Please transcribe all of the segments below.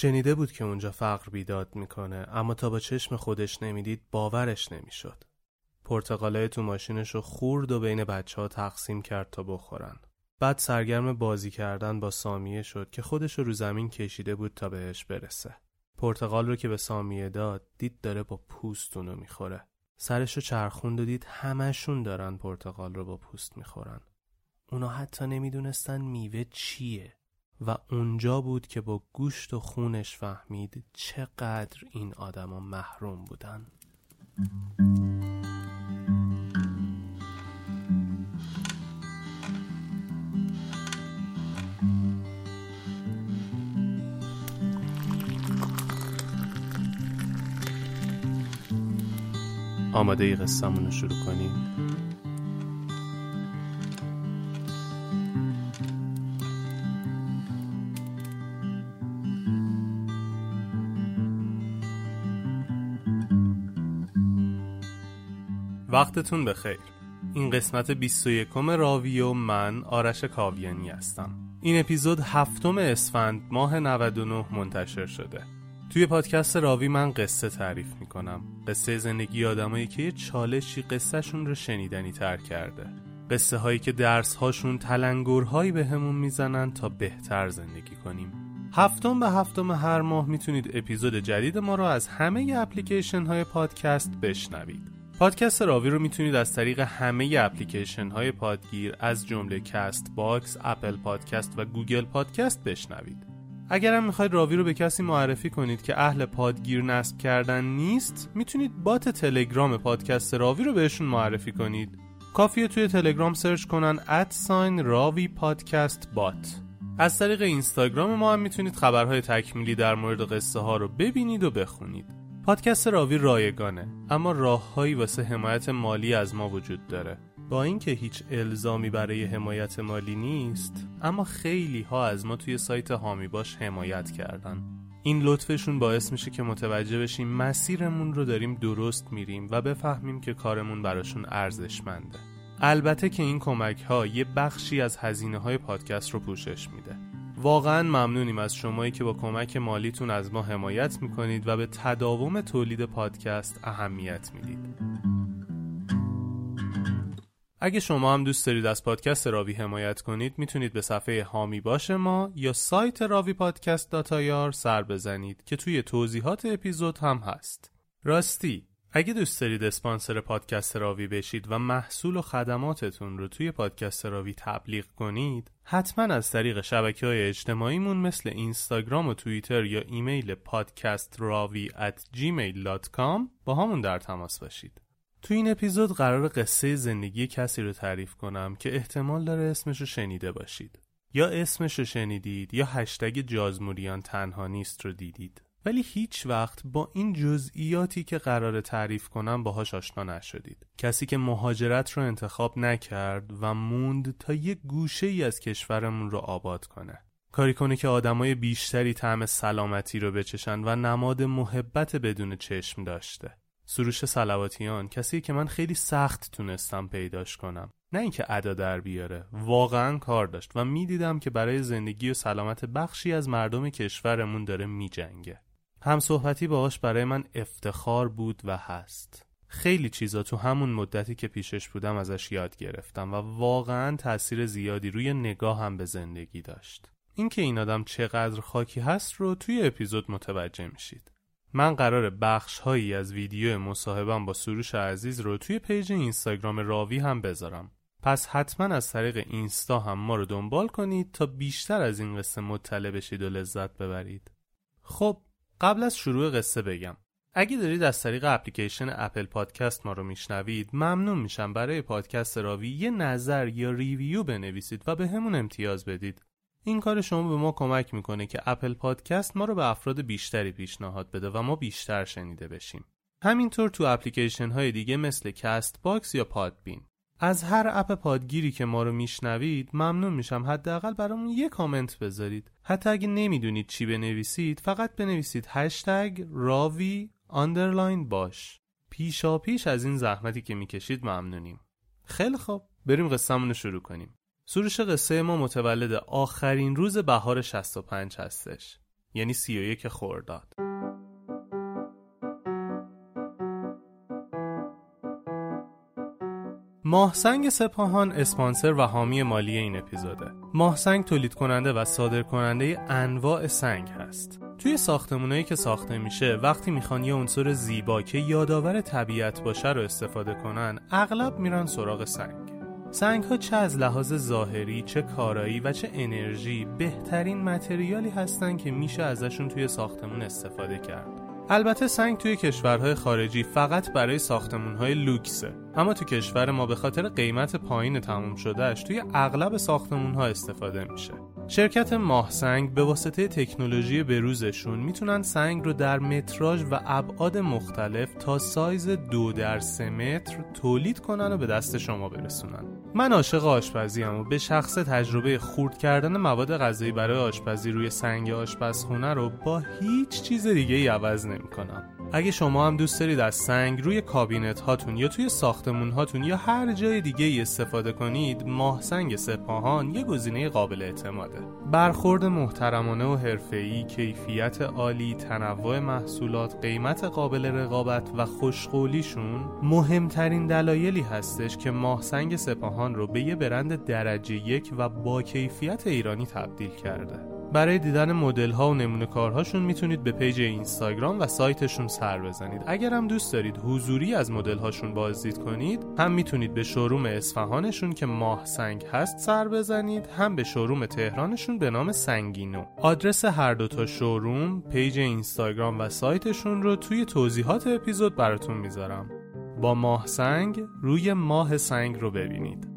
شنیده بود که اونجا فقر بیداد می‌کنه اما تا با چشم خودش نمی‌دید باورش نمی‌شد. پرتقالای تو ماشینش رو خورد و بین بچه ها تقسیم کرد تا بخورن. بعد سرگرم بازی کردن با سامیه شد که خودش رو زمین کشیده بود تا بهش برسه. پرتقال رو که به سامیه داد دید داره با پوست اونو می‌خوره. سرش رو چرخوند و دید همشون دارن پرتقال رو با پوست می‌خورن. اونا حتی نمی‌دونستن میوه چیه. و اونجا بود که با گوشت و خونش فهمید چقدر این آدما محروم بودن. آماده ای قصهمون رو شروع کنیم؟ وقتتون بخیر. این قسمت 21 راوی و من آرش کاویانی هستم. این اپیزود هفتم اسفند ماه 99 منتشر شده. توی پادکست راوی من قصه تعریف می‌کنم. قصه زندگی آدمایی که یه چالشی قصهشون رو شنیدنی تر کرده. قصه هایی که درس هاشون تلنگرهایی بهمون می‌زنن تا بهتر زندگی کنیم. هفتم به هفتم هر ماه می‌تونید اپیزود جدید ما رو از همه اپلیکیشن های پادکست بشنوید. پادکست راوی رو می‌تونید از طریق همه اپلیکیشن های پادگیر از جمله Castbox، Apple Podcast و Google Podcast بشنوید. اگرم می‌خواید راوی رو به کسی معرفی کنید که اهل پادگیر نصب کردن نیست می‌تونید بات تلگرام پادکست راوی رو بهشون معرفی کنید. کافیه توی تلگرام سرچ کنن ادساین راوی پادکست بات. از طریق اینستاگرام ما هم می‌تونید خبرهای تکمیلی در مورد قصه ها رو ببینید و بخونید. پادکست راوی رایگانه اما راههایی واسه حمایت مالی از ما وجود داره. با اینکه هیچ الزامی برای حمایت مالی نیست اما خیلی ها از ما توی سایت هامی باش حمایت کردن. این لطفشون باعث میشه که متوجه بشیم مسیرمون رو داریم درست میریم و بفهمیم که کارمون براشون ارزشمنده. البته که این کمک ها یه بخشی از هزینه های پادکست رو پوشش میده. واقعا ممنونیم از شمایی که با کمک مالیتون از ما حمایت می‌کنید و به تداوم تولید پادکست اهمیت می‌دید. اگه شما هم دوست دارید از پادکست راوی حمایت کنید می‌تونید به صفحه هامی باش ما یا سایت راوی پادکست سر بزنید که توی توضیحات اپیزود هم هست. راستی اگه دوست دارید اسپانسر پادکست راوی بشید و محصول و خدماتتون رو توی پادکست راوی تبلیغ کنید حتما از طریق شبکه های اجتماعیمون مثل اینستاگرام و توییتر یا ایمیل پادکست راوی at gmail.com با همون در تماس باشید. تو این اپیزود قرار قصه زندگی کسی رو تعریف کنم که احتمال داره اسمش رو شنیده باشید. یا اسمش رو شنیدید یا هشتگ جازموریان تنها نیست رو دیدید. ولی هیچ وقت با این جزئیاتی که قرار تعریف کنم باهاش آشنا نشدید. کسی که مهاجرت رو انتخاب نکرد و موند تا یک گوشه ای از کشورمون رو آباد کنه. کاری کنه که آدمای بیشتری طعم سلامتی رو بچشن و نماد محبت بدون چشم داشته. سروش سلواتیان کسی که من خیلی سخت تونستم پیداش کنم. نه اینکه ادا در بیاره واقعا کار داشت و می‌دیدم که برای زندگی و سلامت بخشی از مردم کشورمون داره میجنگه. هم صحبتی باهاش برای من افتخار بود و هست. خیلی چیزا تو همون مدتی که پیشش بودم ازش یاد گرفتم و واقعا تاثیر زیادی روی نگاه هم به زندگی داشت. اینکه این آدم چقدر خاکی هست رو توی اپیزود متوجه میشید. من قرار بخش هایی از ویدیو مصاحبم با سروش عزیز رو توی page اینستاگرام راوی هم بذارم. پس حتما از طریق اینستا هم ما رو دنبال کنید تا بیشتر از این قصه مطلع بشید و لذت ببرید. خب قبل از شروع قصه بگم. اگه دارید از طریق اپلیکیشن Apple Podcast ما رو میشنوید ممنون میشم. برای پادکست راوی یه نظر یا review بنویسید و بهمون امتیاز بدید. این کار شما به ما کمک می‌کنه که Apple Podcast ما رو به افراد بیشتری پیشنهاد بده و ما بیشتر شنیده بشیم. همینطور تو اپلیکیشن های دیگه مثل Castbox یا Podbean. از هر app پادگیری که ما رو میشنوید ممنون میشم. حداقل برامون یه کامنت بذارید. حتی اگه نمی‌دونید چی بنویسید فقط بنویسید هشتگ راوی underline باش. پیشاپیش از این زحمتی که می‌کشید ممنونیم. خیلی خوب. بریم قصهمون رو شروع کنیم. سروش قصه ما متولد آخرین روز بهار 65 هستش. یعنی 31 خرداد. ماهسنگ سپاهان اسپانسر و حامی مالی این اپیزوده. ماهسنگ تولید کننده و صادر کننده انواع سنگ هست. توی ساختمونایی که ساخته میشه وقتی می‌خوان یه عنصر زیبا که یادآور طبیعت باشه رو استفاده کنن اغلب میرن سراغ سنگ. سنگ ها چه از لحاظ ظاهری چه کارایی و چه انرژی بهترین متریالی هستن که میشه ازشون توی ساختمون استفاده کرد. البته سنگ توی کشورهای خارجی فقط برای ساختمونهای لوکسه. اما تو کشور ما به خاطر قیمت پایین تموم شدهش توی اغلب ساختمونها استفاده میشه. شرکت ماهسنگ به واسطه تکنولوژی بروزشون می‌تونن سنگ رو در متراژ و ابعاد مختلف تا سایز دو در سه متر تولید کنن و به دست شما برسونن من عاشق آشپزی و به شخصه تجربه خورد کردن مواد غذایی برای آشپزی روی سنگ آشپزخونه رو با هیچ چیز دیگه ای عوض نمی‌کنم. اگه شما هم دوست دارید از سنگ روی کابینت هاتون یا توی ساختمون هاتون یا هر جای دیگه ای استفاده کنید ماه سنگ سپاهان یه گزینه قابل اعتماده برخورد محترمانه و حرفه‌ای کیفیت عالی تنوع محصولات قیمت قابل رقابت و خوشقولیشون مهمترین دلایلی هستش که ماه سنگ سپاهان رو به یه برند درجه یک و با کیفیت ایرانی تبدیل کرده. برای دیدن مدل ها و نمونه کارهاشون می‌تونید به page اینستاگرام و سایتشون سر بزنید. اگر هم دوست دارید حضوری از مدل هاشون بازدید کنید هم می‌تونید به شوروم اصفهانشون که ماه سنگ هست سر بزنید هم به شوروم تهرانشون به نام سنگینو. آدرس هر دوتا شوروم پیج اینستاگرام و سایتشون رو توی توضیحات اپیزود براتون می‌ذارم. با ماه سنگ روی ماه سنگ رو ببینید.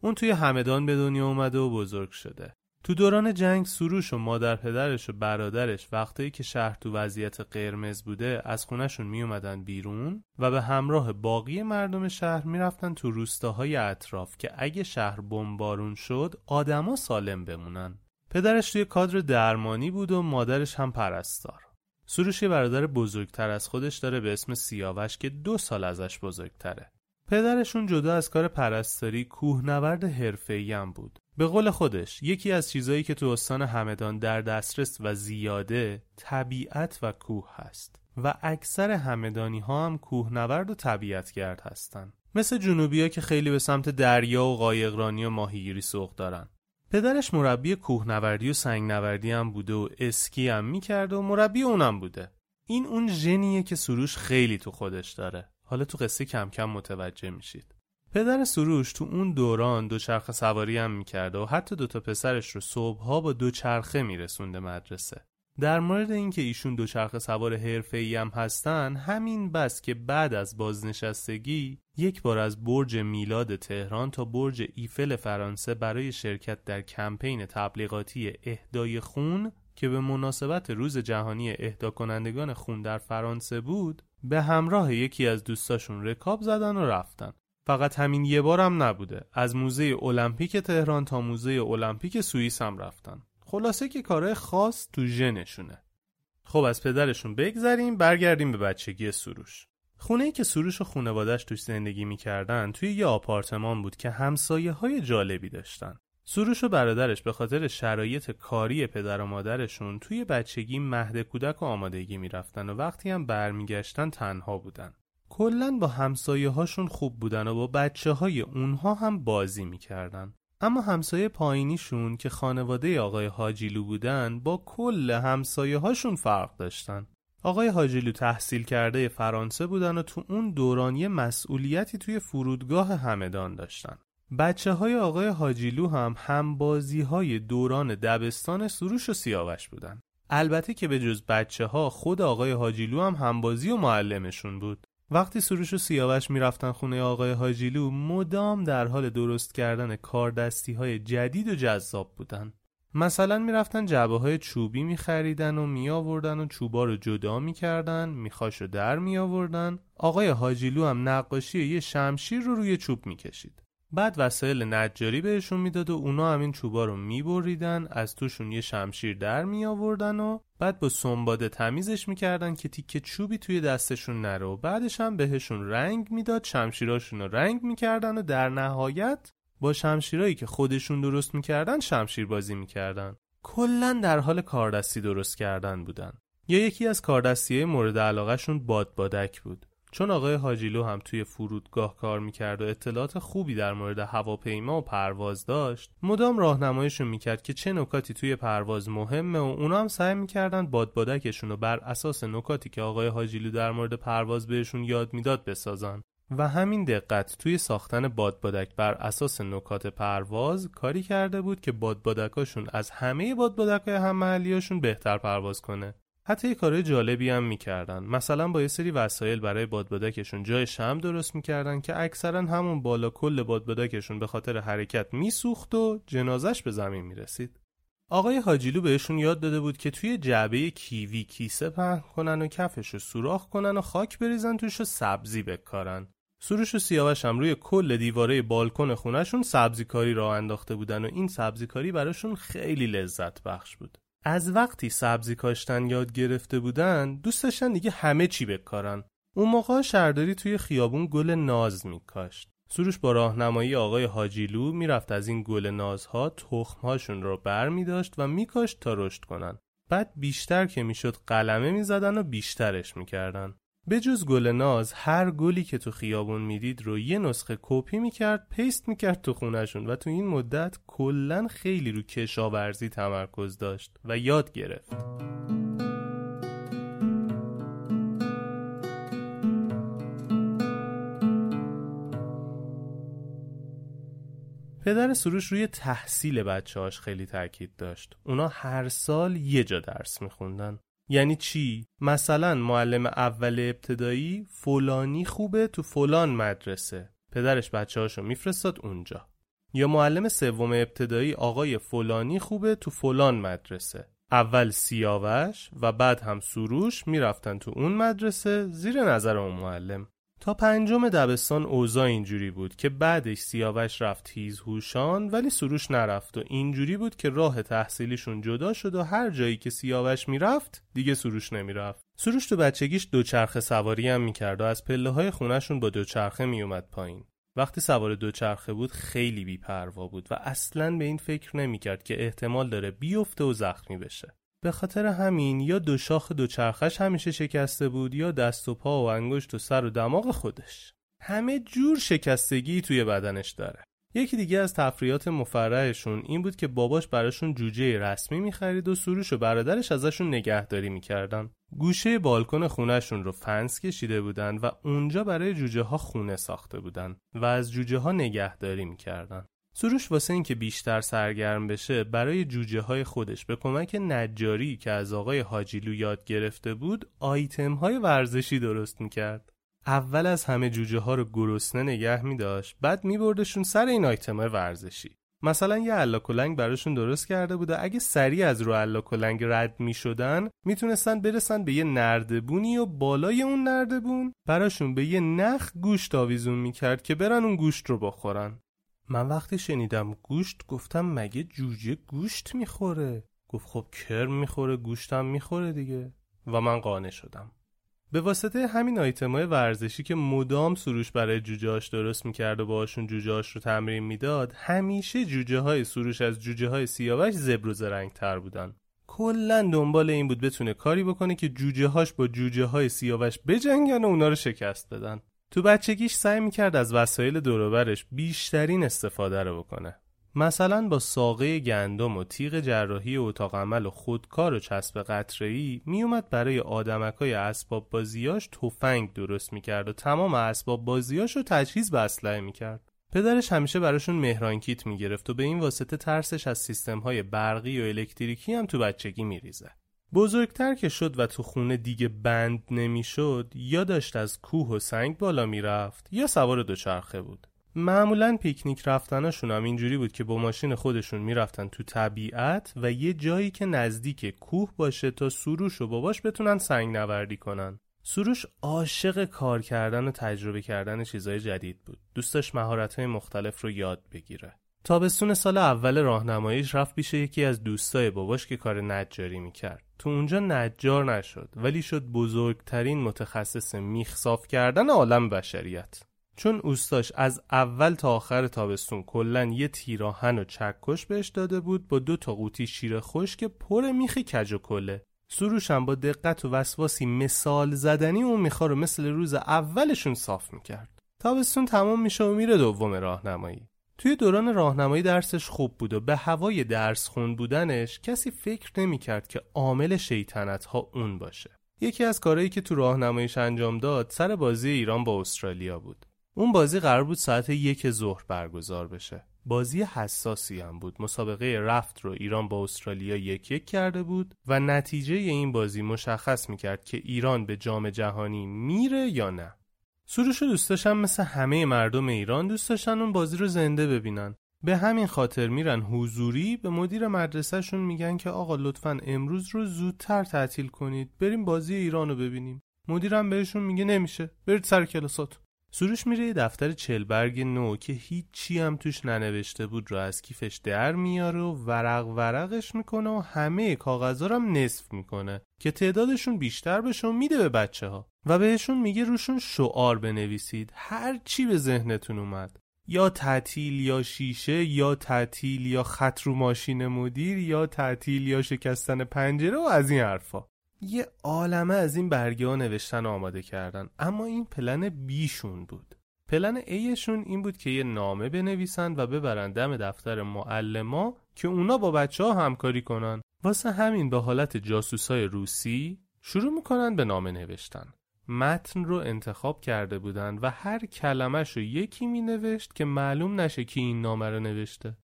اون توی همدان به دنیا اومده و بزرگ شده. تو دوران جنگ سروش و مادر پدرش و برادرش وقتی که شهر تو وضعیت قرمز بوده از خونشون می اومدن بیرون و به همراه باقی مردم شهر می‌رفتن تو روستاهای اطراف که اگه شهر بمبارون شد آدما سالم بمونن. پدرش توی کادر درمانی بود و مادرش هم پرستار. سروش یه برادر بزرگتر از خودش داره به اسم سیاوش که دو سال ازش بزرگتره. پدرشون جدا از کار پرستاری کوهنورد حرفه‌ای هم بود. به قول خودش یکی از چیزایی که تو استان همدان در دسترس و زیاده طبیعت و کوه هست و اکثر همدانی ها هم کوهنورد و طبیعتگرد هستن. مثل جنوبی ها که خیلی به سمت دریا و قایقرانی و ماهیگیری سوق دارن. پدرش مربی کوهنوردی و سنگنوردی هم بوده و اسکی هم می‌کرده و مربی اونم بوده. این اون ژنیه که سروش خیلی تو خودش داره. حالا تو قصه کم کم متوجه میشید. پدر سروش تو اون دوران دوچرخه سواری هم می‌کرده و حتی دوتا پسرش رو صبحها با دوچرخه میرسونده مدرسه. در مورد اینکه ایشون دوچرخه سوار حرفه‌ای هم هستن همین بس که بعد از بازنشستگی یک بار از برج میلاد تهران تا برج ایفل فرانسه برای شرکت در کمپین تبلیغاتی اهدای خون که به مناسبت روز جهانی اهدا کنندگان خون در فرانسه بود به همراه یکی از دوستاشون رکاب زدن و رفتن. فقط همین یه بار هم نبوده. از موزه المپیک تهران تا موزه المپیک سوئیس هم رفتن. خلاصه که کارهای خاص تو ژنشونه. خب از پدرشون بگذریم برگردیم به بچگی سروش. خونه ای که سروش و خونوادش توش زندگی می‌کردن توی یه آپارتمان بود که همسایه های جالبی داشتن. سروش و برادرش به خاطر شرایط کاری پدر و مادرشون توی بچگی مهد کودک و آمادگی می‌رفتن و وقتی هم برمیگشتن تنها بودن. کلا با همسایه هاشون خوب بودن و با بچه های اونها هم بازی می‌کردن. اما همسایه پایینیشون که خانواده آقای حاجیلو بودن با کل همسایه هاشون فرق داشتن. آقای حاجیلو تحصیل کرده فرانسه بودن و تو اون دوران یه مسئولیتی توی فرودگاه همدان داشتن. بچه های آقای حاجیلو هم همبازی های دوران دبستان سروش و سیاوش بودن. البته که به جز بچه ها خود آقای حاجیلو هم همبازی و معلمشون بود. وقتی سروش و سیاوش می‌رفتن خونه آقای حاجیلو مدام در حال درست کردن کاردستی های جدید و جذاب بودن. مثلا می‌رفتن جعبه های چوبی میخریدن و میآوردن و چوبا رو جدا می‌کردن میخاش رو در میآوردن. آقای حاجیلو هم نقاشی یه شمشیر رو روی چوب می‌کشید. بعد وسایل نجاری بهشون می‌داد و اونا همین چوبا رو میبریدن از توشون یه شمشیر در میآوردن و بعد با سنباده تمیزش می‌کردن که تیکه چوبی توی دستشون نره و بعدش هم بهشون رنگ می‌داد شمشیراشون رو رنگ می‌کردن و در نهایت با شمشیرایی که خودشون درست می‌کردن شمشیر بازی می‌کردن. کلا در حال کاردستی درست کردن بودن. یا یکی از کاردستی مورد علاقهشون بادبادک بود. چون آقای حاجیلو هم توی فرودگاه کار می‌کرد و اطلاعات خوبی در مورد هواپیما و پرواز داشت مدام راهنماییشون می‌کرد که چه نکاتی توی پرواز مهمه و اونا هم سعی می‌کردن بادبادکشون رو بر اساس نکاتی که آقای حاجیلو در مورد پرواز بهشون یاد می‌داد بسازن. و همین دقت توی ساختن بادبادک بر اساس نکات پرواز کاری کرده بود که بادبادکاشون از همه بادبادکای هم محلیاشون بهتر پرواز کنه. حتی یه کارهای جالبی هم می‌کردن. مثلا با یه سری وسایل برای بادبادکشون جای شم درست می‌کردن که اکثرا همون بالا کل بادبادکشون به خاطر حرکت میسوخت و جنازش به زمین می‌رسید. آقای حاجیلو بهشون یاد داده بود که توی جعبه کیوی کیسه پهن کنن و کفش رو سوراخ کنن و خاک بریزن توش و سبزی بکارن. سروش و سیاوش هم روی کل دیواره بالکن خونشون سبزی کاری را انداخته بودن و این سبزی کاری براشون خیلی لذت بخش بود. از وقتی سبزی کاشتن یاد گرفته بودن دوست داشتن دیگه همه چی بکارن. اون موقع شهرداری توی خیابون گل ناز میکاشت. سروش با راهنمایی آقای حاجیلو می‌رفت از این گل نازها تخمهاشون رو بر می داشت و میکاشت تا رشد کنن. بعد بیشتر که می‌شد قلمه می‌زدن و بیشترش می‌کردن. به جز گل ناز هر گلی که تو خیابون می‌دید رو یه نسخه کپی می‌کرد paste می‌کرد تو خونشون و تو این مدت کلا خیلی رو کشاورزی تمرکز داشت و یاد گرفت. پدر سروش روی تحصیل بچه هاش خیلی تاکید داشت. اونا هر سال یه جا درس میخوندن. یعنی چی؟ مثلا معلم اول ابتدایی فلانی خوبه تو فلان مدرسه. پدرش بچه هاشو میفرستاد اونجا. یا معلم سوم ابتدایی آقای فلانی خوبه تو فلان مدرسه. اول سیاوش و بعد هم سروش می‌رفتن تو اون مدرسه زیر نظر اون معلم. تا پنجم دبستان اوضاع اینجوری بود که بعدش سیاوش رفت تیز هوشان ولی سروش نرفت و اینجوری بود که راه تحصیلیشون جدا شد و هر جایی که سیاوش می‌رفت دیگه سروش نمی‌رفت. سروش تو بچگیش دوچرخه سواری هم می‌کرد و از پله های خونشون با دوچرخه میومد پایین. وقتی سوار دوچرخه بود خیلی بیپروا بود و اصلا به این فکر نمی‌کرد که احتمال داره بیفته و زخمی بشه. به خاطر همین یا دو شاخ دوچرخش همیشه شکسته بود یا دست و پا و انگشت و سر و دماغ خودش. همه جور شکستگی توی بدنش داره. یکی دیگه از تفریات مفرحشون این بود که باباش براشون جوجه رسمی می‌خرید و سروش و برادرش ازشون نگهداری می‌کردن. گوشه بالکن خونهشون رو فنس کشیده بودن و اونجا برای جوجه ها خونه ساخته بودن و از جوجه ها نگهداری می‌کردن. سروش واسه اینکه بیشتر سرگرم بشه برای جوجه های خودش به کمک نجاری که از آقای حاجیلو یاد گرفته بود آیتم های ورزشی درست می‌کرد. اول از همه جوجه ها رو گرسنه نگه می داشت بعد می بردشون سر این آیتم های ورزشی. مثلا یه الاکلنگ براشون درست کرده بوده اگه سریع از رو الاکلنگ رد می شدن می‌تونستن برسن به یه نردبونی و بالای اون نردبون. براشون به یه نخ گوشت آویزون می‌کرد که برن اون گوشت رو بخورن. من وقتی شنیدم گوشت گفتم مگه جوجه گوشت می‌خوره؟ گفت خب کرم می‌خوره گوشتم می‌خوره دیگه. و من قانع شدم. به واسطه همین آیتمای ورزشی که مدام سروش برای جوجهاش درست می‌کرد و باهاشون جوجهاش رو تمرین می‌داد همیشه جوجه های سروش از جوجه های سیاوش زبر و زرنگ تر بودن. کلا دنبال این بود بتونه کاری بکنه که جوجه هاش با جوجه های سیاوش بجنگن و اونا رو شکست بدن. تو بچگیش سعی می‌کرد از وسایل دوروبرش بیشترین استفاده رو بکنه مثلا با ساقه گندم و تیغ جراحی اتاق عمل و خودکار و چسب قطره‌ای میومد برای آدمکای اسباب بازیاش تفنگ درست می‌کرد و تمام اسباب بازیاش رو تجهیز به اسلحه می‌کرد. پدرش همیشه براشون مهران کیت می‌گرفت و به این واسطه ترسش از سیستمهای برقی و الکتریکی هم تو بچگی میریزه. بزرگتر که شد و تو خونه دیگه بند نمی‌شد یا داشت از کوه و سنگ بالا می‌رفت. یا سوار دوچرخه بود. معمولا پیکنیک رفتناشون هم اینجوری بود که با ماشین خودشون می‌رفتن تو طبیعت و یه جایی که نزدیک کوه باشه تا سروش و باباش بتونن سنگ نوردی کنن. سروش عاشق کار کردن و تجربه کردن چیزهای جدید بود. دوستش مهارت‌های مختلف رو یاد بگیره. تابستون سال اول راهنماییش رفت پیش یکی از دوستای باباش که کار نجاری می‌کرد. تو اونجا نجار نشد ولی شد بزرگترین متخصص میخ صاف کردن عالم بشریت. چون اوستاش از اول تا آخر تابستون کلا یه تیراهن و چکش بهش داده بود با دو تا قوطی شیر که پر میخی کج و کله. سروشم با دقت و وسواسی مثال زدنی اون میخا رو مثل روز اولشون صاف می‌کرد. تابستون تمام میشه و میره دوم راهنمایی. توی دوران راهنمایی درسش خوب بود و به هوای درس خون بودنش کسی فکر نمی‌کرد که عامل شیطنت ها اون باشه. یکی از کارهایی که تو راهنماییش انجام داد سر بازی ایران با استرالیا بود. اون بازی قرار بود ساعت یک ظهر برگزار بشه. بازی حساسی هم بود. مسابقه رفت رو ایران با استرالیا یک یک کرده بود و نتیجه این بازی مشخص می‌کرد که ایران به جام جهانی میره یا نه. سروش و دوستاشم مثل همه مردم ایران دوست داشتن اون بازی رو زنده ببینن. به همین خاطر میرن حضوری به مدیر مدرسهشون میگن که آقا لطفا امروز رو زودتر تعطیل کنید. بریم بازی ایران رو ببینیم. مدیرم بهشون میگه نمیشه. برید سر کلاسات سروش میره یه دفتر چلبرگ نو که هیچی هم توش ننوشته بود رو از کیفش در میاره و ورق ورقش می‌کنه و همه کاغذا هم نصف می‌کنه که تعدادشون بیشتر بشه و میده به بچه ها و بهشون میگه روشون شعار بنویسید. هر چی به ذهنتون اومد. یا تعطیل یا شیشه یا تعطیل یا خط رو ماشین مدیر یا تعطیل یا شکستن پنجره و از این حرفا. یه عالمه از این برگه ها نوشتن آماده کردن. اما این پلن بیشون بود. پلن ایشون این بود که یه نامه بنویسن و ببرن دم دفتر معلما که اونا با بچه ها همکاری کنن. واسه همین به حالت جاسوسای روسی شروع می‌کنن به نامه نوشتن. متن رو انتخاب کرده بودن و هر کلمش رو یکی می نوشت که معلوم نشه کی این نامه رو نوشته.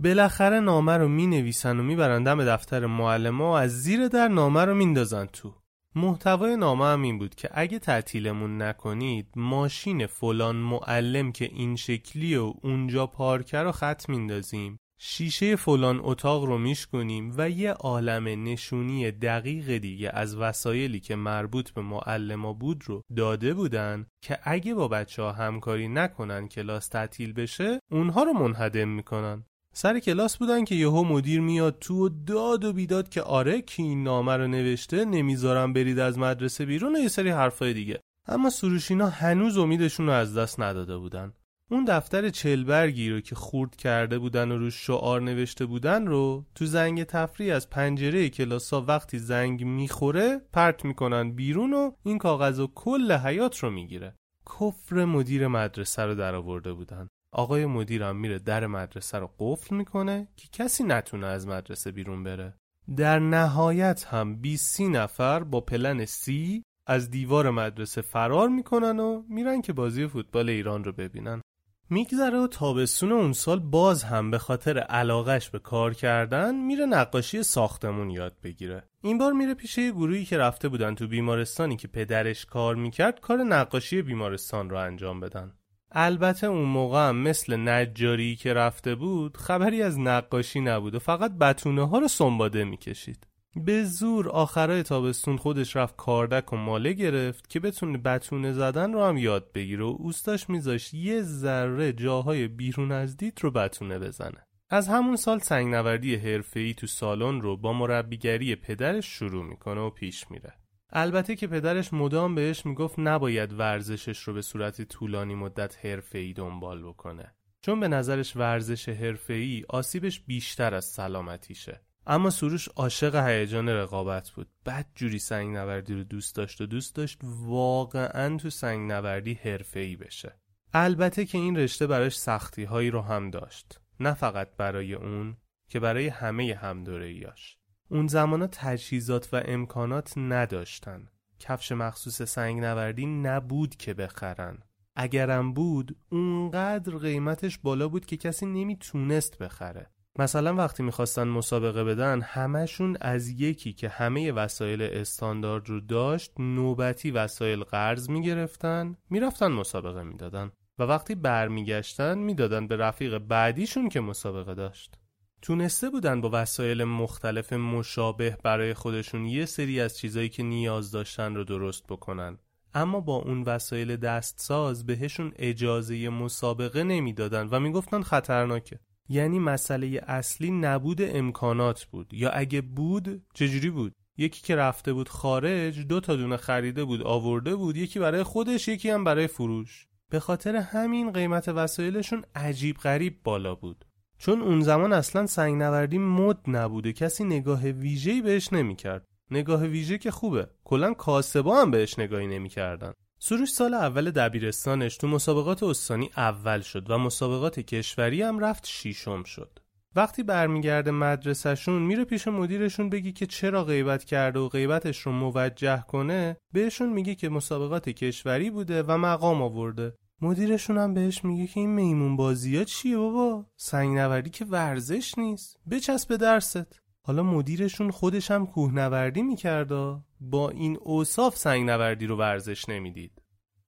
بالاخره نامه رو می نویسن و می‌برن دم دفتر معلم و از زیر در نامه رو میندازن تو. محتوای نامه هم این بود که اگه تعطیلمون نکنید ماشین فلان معلم که این شکلی و اونجا پارکر رو خط میندازیم. شیشه فلان اتاق رو میشکنیم و یه عالم نشونی دقیق دیگه از وسایلی که مربوط به معلما بود رو داده بودن که اگه با بچه ها همکاری نکنن کلاس تعطیل بشه اونها رو منهدم می‌کنن. سر کلاس بودن که یهو مدیر میاد تو و داد و بیداد که آره کی این نامه رو نوشته نمی‌ذارم برید از مدرسه بیرون و یه سری حرفای دیگه. اما سروشینا هنوز امیدشون رو از دست نداده بودن. اون دفتر چلبرگی رو که خورد کرده بودن و رو شعار نوشته بودن رو تو زنگ تفریح از پنجره کلاسا وقتی زنگ می‌خوره پرت می‌کنن بیرون و این کاغذ و کل حیات رو می‌گیره. کفر مدیر مدرسه رو درآورده بودن. آقای مدیرم میره در مدرسه رو قفل می‌کنه که کسی نتونه از مدرسه بیرون بره. در نهایت هم 20 نفر با پلن سی از دیوار مدرسه فرار می‌کنن و میرن که بازی فوتبال ایران رو ببینن. میگذره و تابستون اون سال باز هم به خاطر علاقش به کار کردن میره نقاشی ساختمون یاد بگیره. این بار میره پیش یه گروهی که رفته بودن تو بیمارستانی که پدرش کار می‌کرد کار نقاشی بیمارستان رو انجام بدن. البته اون موقع هم مثل نجاری که رفته بود خبری از نقاشی نبود و فقط بتونه ها رو سنباده می‌کشید. به زور آخرای تابستون خودش رفت کاردک و ماله گرفت که بتونه بتونه زدن رو هم یاد بگیره و اوستاش میذاشت یه ذره جاهای بیرون از دید رو بتونه بزنه. از همون سال سنگنوردی حرفه‌ای تو سالن رو با مربیگری پدرش شروع می‌کنه و پیش میره. البته که پدرش مدام بهش می‌گفت نباید ورزشش رو به صورت طولانی مدت حرفه‌ای دنبال بکنه. چون به نظرش ورزش حرفه‌ای آسیبش بیشتر از سلامتیشه. اما سروش عاشق هیجان رقابت بود. بد جوری سنگ نوردی رو دوست داشت و دوست داشت واقعا تو سنگ نوردی حرفه‌ای بشه. البته که این رشته براش سختی هایی رو هم داشت. نه فقط برای اون که برای همه همدورهیاش اون زمانا تجهیزات و امکانات نداشتن. کفش مخصوص سنگ نوردی نبود که بخرن. اگرم بود اونقدر قیمتش بالا بود که کسی نمی‌تونست بخره. مثلا وقتی می‌خواستن مسابقه بدن همشون از یکی که همه وسایل استاندارد رو داشت نوبتی وسایل قرض می‌گرفتن می‌رفتن مسابقه می‌دادن و وقتی برمیگشتن می‌دادن به رفیق بعدیشون که مسابقه داشت. تونسته بودن با وسایل مختلف مشابه برای خودشون یه سری از چیزایی که نیاز داشتن رو درست بکنن. اما با اون وسایل دستساز بهشون اجازه مسابقه نمی‌دادن و می‌گفتن خطرناکه. یعنی مسئله اصلی نبود امکانات بود. یا اگه بود چجوری بود؟ یکی که رفته بود خارج دو تا دونه خریده بود آورده بود یکی برای خودش یکی هم برای فروش. به خاطر همین قیمت وسایلشون عجیب غریب بالا بود. چون اون زمان اصلا سنگ نوردی مد نبوده کسی نگاه ویژه‌ای بهش نمی‌کرد. نگاه ویژه که خوبه. کلا کاسبا هم بهش نگاهی نمی‌کردن. سروش سال اول دبیرستانش تو مسابقات استانی اول شد و مسابقات کشوری هم رفت شیشم شد. وقتی برمیگرده مدرسهشون میره پیش مدیرشون بگی که چرا غیبت کرده و غیبتش رو موجه کنه بهشون میگه که مسابقات کشوری بوده و مقام آورده. مدیرشون هم بهش میگه که این میمون بازی ها چیه بابا؟ سنگ نوردی که ورزش نیست. بچسب به درست. حالا مدیرشون خودش هم کوهنوردی می‌کرده با این اوصاف سنگ نوردی رو ورزش نمی‌دید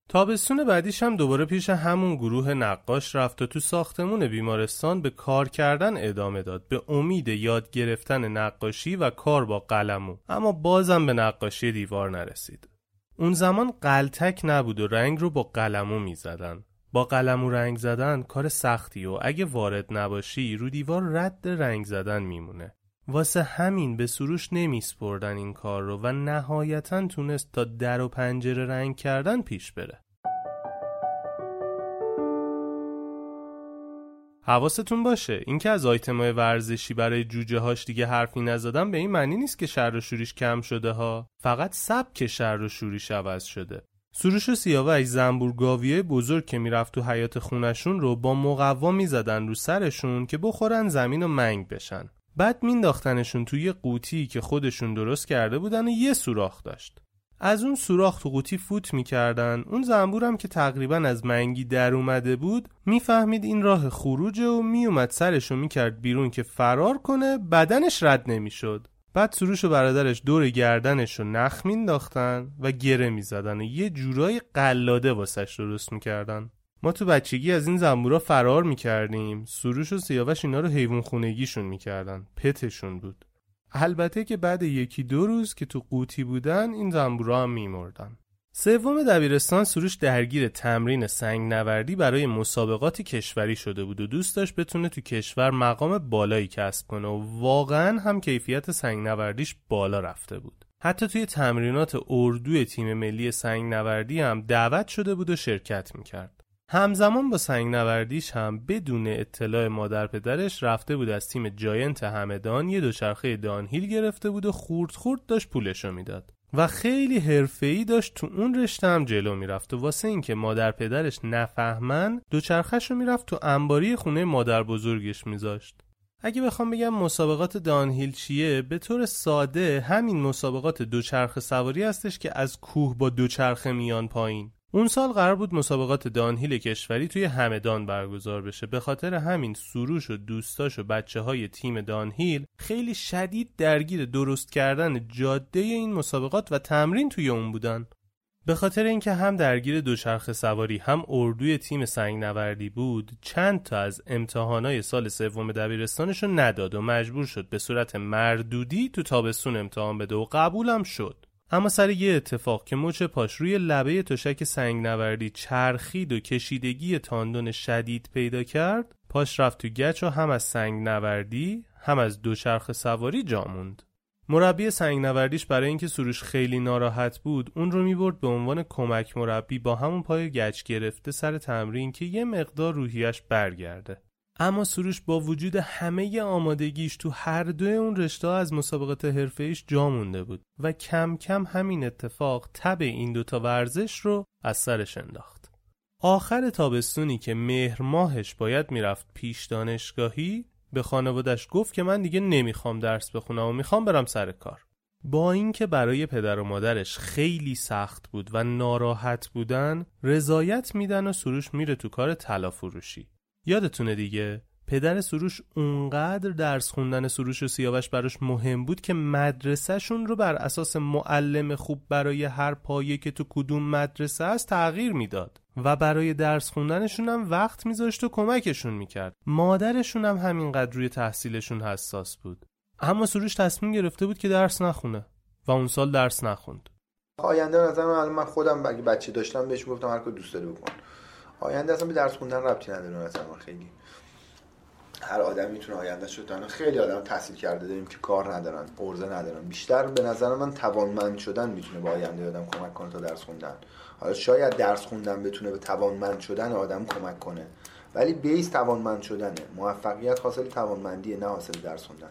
تابستون بعدیش هم دوباره پیش همون گروه نقاش رفت و تو ساختمون بیمارستان به کار کردن ادامه داد به امید یاد گرفتن نقاشی و کار با قلمو اما بازم به نقاشی دیوار نرسید اون زمان قلتک نبود و رنگ رو با قلمو می زدن. با قلمو رنگ زدن کار سختی و اگه وارد نباشی رو دیوار رد رنگ زدن میمونه. واسه همین به سروش نمیسپردن این کار رو و نهایتا تونست تا در و پنجره رنگ کردن پیش بره. حواستون باشه اینکه از آیتمای ورزشی برای جوجه هاش دیگه حرفی نزدم به این معنی نیست که شر و شوریش کم شده ها فقط سبک شر و شوریش عوض شده. سروش و سیاوش زنبور گاویه بزرگ که می‌رفت تو حیات خونشون رو با مقوا می‌زدن رو سرشون که بخورن زمین و منگ بشن. بعد مینداختنشون توی قوطی که خودشون درست کرده بودن و یه سوراخ داشت. از اون سوراخ تو قوطی فوت می‌کردن. اون زنبورم که تقریبا از منگی در اومده بود می‌فهمید این راه خروجه و میومد سرشو می‌کرد بیرون که فرار کنه بدنش رد نمی‌شد. بعد سروش و برادرش دور گردنش رو نخ مینداختن و گره می‌زدن و یه جورای قلاده واسش درست می‌کردن. ما تو بچگی از این زنبورا فرار می‌کردیم. سروش و سیاوش اینا رو حیوان خونگیشون می‌کردن. پتشون بود. البته که بعد یکی دو روز که تو قوطی بودن این زنبورا هم میمردن. سوم دبیرستان سروش درگیر تمرین سنگ نوردی برای مسابقات کشوری شده بود و دوست داشت بتونه تو کشور مقام بالایی کسب کنه و واقعا هم کیفیت سنگ نوردیش بالا رفته بود. حتی توی تمرینات اردوی تیم ملی سنگ نوردی هم دعوت شده بود و شرکت می‌کرد. همزمان با سنگ نوردیش هم بدون اطلاع مادر پدرش رفته بود از تیم جاینت همدان یه دوچرخه دانهیل گرفته بود و خورد خورد داشت پولشو می‌داد. و خیلی حرفه‌ای داشت تو اون رشته هم جلو می‌رفت و واسه اینکه مادر پدرش نفهمن دوچرخهش رو می‌رفت تو انباری خونه مادر بزرگش میذاشت. اگه بخوام بگم مسابقات دانهیل چیه به طور ساده همین مسابقات دوچرخه سواری هستش که از کوه با دوچرخه میان پایین. اون سال قرار بود مسابقات دانهیل کشوری توی همدان برگزار بشه. به خاطر همین سروش و دوستاش و بچه های تیم دانهیل خیلی شدید درگیر درست کردن جاده این مسابقات و تمرین توی اون بودن. به خاطر اینکه هم درگیر دوچرخه سواری هم اردوی تیم سنگ نوردی بود چند تا از امتحانای سال سوم دبیرستانش رو نداد و مجبور شد به صورت مردودی تو تابستون امتحان بده و قبولم شد. اما سر یه اتفاق که مچ پاش روی لبه تشک سنگ نوردی چرخید و کشیدگی تاندون شدید پیدا کرد پاش رفت تو گچ و هم از سنگ نوردی هم از دوچرخه سواری جاموند مربی سنگ نوردیش برای اینکه سروش خیلی ناراحت بود اون رو می‌برد به عنوان کمک مربی با همون پای گچ گرفته سر تمرین که یه مقدار روحیش برگرده. اما سروش با وجود همه آمادگیش تو هر دو اون رشته از مسابقات حرفه‌ایش جا مونده بود و کم کم همین اتفاق تب این دوتا ورزش رو از سرش انداخت. آخر تابستونی که مهر ماهش باید می‌رفت پیش دانشگاهی به خانوادش گفت که من دیگه نمی‌خوام درس بخونم و می‌خوام برم سر کار. با اینکه برای پدر و مادرش خیلی سخت بود و ناراحت بودن رضایت میدن و سروش میره تو کار طلا فروشی یادتونه دیگه پدر سروش اونقدر درس خوندن سروش و سیاوش براش مهم بود که مدرسهشون رو بر اساس معلم خوب برای هر پایه که تو کدوم مدرسه است تغییر می‌داد و برای درس خوندنشون هم وقت میذاشت و کمکشون می‌کرد. مادرشون هم همینقدر روی تحصیلشون حساس بود. اما سروش تصمیم گرفته بود که درس نخونه و اون سال درس نخوند. آینده نظر من خودم اگه بچه داشتم بهش گفتم هر دوست داری بکن. آینده اصلا به درس خوندن ربطی نداره مثلا خیلی. هر آدم می‌تونه آینده شد خیلی آدم تحصیل کرده داریم که کار ندارن ارزه ندارن. بیشتر به نظر من توانمند شدن می‌تونه به آینده آدم کمک کنه تا درس خوندن. حالا شاید درس خوندن بتونه به توانمند شدن آدم کمک کنه. ولی بیس توانمند شدنه. موفقیت حاصل توانمندیه نه حاصل درس خوندن.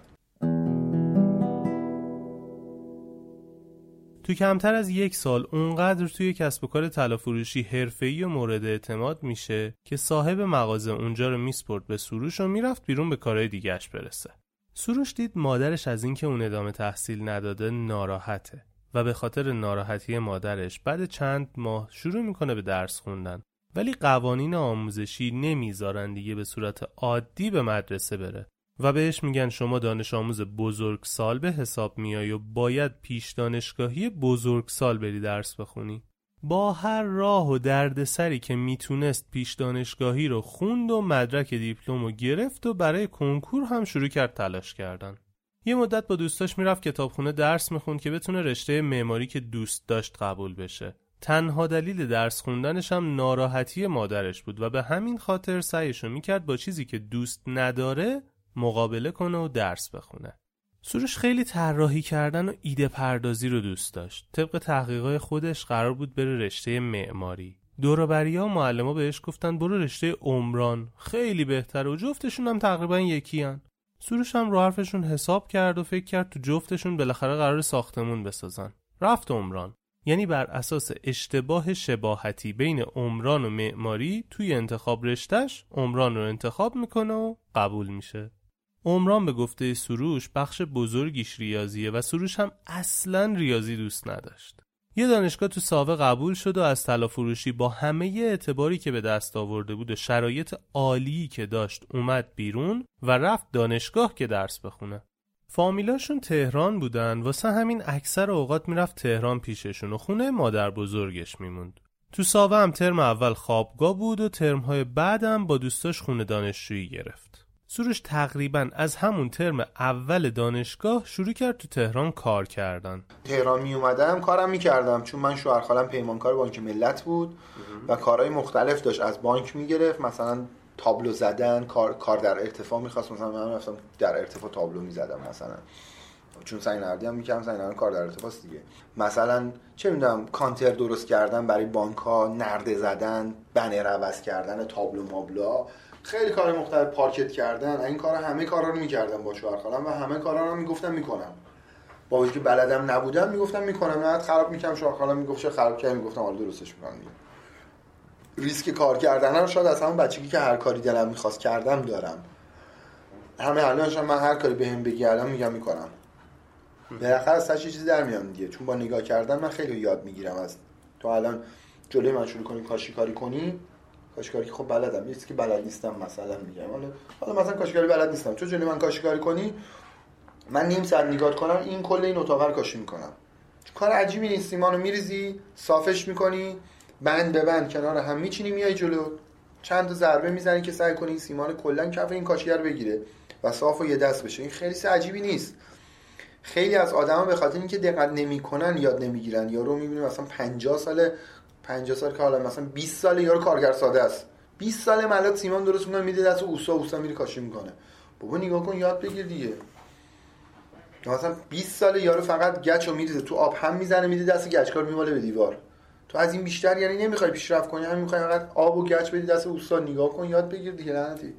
تو کمتر از یک سال اونقدر توی کسب و کار طلافروشی حرفه‌ای و مورد اعتماد میشه که صاحب مغازه اونجا رو میسپرد به سروش و می‌رفت بیرون به کارهای دیگهش برسه. سروش دید مادرش از اینکه اون ادامه تحصیل نداده ناراحته و به خاطر ناراحتی مادرش بعد چند ماه شروع می‌کنه به درس خوندن ولی قوانین آموزشی نمی‌ذارن دیگه به صورت عادی به مدرسه بره و بهش میگن شما دانش آموز بزرگ سال به حساب میای و باید پیش دانشگاهی بزرگ سال بری درس بخونی. با هر راه و دردسری که می‌تونست پیش دانشگاهی رو خوند و مدرک دیپلم رو گرفت و برای کنکور هم شروع کرد تلاش کردن. یه مدت با دوستاش می‌رفت کتابخونه درس می‌خوند که بتونه رشته معماری که دوست داشت قبول بشه. تنها دلیل درس خوندنش هم ناراحتی مادرش بود و به همین خاطر سعیشو می‌کرد با چیزی که دوست نداره مقابله کنه و درس بخونه. سروش خیلی طراحی کردن و ایده پردازی رو دوست داشت. طبق تحقیقات خودش قرار بود بره رشته معماری. دوروبری ها و معلم بهش گفتن برو رشته عمران. خیلی بهتر و جفتشون هم تقریبا یکی هن. سروش هم رو حرفشون حساب کرد و فکر کرد تو جفتشون بالاخره قرار ساختمون بسازن. رفت عمران. یعنی بر اساس اشتباه شباهتی بین عمران و معماری توی انتخاب رشتش عمران رو انتخاب می‌کنه و قبول میشه. عمران به گفته سروش بخش بزرگیش ریاضیه و سروش هم اصلا ریاضی دوست نداشت. یه دانشگاه تو ساوه قبول شد و از طلا فروشی با همه اعتباری که به دست آورده بود و شرایط عالی که داشت اومد بیرون و رفت دانشگاه که درس بخونه. فامیلاشون تهران بودن واسه همین اکثر اوقات می‌رفت تهران پیششون و خونه مادر بزرگش میموند. تو ساوه هم ترم اول خوابگاه بود و ترمهای بعدم با دوستاش خونه دانشجویی گرفت. سروش تقریبا از همون ترم اول دانشگاه شروع کرد تو تهران کار کردن. تهران می اومدم کارم می‌کردم. چون من شوهر خالم پیمانکار بانک ملت بود و کارهای مختلف داشت. از بانک می‌گرفت. مثلا تابلو زدن کار, کار در ارتفاع می‌خواست. مثلا من رفتم در ارتفاع تابلو می‌زدم مثلا. چون سعی نردی هم می‌کردم سعی کار در ارتفاع دیگه. مثلا چه می‌دونم کانتر درست کردن برای بانک ها نرده زدن بنر عوض کردن تابلو مابلا خیلی کار مختلف پارکت کردن این کارا همه کارا رو می‌کردم با شوهر خالم و همه کارا رو می‌گفتم می‌کنم. با وجودی که بلدم نبودم می‌گفتم می‌کنم نه خراب می‌کنم شوهر خالم می‌گفت چه خراب کردی؟ می‌گفتم حالا درستش می‌کنم ریسک کار کردن رو شاید از همون بچگی که هر کاری دلم می‌خواست کردم دارم. همه الانش من هر کاری بهم به بگی الان میگم می‌کنم. بالاخره از چیزی در میام دیگه؟ چون با نگاه کردن من خیلی یاد می‌گیرم از تو الان جلوی من شروع کنی کاشیکاری کنی کاشیکاری که خب بلدم نیست که بلد نیستم مثلا میگم. حالا حالا مثلا کاشیکاری بلد نیستم. چون جلوی من کاشیکاری کنی من نیم ساعت نگاه کنم این کل این اتاق رو کاشی می‌کنم. کار عجیبی نیست. سیمانو میریزی صافش می‌کنی بند به بند کنار هم میچینی میای جلو. چند تا ضربه می‌زنی که سعی کنی سیمان کلا کف این کاشیگر بگیره و صاف و یه دست بشه. این خیلی عجیبی نیست. خیلی از آدما به خاطر اینکه دقت نمی‌کنن یاد نمی‌گیرن. یارو می‌بینیم مثلا 50 ساله 50 سال که حالا مثلا 20 سال یارو کارگر ساده است. 20 سال ملات سیمان درست می‌کنه میده دست اوسا اوسا میری کاشی می‌کنه. بابا نگاه کن یاد بگیر دیگه. مثلا 20 سال یارو فقط گچ رو میریزه. تو آب هم می‌زنه میده دست گچکار میماله به دیوار. تو از این بیشتر یعنی نمی‌خوای پیشرفت کنی همین می‌خوای فقط آب و گچ بدی دست اوستا. نگاه کن یاد بگیر دیگه لعنتی.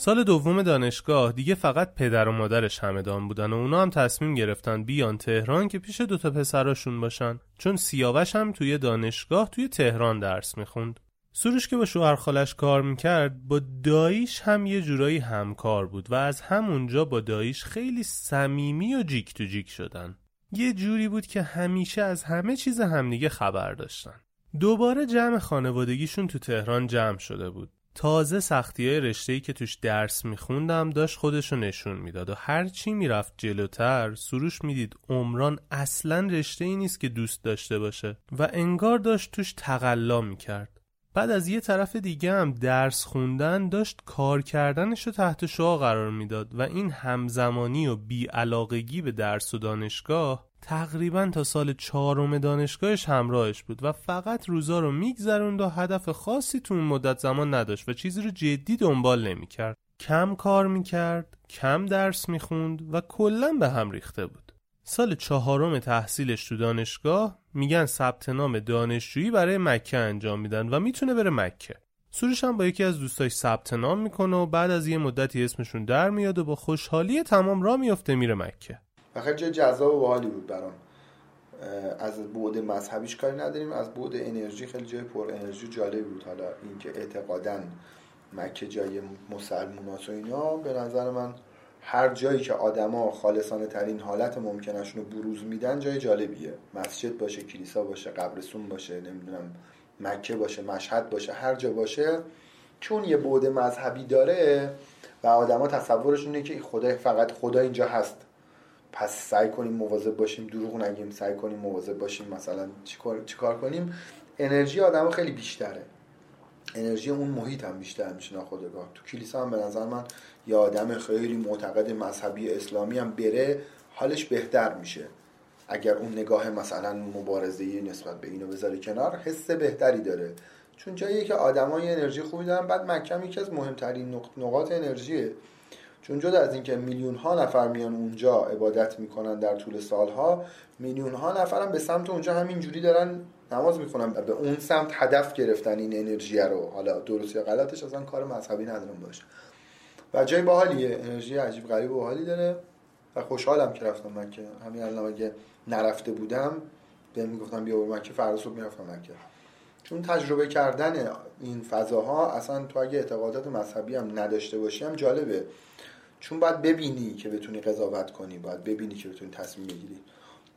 سال دوم دانشگاه دیگه فقط پدر و مادرش همدان بودن و اونا هم تصمیم گرفتن بیان تهران که پیش دوتا پسراشون باشن. چون سیاوش هم توی دانشگاه توی تهران درس می‌خوند. سروش که با شوهر خالش کار می‌کرد با داییش هم یه جورایی همکار بود و از همونجا با داییش خیلی صمیمی و جیک تو جیک شدن. یه جوری بود که همیشه از همه چیز همدیگه خبر داشتن. دوباره جمع خانوادگیشون تو تهران جمع شده بود. تازه سختی های رشته که توش درس میخوندم داشت خودشو نشون می‌داد و هر چی می‌رفت جلوتر سروش می‌دید عمران اصلا رشته ای نیست که دوست داشته باشه و انگار داشت توش تقلا می‌کرد. بعد از یه طرف دیگه هم درس خوندن داشت کار کردنش رو تحت شعا قرار می‌داد و این همزمانی و بیعلاقگی به درس و دانشگاه تقریبا تا سال چهارم دانشگاهش همراهش بود و فقط روزا رو میگذروند و هدف خاصی تو اون مدت زمان نداشت و چیزی رو جدی دنبال نمی‌کرد. کم کار می‌کرد کم درس می‌خوند و کلا به هم ریخته بود. سال چهارم تحصیلش تو دانشگاه میگن ثبت نام دانشجویی برای مکه انجام میدن و می‌تونه بره مکه. سروش هم با یکی از دوستاش ثبت نام می‌کنه و بعد از یه مدتی اسمشون در میاد و با خوشحالی تمام را میفته میره مکه. و خیلی جای جذاب و باحالی بود برام. از بعد مذهبیش کاری نداریم از بعد انرژی خیلی جای پر انرژی جالبی بود. حالا اینکه اعتقادا مکه جای مسلمونات و اینا به نظر من هر جایی که آدما خالصانه ترین حالت ممکنشون رو بروز میدن جای جالبیه. مسجد باشه کلیسا باشه قبرستون باشه نمی‌دونم مکه باشه مشهد باشه هر جا باشه چون یه بعد مذهبی داره و آدما تصورشون اینه که خدا فقط خدا اینجا هست. پس سعی کنیم مواظب باشیم دروغ نگیم سعی کنیم مواظب باشیم مثلا چیکار چیکار کنیم. انرژی آدم خیلی بیشتره. انرژی اون محیط هم بیشتر میشه ناخودآگاه. تو کلیسا هم به نظر من یه آدم خیلی معتقد مذهبی اسلامی هم بره حالش بهتر میشه. اگر اون نگاه مثلا مبارزه نسبت به اینو بذاره کنار حس بهتری داره. چون جایی که آدمای انرژی خوبی دارن بعد مکه یکی از مهمترین نقاط انرژیه. چون جدا از اینکه میلیون ها نفر میان اونجا عبادت می‌کنن در طول سالها میلیون ها نفر هم به سمت اونجا همینجوری دارن نماز می‌خونن. به اون سمت هدف گرفتن این انرژی رو. حالا درست یا غلطش اصلا کار مذهبی ندارم باشه و جای باحالیه. انرژی عجیب غریب و باحالی داره. و خوشحالم که رفتم مکه. همین الان اگه نرفته بودم به می‌گفتم بیا برو مکه فردا صبح می‌رفتم مکه. چون تجربه کردن این فضاها اصلا تو اگه اعتقادات مذهبی هم نداشته باشی هم جالبه. چون باید ببینی که بتونی قضاوت کنی باید ببینی که بتونی تصمیم بگیری.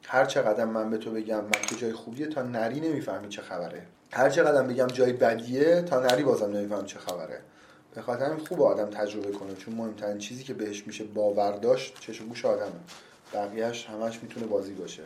هر چقدر من به تو بگم مکه جای خوبیه تا نری نمی‌فهمی چه خبره. هر چقدر بگم جای بدیه تا نری بازم نمیفهم چه خبره. به خاطر همین خوب آدم تجربه کنه چون مهمترین چیزی که بهش میشه باور داشت چشم گوش آدمه. بقیهش همش می‌تونه بازی باشه.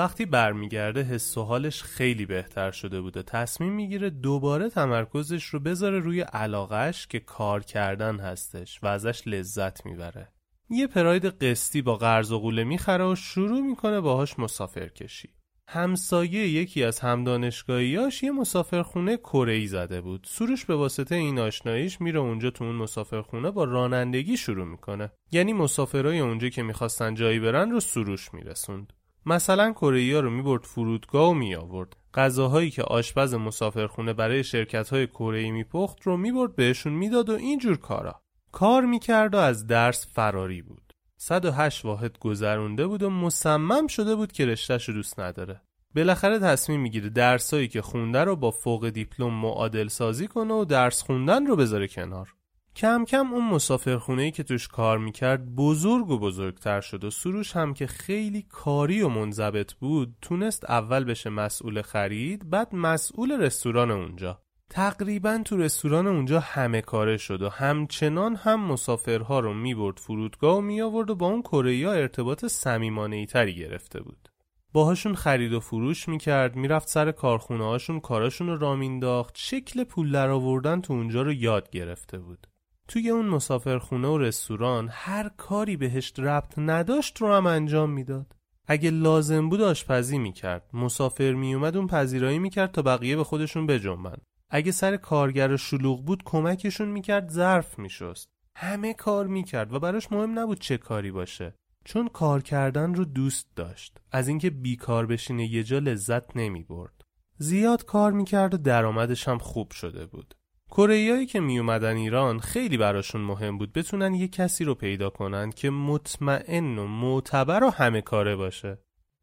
وقتی برمیگرده حس و حالش خیلی بهتر شده بوده. تصمیم می‌گیره دوباره تمرکزش رو بذاره روی علاقش که کار کردن هستش و ازش لذت می‌بره. یه پراید قسطی با قرض و قوله می‌خره و شروع می‌کنه باهاش مسافر کشی. همسایه یکی از همدانشگاهیاش یه مسافرخونه کره زده بود. سروش به واسطه این آشناییش میره اونجا تو اون مسافرخونه با رانندگی شروع می‌کنه. یعنی مسافرای اونجا که می‌خواستن جایی برن رو سروش میرسوند. مثلا کره رو می‌برد فرودگاه و میآورد. غذاهایی که آشپز مسافرخونه برای شرکت‌های کره میپخت رو می‌برد بهشون می‌داد و اینجور کارا. کار می‌کرد و از درس فراری بود. 108 واحد گذرونده بود و مصمم شده بود که رشتهش رو دوست نداره. بالاخره تصمیم می‌گیره درسایی که خونده رو با فوق دیپلم معادل سازی کنه و درس خوندن رو بذاره کنار. کم کم اون مسافرخونه که توش کار می‌کرد بزرگ و بزرگتر شد و سروش هم که خیلی کاری و منضبط بود تونست اول بشه مسئول خرید بعد مسئول رستوران اونجا. تقریبا تو رستوران اونجا همه کاره شد و همچنان هم مسافرها رو می‌برد فرودگاه و میآورد و با اون کره ارتباط صمیمانه تری گرفته بود. باهاشون خرید و فروش می‌کرد می‌رفت سر کارخونه هاشون کاراشون رو را مینداخت شکل پول در آوردن تو اونجا رو یاد گرفته بود. توی اون مسافرخونه و رستوران هر کاری بهش ربط نداشت رو هم انجام می‌داد. اگه لازم بود آشپزی می‌کرد. مسافر میومد اون پذیرایی می‌کرد تا بقیه به خودشون بجنبن اگه سر کارگر شلوغ بود کمکشون می‌کرد ظرف میشست. همه کار می‌کرد و براش مهم نبود چه کاری باشه. چون کار کردن رو دوست داشت. از اینکه بیکار بشینه یه جا لذت نمی‌برد. زیاد کار می‌کرد و درآمدش هم خوب شده بود. کره که می اومدن ایران خیلی براشون مهم بود بتونن یه کسی رو پیدا کنن که مطمئن و معتبر و همه کاره باشه.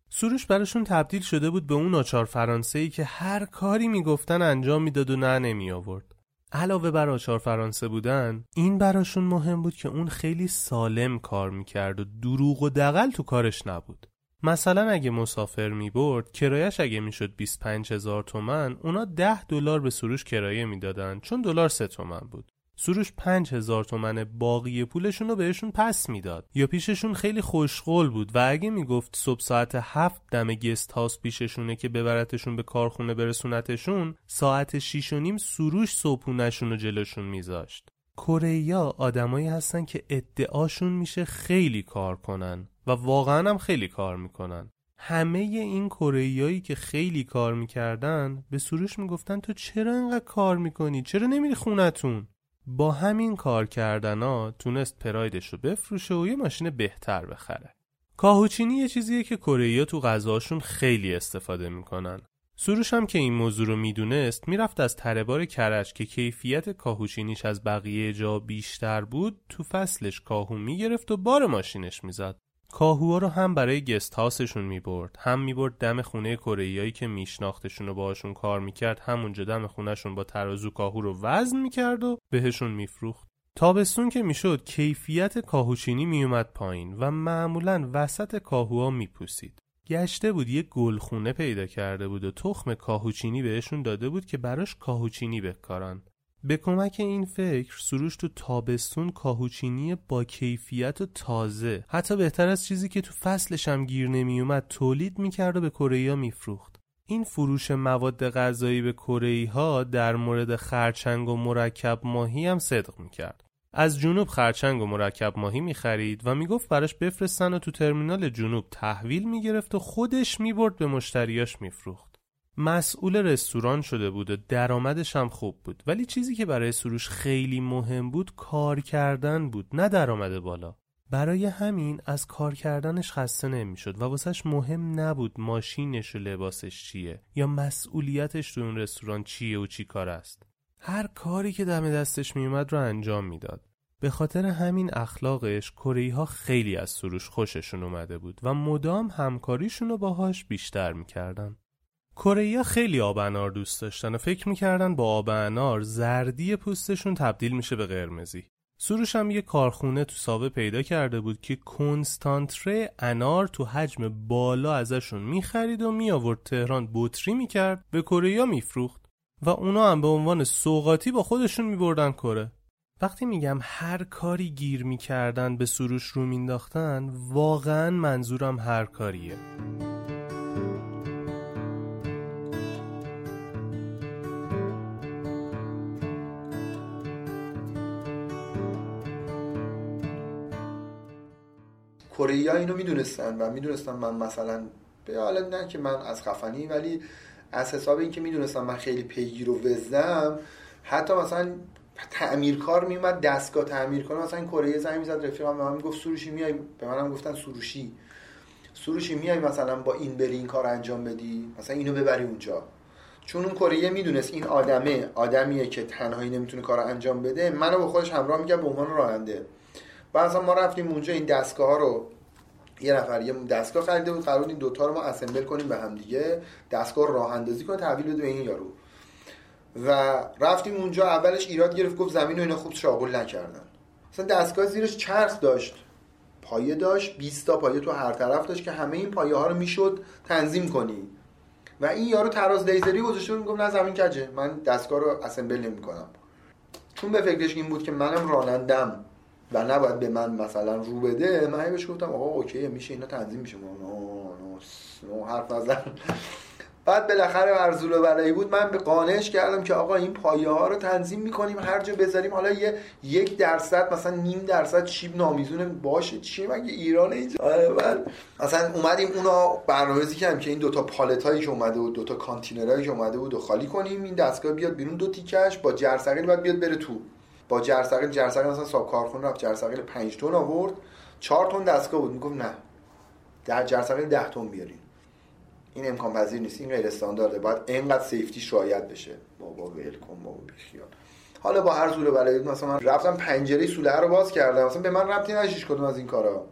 سروش براشون تبدیل شده بود به اون آچار فرانسه که هر کاری می‌گفتن انجام می‌داد و نه نمی آورد علاوه بر آچار فرانسه بودن این براشون مهم بود که اون خیلی سالم کار می‌کرد و دروغ و دقل تو کارش نبود. مثلا اگه مسافر می برد کرایش اگه می‌شد 25 هزار تومن اونا 10 دلار به سروش کرایه می‌دادن چون دلار 3 تومن بود. سروش 5 هزار تومن باقی پولشون رو بهشون پس می‌داد. یا پیششون خیلی خوشقول بود و اگه می‌گفت صبح ساعت هفت دم گست هاوس پیششونه که ببرتشون به کارخونه برسونتشون ساعت 6 و نیم سروش صبحونشون رو جلوشون میذاشت. کره آدمایی هستن که ادعاشون میشه خیلی کار کنن و واقعا هم خیلی کار می‌کنن. همه این کره که خیلی کار می‌کردن به سروش می‌گفتن تو چرا انقدر کار می‌کنی؟ چرا نمیری خونتون؟ با همین کار کردنا تونست پرایدش رو بفروشه و یه ماشین بهتر بخره. کاهوچینی یه چیزیه که کره تو غذاشون خیلی استفاده می‌کنن. سروش هم که این موضوع رو می‌دونست می‌رفت از تربار کرج که کیفیت کاهوچینیش از بقیه جا بیشتر بود تو فصلش کاهو می‌گرفت و بار ماشینش می‌زد. کاهوها رو هم برای گست هاسشون می‌برد هم می‌برد دم خونه کره که میشناختشون و باهاشون کار می‌کرد همونجا دم خونهشون با ترازو کاهو رو وزن می‌کرد و بهشون میفروخت. تابستون که می‌شد کیفیت کاهوچینی میومد پایین و معمولا وسط کاهوها میپوسید. گشته بود یه گلخونه پیدا کرده بود و تخم کاهوچینی بهشون داده بود که براش کاهوچینی بکارن. به کمک این فکر سروش تو تابستون کاهوچینی با کیفیت و تازه حتی بهتر از چیزی که تو فصلش هم گیر نمیومد تولید می‌کرد و به کره میفروخت. این فروش مواد غذایی به کره ها در مورد خرچنگ و مرکب ماهی هم صدق می‌کرد. از جنوب خرچنگ و مرکب ماهی می‌خرید و می‌گفت براش بفرستن و تو ترمینال جنوب تحویل می‌گرفت و خودش می‌برد به مشتریاش میفروخت. مسئول رستوران شده بود و درآمدش هم خوب بود. ولی چیزی که برای سروش خیلی مهم بود کار کردن بود نه درآمد بالا. برای همین از کار کردنش خسته نمی‌شد و واسهش مهم نبود ماشینش و لباسش چیه یا مسئولیتش تو اون رستوران چیه و چی کار است. هر کاری که دم دستش میومد رو انجام می‌داد. به خاطر همین اخلاقش کره ها خیلی از سروش خوششون اومده بود و مدام همکاریشون رو باهاش بیشتر می‌کردن. کره خیلی آب انار دوست داشتن و فکر می‌کردن با آب انار زردی پوستشون تبدیل میشه به قرمزی. سروش هم یه کارخونه تو سابه پیدا کرده بود که کنستانتره انار تو حجم بالا ازشون می‌خرید و میآورد تهران بطری می‌کرد به کره میفروخت. و اونا هم به عنوان سوقاتی با خودشون میبردن کره. وقتی میگم هر کاری گیر می‌کردن به سروش رو مینداختن واقعا منظورم هر کاریه. کره اینو می‌دونستن و می‌دونستن من مثلا به حالا که من از خفنی ولی از حساب اینکه می‌دونستم من خیلی پیگیر و وزدم حتی مثلا تعمیرکار میومد دستگاه تعمیر کنه مثلا کره زنگ می‌زد رفیقم به من می‌گفت سروشی میای؟ به منم گفتن سروشی. سروشی میای مثلا با این بری این کار انجام بدی؟ مثلا اینو ببری اونجا. چون اون کره می‌دونست این آدمه آدمیه که تنهایی نمی‌تونه کار انجام بده منو با خودش همراه میگه به عنوان راننده بعضا ما رفتیم اونجا این دستگاه رو یه نفر یه دستگاه خریده بود قرار این دوتا رو ما اسمبل کنیم به هم دیگه دستگاه راه اندازی کنه تحویل بده به این یارو. و رفتیم اونجا اولش ایراد گرفت گفت زمین و اینا خوب شاغل نکردن. مثلا دستگاه زیرش چرخ داشت پایه داشت 20 تا پایه تو هر طرف داشت که همه این پایه ها رو می‌شد تنظیم کنی. و این یارو تراز لیزری گذاشته بود می‌گفت نه زمین کجه؟ من دستگاه رو اسمبل نمی‌کنم. چون به فکرش این بود که منم رانندم. و نباید به من مثلا رو بده من بهش گفتم آقا اوکی میشه اینا تنظیم میشه. نو حرف نزن. بعد بالاخره ارزول برای بود. من به قانعش کردم که آقا این پایه ها رو تنظیم می‌کنیم هر جا بذاریم. حالا یه یک درصد مثلا نیم درصد چیب نامیزون باشه چی مگه ایران اینجا؟ آره مثلا اومدیم اونا برنامه‌ریزی کردیم که این دوتا پالت هایی که اومده بود دوتا کانتینرهایی که اومده بود و خالی کنیم. این دستگاه بیاد بیرون دو تیکش با جرثقیل بعد بیاد بره تو. با جرثقیل جرثقیل مثلا ساب کارخونه رفت جرثقیل 5 تن آورد 4 تن دستگاه بود. می‌گفت نه در جرثقیل 10 تن بیارین. این امکان پذیر نیست این غیر استاندارده. باید اینقدر سیفتی رعایت بشه. بابا ول کن بابا بیخیال حالا با هر زور بلایی مثلا من رفتم پنجره سوله رو باز کردم. مثلا به من ربطی نشیش کدوم از این کارا.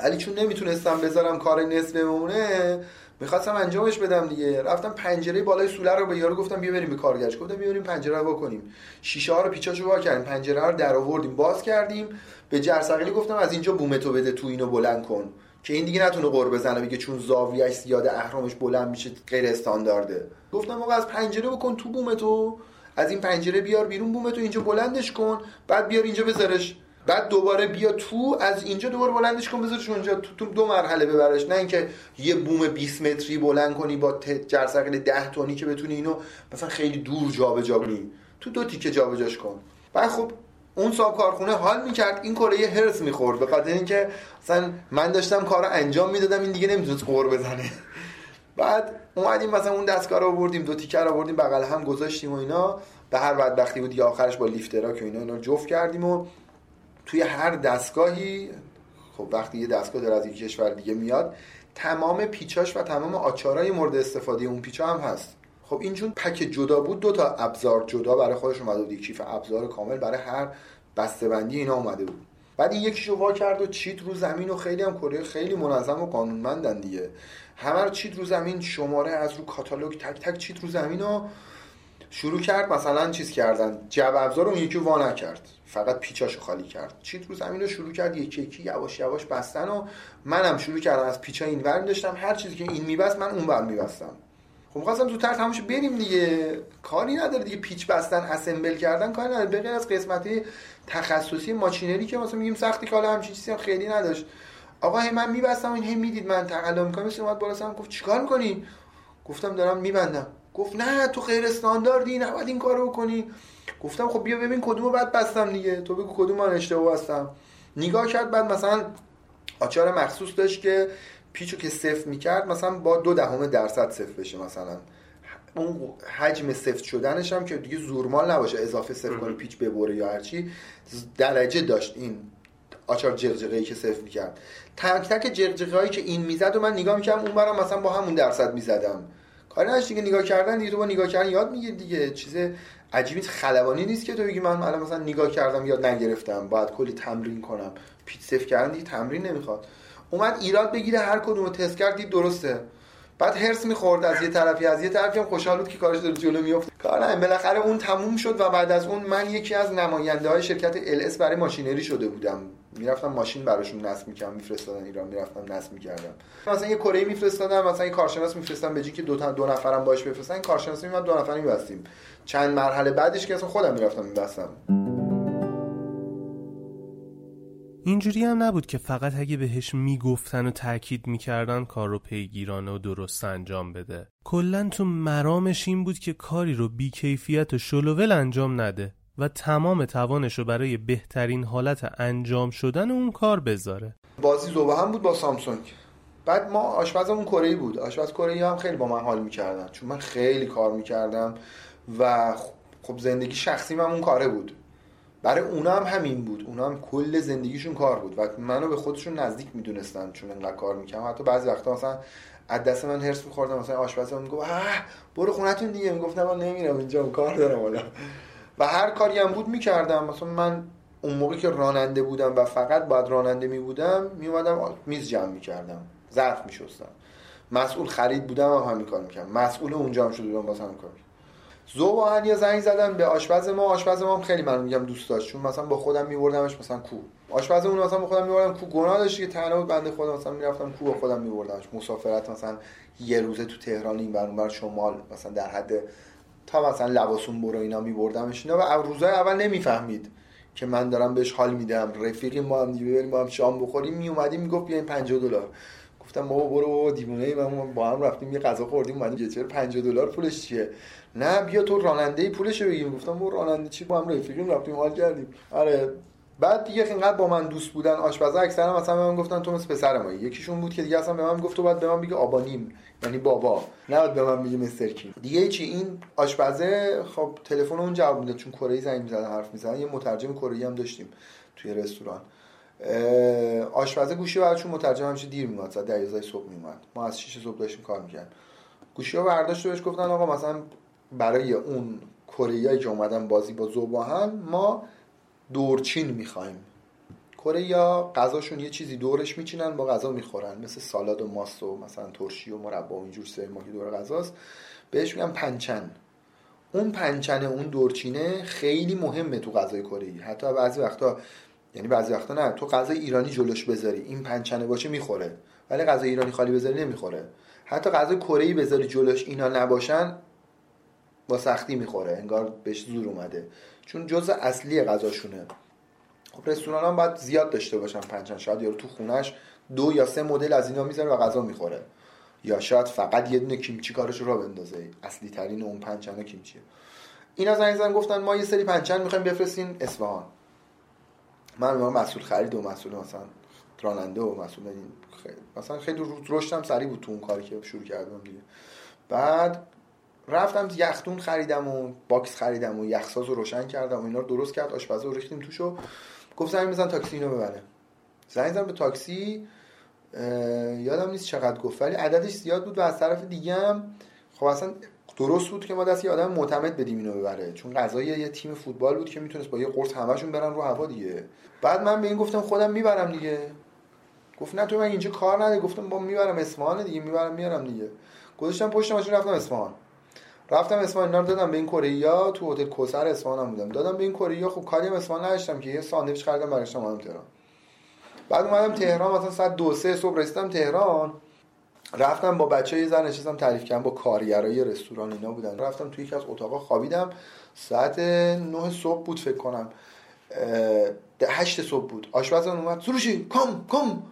علی چون نمی‌تونستم بذارم کار نصف بمونه می‌خواستم انجامش بدم دیگه. رفتم پنجره بالای سوله رو به یارو گفتم بیا بریم به کارگرش گفتم بیا بریم پنجره رو بکنیم شیشه ها رو پیچاشو وا کردیم. پنجره رو در آوردیم باز کردیم. به جرثقیلی گفتم از اینجا بومتو بده تو اینو بلند کن. که این دیگه نتونه قور بزنه. بگه چون زاویهش زیاده اهرامش بلند میشه غیر استاندارده. گفتم آقا از پنجره بکن تو بوم تو. از این پنجره بیار بیرون بوم تو. اینجا بلندش کن. بعد بیار اینجا بذارش. بعد دوباره بیا تو از اینجا دوباره بلندش کن بذارش اونجا تو, تو دو مرحله ببرش. نه اینکه یه بوم 20 متری بلند کنی با جرثقیل 10 تونی که بتونی اینو مثلا خیلی دور جابجا کنی تو دو تیکه جابجاش کن. بعد خب اون صاحب کارخونه حال می‌کرد. این کره یه هرس می‌خورد. به خاطر اینکه مثلا من داشتم کارو انجام می‌دادم این دیگه نمی‌تونست قور بزنه. بعد اومدیم مثلا اون دستگاه رو آوردیم دو تیکر آوردیم بغل هم گذاشتیم و اینا. به هر بدبختی بود آخرش با لیفترا که اینا اینا جفت کردیم و توی هر دستگاهی خب وقتی یه دستگاه داره از یک کشور دیگه میاد تمام پیچاش و تمام آچارای مورد استفاده اون پیچا هم هست. خب این چون پک جدا بود دو تا ابزار جدا برای خودش اومده بود کیف ابزار کامل برای هر بسته‌بندی اینا اومده بود. بعد این یکیشو وا کرد و چیت رو زمین و خیلی هم کره خیلی منظم و قانونمندن دیگه. همه رو چیت رو زمین شماره از رو کاتالوگ تک تک چیت رو زمین و شروع کرد مثلا چیز کردن. جب ابزار اون یکی وا نکرد. فقط پیچاشو خالی کرد. چیت رو زمین رو شروع کرد یکی یکی یواش یواش بستن و منم شروع کردم از پیچا این ور داشتم. هر چیزی که این میبست من اون ور میبستم. خب می‌خواستم زودتر تمومش بریم دیگه. کاری نداره دیگه پیچ بستن اسمبل کردن کاری نداره. بغیر از قسمتی تخصصی ماشینری که مثلا میگیم سختی که حالا همچین چیزی هم خیلی نداشت. آقا هی من میبستم این هی می‌دید. من تقلا می‌کنم. مثل اومد بالا گفت چیکار می‌کنی؟ گفتم دارم میبندم. گفت نه تو خیر استانداردی نباید این کارو بکنی گفتم خب بیا ببین کدومو بعد بستم دیگه. تو بگو کدوم من اشتباه بستم. نگاه کرد بعد مثلا آچار مخصوص داشت که پیچو که صفر می‌کرد مثلا با دو دهم درصد صفر بشه مثلا. اون حجم سفت شدنش هم که دیگه زورمال نباشه اضافه صفر کنی پیچ ببره یا هرچی. درجه داشت این آچار جغجغه که صفر می‌کرد. تک تک جغجغه هایی که این می‌زد و من نگاه می‌کردم اون برم مثلا با همون درصد می‌زدم. کاری نش دیگه نگاه کردن دیگه تو با نگاه کردن یاد میگیر دیگه. چیز عجیبی خلبانی نیست که تو بگی من الان مثلا نگاه کردم یاد نگرفتم باید کلی تمرین کنم. پیچ صفر کردن دیگه تمرین نمی‌خواد. اومد ایراد بگیره هر کدومو تست کرد دید درسته. بعد هرس می‌خورد از یه طرفی از یه طرفی هم خوشحال بود که کارش داره جلو میفته کار نه بالاخره اون تموم شد و بعد از اون من یکی از نماینده های شرکت ال برای ماشینری شده بودم. می‌رفتم ماشین براشون نصب می‌کردم میفرستادن ایران می‌رفتم نصب می‌کردم. مثلا یه کره میفرستادم مثلا یه کارشناس میفرستم به که دو تا دو نفرم باش بفرستن کارشناس میومد دو نفر میبستیم. چند مرحله بعدش که اصلا خودم می‌رفتم میبستم. اینجوری هم نبود که فقط اگه بهش می‌گفتن و تاکید می‌کردن کار رو پیگیرانه و درست انجام بده. کلا تو مرامش این بود که کاری رو بیکیفیت و شلوول انجام نده. و تمام توانش رو برای بهترین حالت انجام شدن اون کار بذاره. بازی زوبه هم بود با سامسونگ. بعد ما آشپزمون کره بود. آشپز کره هم خیلی با من حال می‌کردن. چون من خیلی کار می‌کردم و خب زندگی شخصی من اون کاره بود. برای اونا هم همین بود. اونا هم کل زندگیشون کار بود و منو به خودشون نزدیک می‌دونستن چون انقدر کار می‌کنم حتی بعضی وقتا مثلا از دست من هرس میخوردم مثلا آشپز من می‌گفت برو خونتون دیگه. می‌گفتم من نمیرم اینجا کار دارم حالا. و هر کاری هم بود می‌کردم. مثلا من اون موقعی که راننده بودم و فقط باید راننده میبودم میومدم میز جمع می‌کردم. ظرف میشستم. مسئول خرید بودم هم همین کار می‌کردم. مسئول اونجا هم شده بودم واسه هم کار زوباهن یا زنگ زدن به آشپز ما. آشپز ما هم خیلی من میگم دوست داشت. چون مثلا با خودم میبردمش مثلا کو. آشپز اون مثلا با خودم میبردم کو. گناه داشت که تنها بود بنده خودم مثلا می‌رفتم کو با خودم میبردمش مسافرت مثلا یه روزه تو تهران این بر بر شمال مثلا در حد تا مثلا لباسون برو اینا میبردمش اینا و روزای اول نمی‌فهمید که من دارم بهش حال میدم. رفیقی ما هم دیگه ما هم شام بخوریم. میومدیم می‌گفت بیاین 50 دلار. گفتم بابا برو دیوونه ای من با هم رفتیم یه غذا خوردیم اومدیم چرا 50 دلار پولش چیه؟ نه بیا تو راننده پولش بگیم گفتم برو راننده چی؟ با هم رفیقیم رفتیم حال کردیم. آره بعد دیگه اینقدر با من دوست بودن آشپزا اکثرا مثلا به من گفتن تو مثل پسر ما. یکیشون بود که دیگه اصلا به من گفت تو باید به من بگی آبانیم یعنی بابا. نه به من بگی مستر کیم دیگه چی این آشپزه خب تلفن اون جواب می‌داد چون کره زنگ می‌زد حرف می‌زدن یه مترجم کره هم داشتیم توی رستوران. آشپزه گوشی براشون مترجم همیشه دیر میاد ساعت 12 صبح میومد ما از 6 صبح داشتیم کار می‌کردیم. گوشی رو برداشت بهش گفتن آقا مثلا برای اون کره که اومدن بازی با زوباهن ما دورچین می‌خوایم. کره یا غذاشون یه چیزی دورش میچینن با غذا می‌خورن. مثل سالاد و ماست و مثلا ترشی و مربا و اینجور سرما که دور غذاست. بهش میگن پنچن. اون پنچن اون دورچینه خیلی مهمه تو غذای کره حتی بعضی وقتا یعنی بعضی وقتا نه تو غذای ایرانی جلوش بذاری. این پنچنه باشه می‌خوره. ولی غذای ایرانی خالی بذاری نمی‌خوره. حتی غذای کره بذاری جلوش اینا نباشن با سختی می‌خوره. انگار بهش زور اومده. چون جز اصلی غذاشونه. خب رستوران هم باید زیاد داشته باشن پنچن شاید یارو تو خونش دو یا سه مدل از اینا می‌ذاره و غذا می‌خوره. یا شاید فقط یه دونه کیمچی کارش رو بندازه. اصلی ترین اون banchan کیمچیه. اینا زنگ زدن گفتن ما یه سری banchan می‌خوایم بفرستین اصفهان. من مسئول خرید و مسئول مثلا راننده و مسئول این خیلی مثلا خیلی رشدم سریع بود تو اون کاری که شروع کردم دیگه. بعد رفتم یخدون خریدم و box خریدم و یخساز رو روشن کردم و اینا رو درست کرد. آشپزه رو ریختیم توشو. گفت زنگ بزن تاکسی اینو ببره. زنگ زدم به تاکسی. یادم نیست چقدر گفت. ولی عددش زیاد بود و از طرف دیگه هم خب اصلا درست بود که ما دست یه آدم معتمد بدیم اینو ببره. چون غذای یه تیم فوتبال بود که می‌تونست با یه قرص همشون برن رو هوا دیگه. بعد من به این گفتم خودم می‌برم دیگه. گفت نه تو من اینجا کار نده گفتم با می‌برم اصفهان دیگه می‌برم میارم دیگه. گذاشتم پشت ماشین رفتم اصفهان. رفتم اصفهان اینا رو دادم به این کره تو هتل کوسر اصفهان هم بودم. دادم به این کره خب کاری هم اصفهان نداشتم که یه ساندویچ خریدم برگشتم اومدم تهران. بعد اومدم تهران مثلا ساعت دو سه صبح رسیدم تهران. رفتم با بچه یه زن نشستم تعریف کردم با کارگرای رستوران اینا بودن. رفتم توی یکی از اتاقا خوابیدم. ساعت 9 صبح بود فکر کنم. هشت صبح بود. آشپز اومد. سروشی کم کم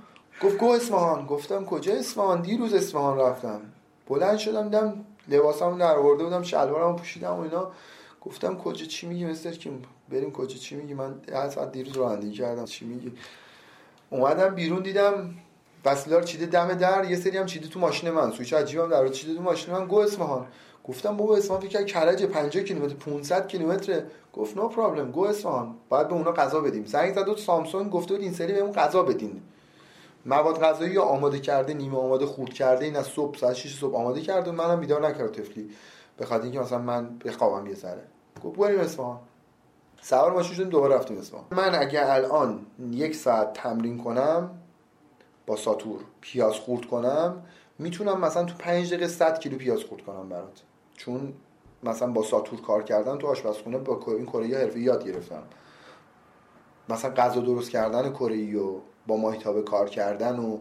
گفت گو اصفهان. گفتم کجا اصفهان؟ دیروز اصفهان رفتم. بلند شدم دم لباسمو در آورده بودم شلوارمو پوشیدم و اینا. گفتم کجا چی میگی؟ مستر که بریم کجا چی میگی؟ من هر ساعت دیروز رانندگی کردم چی میگی؟ اومدم بیرون دیدم وسیلار چیده دم در یه سری هم چیده تو ماشین من سویچ عجیبم در چیده تو ماشین من. گو اصفهان. گفتم بابا اصفهان فکر کرج 50 کیلومتر 500 کیلومتر گفت نو پرابلم. گو اصفهان. باید به اونا غذا بدیم. زنگ زد سامسونگ گفته بود این سری بهمون غذا بدین. مواد غذایی آماده کرده نیمه آماده خورد کرده این از صبح ساعت 6 صبح آماده کرده. منم بیدار نکرد تفلی به خاطر اینکه مثلا من بخوابم یه سره گفت بریم اصفهان. سوار ماشین شدیم دوباره رفتیم اصفهان. من اگه الان یک ساعت تمرین کنم با ساتور پیاز خورد کنم می‌تونم مثلا تو 5 دقیقه 100 کیلو پیاز خورد کنم برات. چون مثلا با ساتور کار کردن تو آشپزخونه با این کره حرفه یاد گرفتم. مثلا غذا درست کردن کره و با ماهیتابه کار کردن و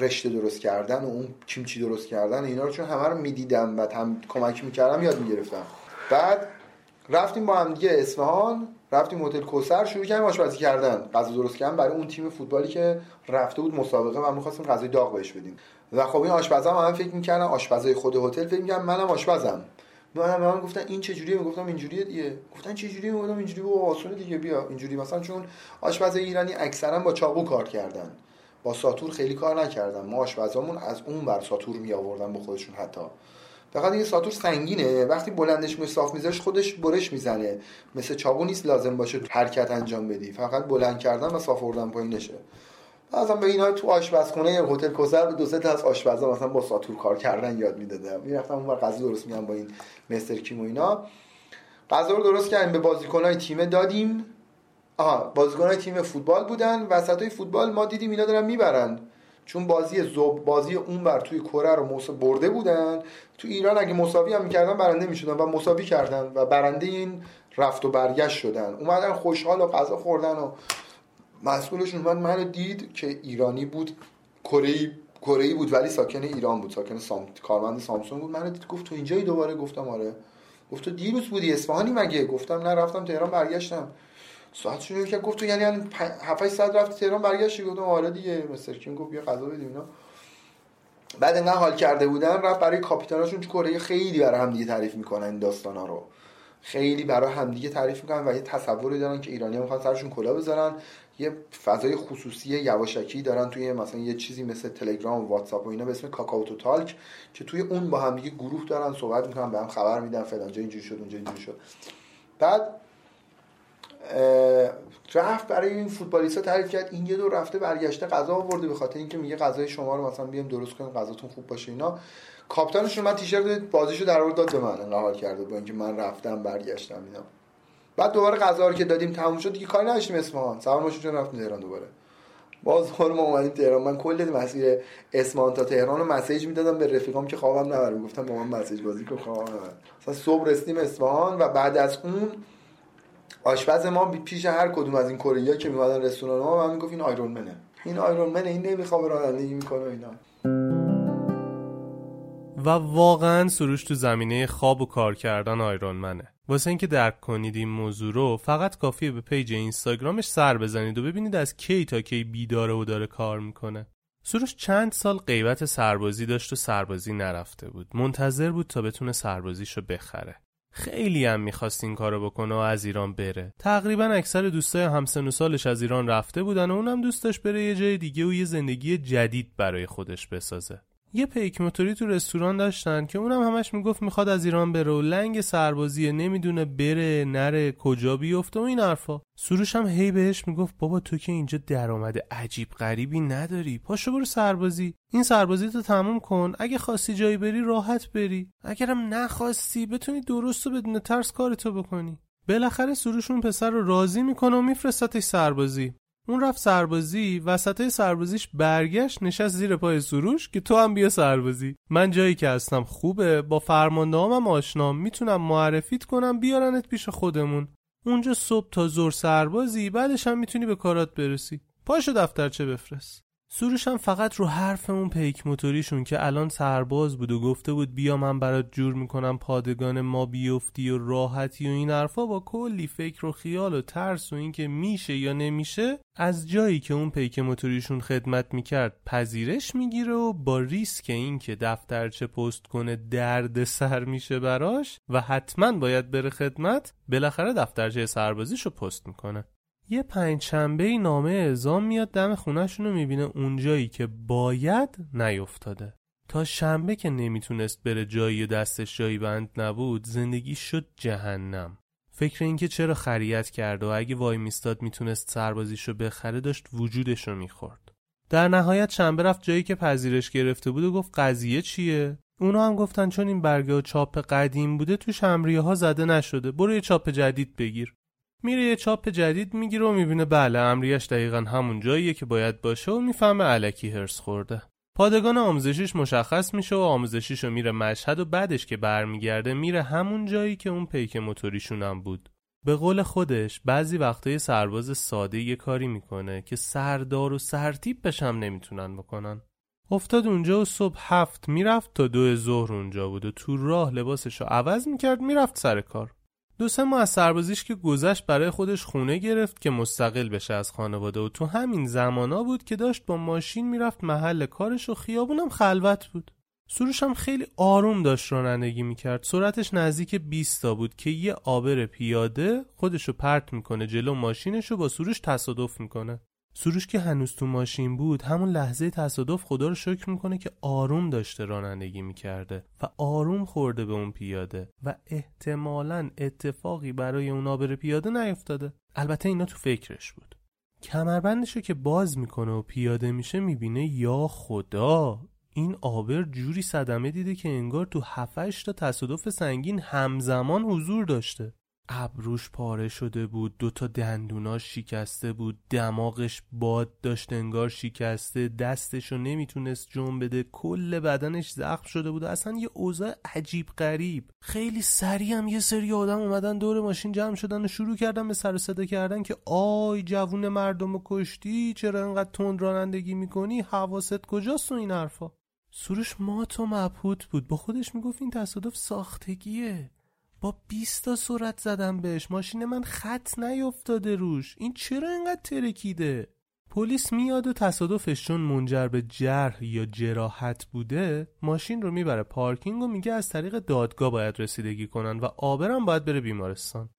رشته درست کردن و اون کیمچی درست کردن اینا رو چون همه رو می‌دیدم و هم کمک می‌کردم یاد می‌گرفتم. بعد رفتیم با هم دیگه اصفهان رفتیم هتل کوسر شروع کردیم آشپزی کردن. غذا درست کردن برای اون تیم فوتبالی که رفته بود مسابقه و می‌خواستیم غذای داغ بهش بدیم. و خب این آشپزا هم, هم فکر می‌کردن آشپزای خود هتل فکر می‌کردن منم آشپزم. من من گفتن این چه جوریه می‌گفتم اینجوریه دیگه. گفتن چه جوریه می‌گفتم اینجوری و آسونه دیگه بیا. اینجوری مثلا چون آشپز ایرانی اکثرا با چاقو کار کردن. با ساتور خیلی کار نکردن. ما آشپزامون از اون بر ساتور می آوردن به خودشون حتی. فقط این ساتور سنگینه. وقتی بلندش می صاف میذاش خودش برش می‌زنه. مثل چاقو نیست لازم باشه حرکت انجام بدی. فقط بلند کردن و صاف آوردن پایینشه. مثلا به اینا تو آشپزخونه هتل کوسر به دو سه تا از آشپزا مثلا با ساتور کار کردن یاد می‌دادم. می‌رفتم اون غذا درست میگم با این مستر کیم و اینا. غذا رو درست کردیم به بازیکنای تیم دادیم. آها بازیکنای تیم فوتبال بودن. وسطای فوتبال ما دیدیم اینا دارن می‌برن. چون بازی زوب بازی اون بر توی کره رو موسا برده بودن. تو ایران اگه مساوی هم می‌کردن برنده می‌شدن و مساوی کردن و برنده این رفت و برگشت شدن. اومدن خوشحال و غذا خوردن و مسئولشون اومد من دید که ایرانی بود کره کره بود ولی ساکن ایران بود ساکن سام... کارمند سامسونگ بود. من دید گفت تو اینجایی دوباره؟ گفتم آره. گفت تو دیروز بودی اصفهانی مگه؟ گفتم نه رفتم تهران برگشتم. ساعت شروع که گفت تو یعنی 7 ساعت رفتی تهران برگشتی؟ گفتم آره دیگه مستر کیم گفت بیا غذا بدیم اینا. بعد انقدر حال کرده بودن رفت برای کاپیتاناشون کره خیلی برای هم دیگه تعریف می‌کنن این داستانا رو. خیلی برای همدیگه تعریف می‌کنن و یه تصوری دارن که ایرانی می‌خوان سرشون کلا بذارن. یه فضای خصوصی یواشکی دارن توی مثلا یه چیزی مثل تلگرام و واتساپ و اینا به اسم کاکاو تو تالک که توی اون با همدیگه گروه دارن صحبت می‌کنن به هم خبر میدن فلان جا اینجوری شد اونجا اینجوری شد. بعد رفت برای این فوتبالیستا تعریف کرد این یه دور رفته برگشته غذا آورده به خاطر اینکه میگه غذای شما رو مثلا بیام درست کنیم غذاتون خوب باشه اینا. کاپیتانشون من تیشرت بازیشو در آورد داد به من انقدر کرده با اینکه من رفتم برگشتم اینا. بعد دوباره غذا رو که دادیم تموم شد دیگه کاری نداشتیم اصفهان. سوار ماشین چون رفتیم تهران دوباره. باز دوباره ما اومدیم تهران. من کل مسیر اصفهان تا تهران رو message می‌دادم به رفیقام که خوابم نبره. گفتم با من message بازی کن خوابم نبره. مثلا صبح رسیدیم اصفهان و بعد از اون آشپز ما پیش هر کدوم از این کره که میومدن رستوران ما من می‌گفت این Iron Man ه. این Iron Man ه این نمی‌خواد رانندگی می‌کنه اینا. و واقعا سروش تو زمینه خواب و کار کردن Iron Man ه. واسه اینکه درک کنید این موضوع رو فقط کافیه به page اینستاگرامش سر بزنید و ببینید از کی تا کی بیداره و داره کار می‌کنه. سروش چند سال غیبت سربازی داشت و سربازی نرفته بود. منتظر بود تا بتونه سربازیشو بخره. خیلی هم می‌خواست این کارو بکنه و از ایران بره. تقریبا اکثر دوستای همسن و سالش از ایران رفته بودن و اونم دوست داشت بره یه جای دیگه و یه زندگی جدید برای خودش بسازه. یه پیک موتوری تو رستوران داشتن که اونم همش می‌گفت می‌خواد از ایران بره و لنگ سربازیه نمی‌دونه بره نره کجا بیفته و این حرفا. سروش هم هی بهش می‌گفت بابا تو که اینجا درآمد عجیب غریبی نداری. پاشو برو سربازی. این سربازی تو تموم کن. اگه خواستی جایی بری راحت بری. اگرم نخواستی بتونی درست و بدون ترس کارتو بکنی. بالاخره سروش اون پسر رو راضی می‌کنه و میفرستتش سربازی. اون رفت سربازی وسط سربازیش برگشت نشست زیر پای سروش که تو هم بیا سربازی. من جایی که هستم خوبه با فرمانده هم آشنام می‌تونم معرفیت کنم بیارنت پیش خودمون. اونجا صبح تا زور سربازی بعدش هم می‌تونی به کارات برسی. پاشو دفترچه بفرست. سروش هم فقط رو حرف اون پیک موتوریشون که الان سرباز بود و گفته بود بیا من برات جور می‌کنم پادگان ما بیفتی و راحتی و این حرفا با کلی فکر و خیال و ترس و اینکه میشه یا نمیشه از جایی که اون پیک موتوریشون خدمت می‌کرد پذیرش می‌گیره و با ریسک اینکه دفترچه پست کنه درد سر میشه براش و حتما باید بره خدمت بالاخره دفترچه سربازیشو پست می‌کنه. یه پنج شنبه نامه اعزام میاد دم خونهشون رو می‌بینه اونجایی که باید نیفتاده. تا شنبه که نمی‌تونست بره جایی دستش جایی بند نبود زندگی شد جهنم. فکر اینکه چرا خریت کرد و اگه وای میستاد می‌تونست سربازیشو بخره داشت وجودش رو می‌خورد. در نهایت شنبه رفت جایی که پذیرش گرفته بود و گفت قضیه چیه؟ اونا هم گفتن چون این برگه و چاپ قدیم بوده تو شمریه ها زده نشده. برو یه چاپ جدید بگیر. میره یه چاپ جدید می‌گیره و می‌بینه بله امریش دقیقا همون جاییه که باید باشه و می‌فهمه علکی هرس خورده. پادگان آموزشیش مشخص میشه و آموزشیشو میره مشهد و بعدش که برمیگرده میره همون جایی که اون پیک موتوریشون هم بود. به قول خودش بعضی وقتای سرباز ساده یه کاری می‌کنه که سردار و سرتیب بشم نمی‌تونن بکنن. افتاد اونجا و صبح هفت می‌رفت تا دو ظهر اونجا بود و تو راه لباسشو عوض می‌کرد می‌رفت سر کار. دو سه ماه از سربازیش که گذشت برای خودش خونه گرفت که مستقل بشه از خانواده. و تو همین زمانا بود که داشت با ماشین می‌رفت محل کارش و خیابونم خلوت بود. سروش هم خیلی آروم داشت رانندگی می‌کرد. سرعتش نزدیک 20 تا بود که یه آبر پیاده خودشو پرت می‌کنه جلو ماشینشو با سروش تصادف می‌کنه. سروش که هنوز تو ماشین بود همون لحظه تصادف خدا رو شکر می‌کنه که آروم داشته رانندگی می‌کرده و آروم خورده به اون پیاده و احتمالا اتفاقی برای اون آبر پیاده نیفتاده. البته اینا تو فکرش بود. کمربندشو که باز می‌کنه و پیاده میشه می‌بینه یا خدا! این آبر جوری صدمه دیده که انگار تو هفتش تا تصادف سنگین همزمان حضور داشته. ابروش پاره شده بود دوتا دندوناش شکسته بود دماغش باد داشت انگار شکسته دستشو نمی‌تونست جون بده کل بدنش زخم شده بود اصلا یه اوضاع عجیب غریب. خیلی سریع هم یه سری آدم اومدن دور ماشین جمع شدن و شروع کردن به سر صدا کردن که آی جوون مردم کشتی چرا انقدر تند رانندگی می‌کنی؟ حواست کجاست و این حرفا؟ سروش مات و مبهوت بود. با خودش می‌گفت این تصادف ساختگیه. با 20 تا سرعت زدم بهش. ماشین من خط نیفتاده روش. این چرا اینقدر ترکیده؟ پلیس میاد و تصادفش چون منجر به جرح یا جراحت بوده ماشین رو می‌بره پارکینگ و میگه از طریق دادگاه باید رسیدگی کنن و آبرم باید بره بیمارستان.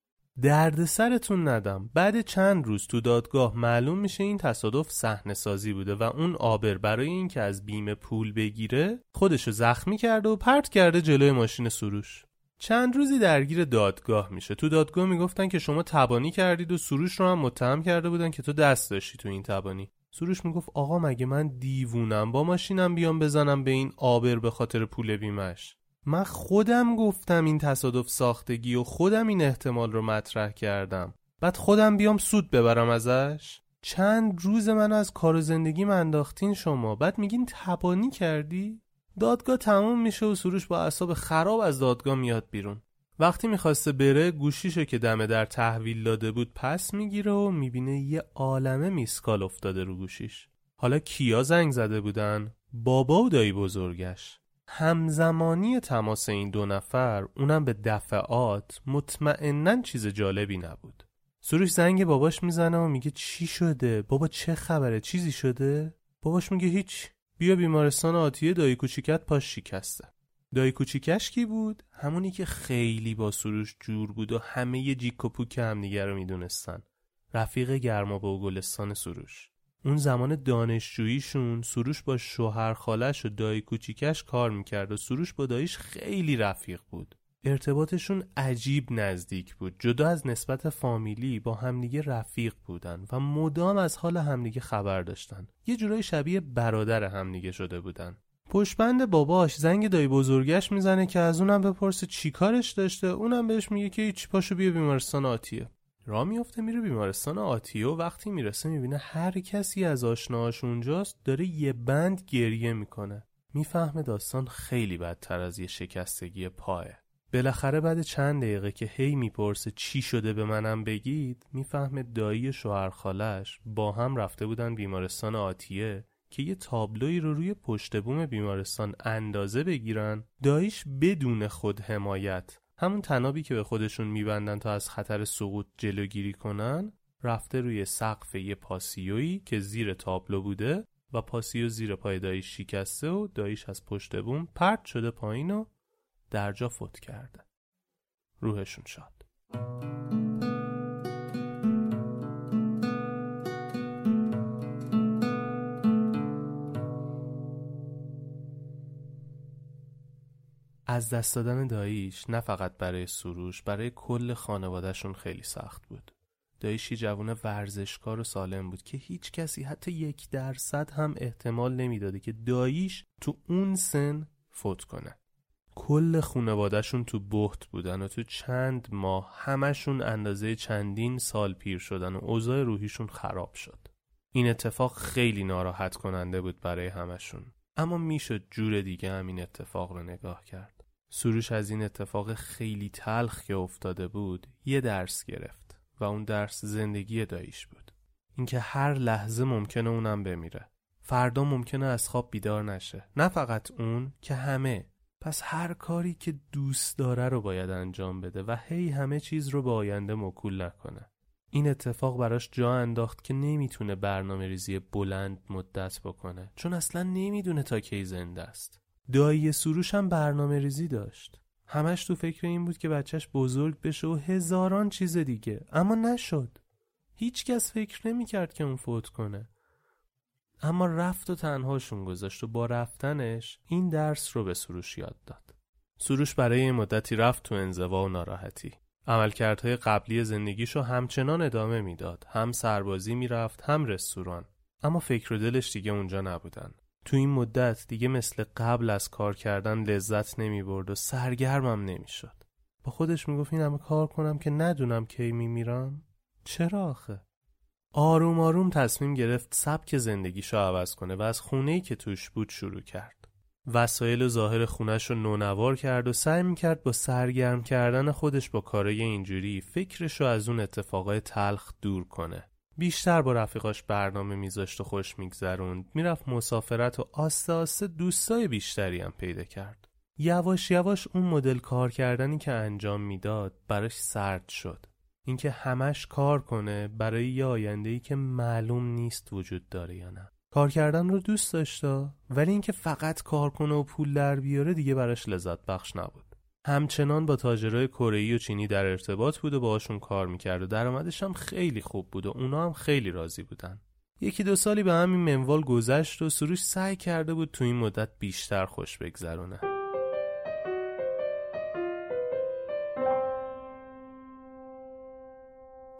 درد سرتون ندم. بعد چند روز تو دادگاه معلوم میشه این تصادف صحنه سازی بوده و اون آبر برای اینکه از بیمه پول بگیره خودشو زخمی کرده و پرت کرده جلوی ماشین سروش. چند روزی درگیر دادگاه میشه. تو دادگاه می‌گفتن که شما تبانی کردید و سروش رو هم متهم کرده بودن که تو دست داشتی تو این تبانی. سروش می‌گفت آقا مگه من دیوونم؟ با ماشینم بیام بزنم به این آبر به خاطر پول بیمش من خودم گفتم این تصادف ساختگی و خودم این احتمال رو مطرح کردم. بعد خودم بیام سود ببرم ازش. چند روز من از کار و زندگی انداختین شما. بعد میگین تبانی کردی؟ دادگاه تموم میشه و سروش با اعصاب خراب از دادگاه میاد بیرون. وقتی می‌خواسته بره گوشیشو که دمه در تحویل داده بود پس می‌گیره و می‌بینه یه عالمه میسکال افتاده رو گوشیش. حالا کیا زنگ زده بودن؟ بابا و دایی بزرگش. همزمانی تماس این دو نفر اونم به دفعات مطمئنا چیز جالبی نبود. سروش زنگ باباش می‌زنه و میگه چی شده؟ بابا چه خبره؟ چیزی شده؟ باباش میگه هیچ. بیا بیمارستان آتیه دایی کوچیکت پاش شکسته. دایی کوچیکش کی بود؟ همونی که خیلی با سروش جور بود و همه ی جیک و پوک همدیگه رو می‌دونستن. رفیق گرما با گلستان سروش. اون زمان دانشجوییشون سروش با شوهر خالش و دایی کوچیکش کار می‌کرد و سروش با داییش خیلی رفیق بود. ارتباطشون عجیب نزدیک بود. جدا از نسبت فامیلی با همدیگه رفیق بودن و مدام از حال همدیگه خبر داشتن. یه جورای شبیه برادر همدیگه شده بودن. پشبند باباش زنگ دایی بزرگش می‌زنه که از اونم بپرسه چی کارش داشته. اونم بهش میگه که هیچ پاشو بیا بیمارستان آتیه. را میفته میره بیمارستان آتیه و وقتی می‌رسه می‌بینه هر کسی از آشناهاش اونجاست داره یه بند گریه می‌کنه. می‌فهمه داستان خیلی بدتر از یه شکستگی پاه بالاخره بعد چند دقیقه که هی می‌پرسه چی شده به منم بگید می‌فهمه دایی شوهر خالش با هم رفته بودن بیمارستان آتیه که یه تابلوی رو روی پشت بوم بیمارستان اندازه بگیرن داییش بدون خود حمایت. همون تنابی که به خودشون میبندن تا از خطر سقوط جلوگیری کنن رفته روی سقف یه پاسیویی که زیر تابلو بوده و پاسیو زیر پای داییش شکسته و داییش از پشت بوم پرت شده پایین و در جا فوت کرده. روحشون شاد. از دست دادن داییش نه فقط برای سروش برای کل خانوادهشون خیلی سخت بود. داییشی جوون ورزشکار و سالم بود که هیچ کسی حتی یک درصد هم احتمال نمی‌داده که داییش تو اون سن فوت کنه. کل خانوادهشون تو بحت بودن و تو چند ماه همشون اندازه چندین سال پیر شدن و اوضاع روحیشون خراب شد. این اتفاق خیلی ناراحت کننده بود برای همشون اما می‌شد جور دیگه هم این اتفاق رو نگاه کرد. سروش از این اتفاق خیلی تلخ که افتاده بود یه درس گرفت و اون درس زندگی داییش بود. اینکه هر لحظه ممکنه اونم بمیره. فردا ممکنه از خواب بیدار نشه. نه فقط اون که همه. پس هر کاری که دوست داره رو باید انجام بده و هی همه چیز رو به آینده مکول نکنه. این اتفاق براش جا انداخت که نمی‌تونه برنامه ریزی بلند مدت بکنه چون اصلا نمی‌دونه تا کی زنده است. دایی سروش هم برنامه ریزی داشت. همش تو فکر این بود که بچهش بزرگ بشه و هزاران چیز دیگه اما نشد. هیچکس فکر نمی‌کرد که اون فوت کنه. اما رفت و تنهاشون گذاشت و با رفتنش این درس رو به سروش یاد داد. سروش برای مدتی رفت تو انزوا و ناراحتی. عملکردهای قبلی زندگیشو همچنان ادامه می‌داد. هم سربازی می‌رفت هم رستوران. اما فکر و دلش دیگه اونجا نبودن. تو این مدت دیگه مثل قبل از کار کردن لذت نمی برد و سرگرمم نمی‌شد. با خودش می‌گفت این همه کار کنم که ندونم کی میمیرم؟ چرا آخه؟ آروم آروم تصمیم گرفت سبک زندگیشو عوض کنه و از خونه‌ای که توش بود شروع کرد. وسایل ظاهر خونش رو نونوار کرد و سعی می‌کرد با سرگرم کردن خودش با کارای اینجوری فکرش رو از اون اتفاقای تلخ دور کنه. بیشتر با رفیقاش برنامه میذاشت و خوش میگذروند. می‌رفت مسافرت و آسته آسته دوستای بیشتری هم پیدا کرد. یواش یواش اون مدل کار کردنی که انجام می‌داد براش سرد شد. اینکه همش کار کنه برای یه آینده که معلوم نیست وجود داره یا نه. کار کردن رو دوست داشته ولی اینکه فقط کار کنه و پول در بیاره دیگه براش لذت بخش نبود. همچنان با تاجرای کره و چینی در ارتباط بود و باهاشون کار می‌کرد و درآمدش هم خیلی خوب بود و اونا هم خیلی راضی بودن. یکی دو سالی به همین منوال گذشت و سروش سعی کرده بود تو این مدت بیشتر خوش بگذرونه.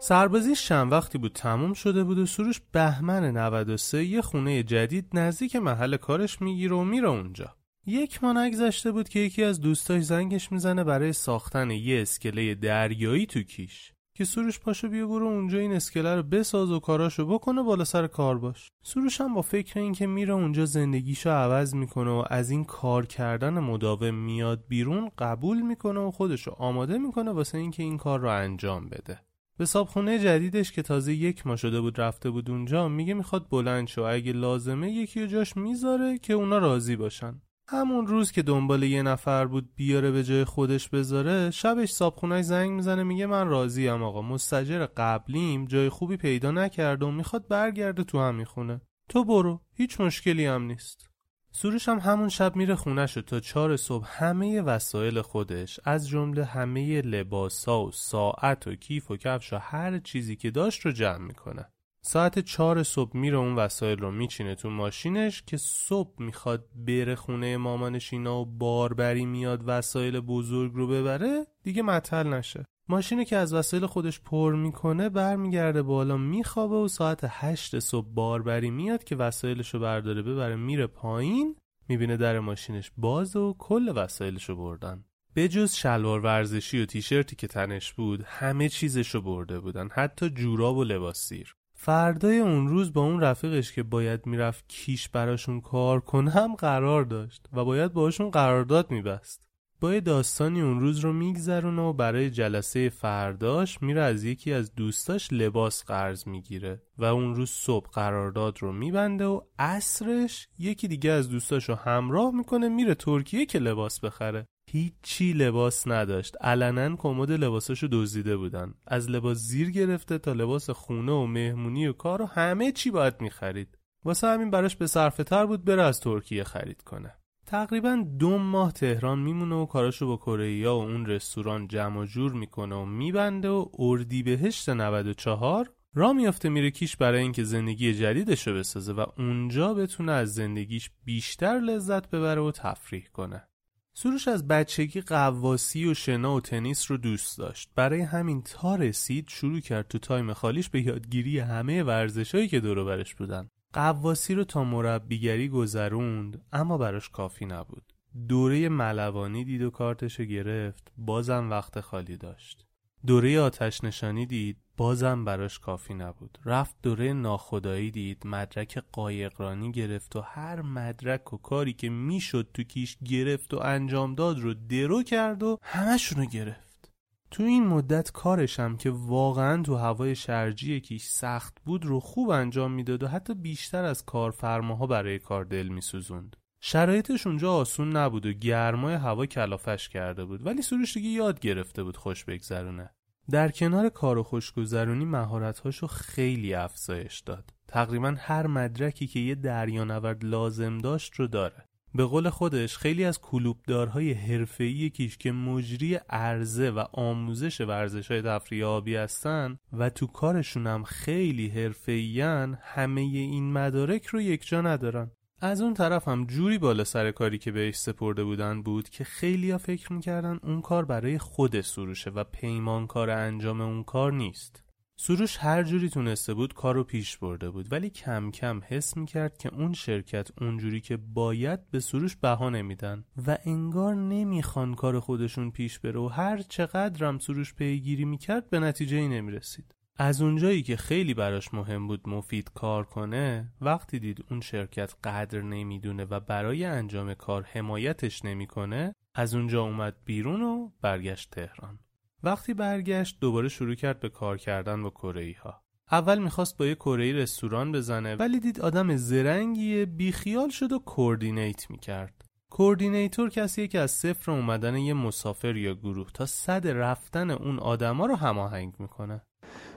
سربازی چند وقتی بود تموم شده بود و سروش بهمن 93 یه خونه جدید نزدیک محل کارش می‌گیره و میره اونجا. یک ماه نگذشته بود که یکی از دوستاش زنگش می‌زنه برای ساختن یه اسکله دریایی تو کیش. که سروش پاشو بیا برو اونجا این اسکله رو بساز و کاراشو بکنه بالا سر کار باش. سروش هم با فکر این که میره اونجا زندگیشو عوض می‌کنه و از این کار کردن مداوم میاد بیرون قبول می‌کنه و خودشو آماده می‌کنه واسه اینکه این کار رو انجام بده. به صابخونه جدیدش که تازه یک ماه شده بود رفته بود اونجا میگه می‌خواد بلند شو اگه لازمه یکی جاش می‌ذاره که اونا راضی باشن. همون روز که دنبال یه نفر بود بیاره به جای خودش بذاره شبش صابخونهش زنگ می‌زنه میگه من راضیم آقا مستجر قبلیم جای خوبی پیدا نکرده و می‌خواد برگرده تو همین خونه. تو برو هیچ مشکلی هم نیست. سروش هم همون شب میره خونش تا چهار صبح همه وسایل خودش از جمله همه لباسا و ساعت و کیف و کفش و هر چیزی که داشت رو جمع می‌کنه. ساعت چهار صبح میره اون وسایل رو میچینه تو ماشینش که صبح می‌خواد بره خونه مامانش اینا و باربری میاد وسایل بزرگ رو ببره دیگه مطل نشه. ماشینی که از وسایل خودش پر می‌کنه برمیگرده بالا میخوابه و ساعت هشت صبح باربری میاد که وسایلش رو برداره ببره میره پایین می‌بینه در ماشینش باز و کل وسایلش رو بردن. به جز شلوار ورزشی و تیشرتی که تنش بود همه چیزش رو برده بودن حتی جوراب و لباس سیر. فردای اون روز با اون رفیقش که باید می‌رفت کیش براشون کار کنه هم قرار داشت و باید باشون قرارداد میبست. با داستانی اون روز رو میگذرونه و برای جلسه فرداش میره از یکی از دوستاش لباس قرض می‌گیره و اون روز صبح قرارداد رو میبنده و عصرش یکی دیگه از دوستاش رو همراه می‌کنه میره ترکیه که لباس بخره. هیچی لباس نداشت. علنا کمد لباساشو دزدیده بودن. از لباس زیر گرفته تا لباس خونه و مهمونی و کار و همه چی باید می‌خرید. واسه همین براش به صرفه تر بود بره از ترکیه خرید کنه. تقریبا دو ماه تهران میمونه و کاراشو با کره و اون رستوران جمع جور می‌کنه و میبنده و اردیبهشت 94 را میافته میره کیش برای اینکه زندگی جدیدشو بسازه و اونجا بتونه از زندگیش بیشتر لذت ببره و تفریح کنه. سروش از بچگی غواصی و شنا و تنیس رو دوست داشت. برای همین تا رسید شروع کرد تو time خالیش به یادگیری همه ورزشهایی که دور برش بودن. غواصی رو تا مربیگری گذروند اما براش کافی نبود. دوره ملوانی دید و کارتشو گرفت بازم وقت خالی داشت. دوره آتش نشانی دید بازم براش کافی نبود. رفت دوره ناخدایی دید مدرک قایقرانی گرفت و هر مدرک و کاری که می‌شد تو کیش گرفت و انجام داد رو درو کرد و همشونو گرفت. تو این مدت کارشم که واقعا تو هوای شرجی کیش سخت بود رو خوب انجام می‌داد و حتی بیشتر از کارفرماها برای کار دل میسوزوند. شرایطش اونجا آسون نبود و گرمای هوا کلافش کرده بود ولی سروش دیگه یاد گرفته بود خوش بگذرونه. در کنار کار و خوشگذرونی مهارت‌هاشو خیلی افزایش داد. تقریبا هر مدرکی که یه دریانورد لازم داشت رو داره. به قول خودش خیلی از کلوبدارهای حرفه‌ای کیش که مجری عرضه و آموزش ورزش های تفریح آبی هستن و تو کارشون هم خیلی حرفه‌این همه این مدارک رو یک جا ندارن. از اون طرف هم جوری بالا سر کاری که بهش سپرده بودن بود که خیلیا فکر می‌کردن اون کار برای خود سروشه و پیمانکار انجام اون کار نیست. سروش هر جوری تونسته بود کارو پیش برده بود ولی کم کم حس می‌کرد که اون شرکت اونجوری که باید به سروش بها نمیدن و انگار نمی‌خوان کار خودشون پیش بره و هر چقدرم سروش پیگیری می‌کرد به نتیجه ای نمی‌رسید. از اونجایی که خیلی براش مهم بود مفید کار کنه وقتی دید اون شرکت قدر نمی‌دونه و برای انجام کار حمایتش نمی‌کنه از اونجا اومد بیرون و برگشت تهران. وقتی برگشت دوباره شروع کرد به کار کردن با کره ها اول می‌خواست با یه کره رستوران بزنه ولی دید آدم زرنگیه بیخیال شد و کوردینیت می‌کرد. کوردینیتور کسیه که از صفر اومدن یه مسافر یا گروه تا صد رفتن اون آدما رو هماهنگ می‌کنه.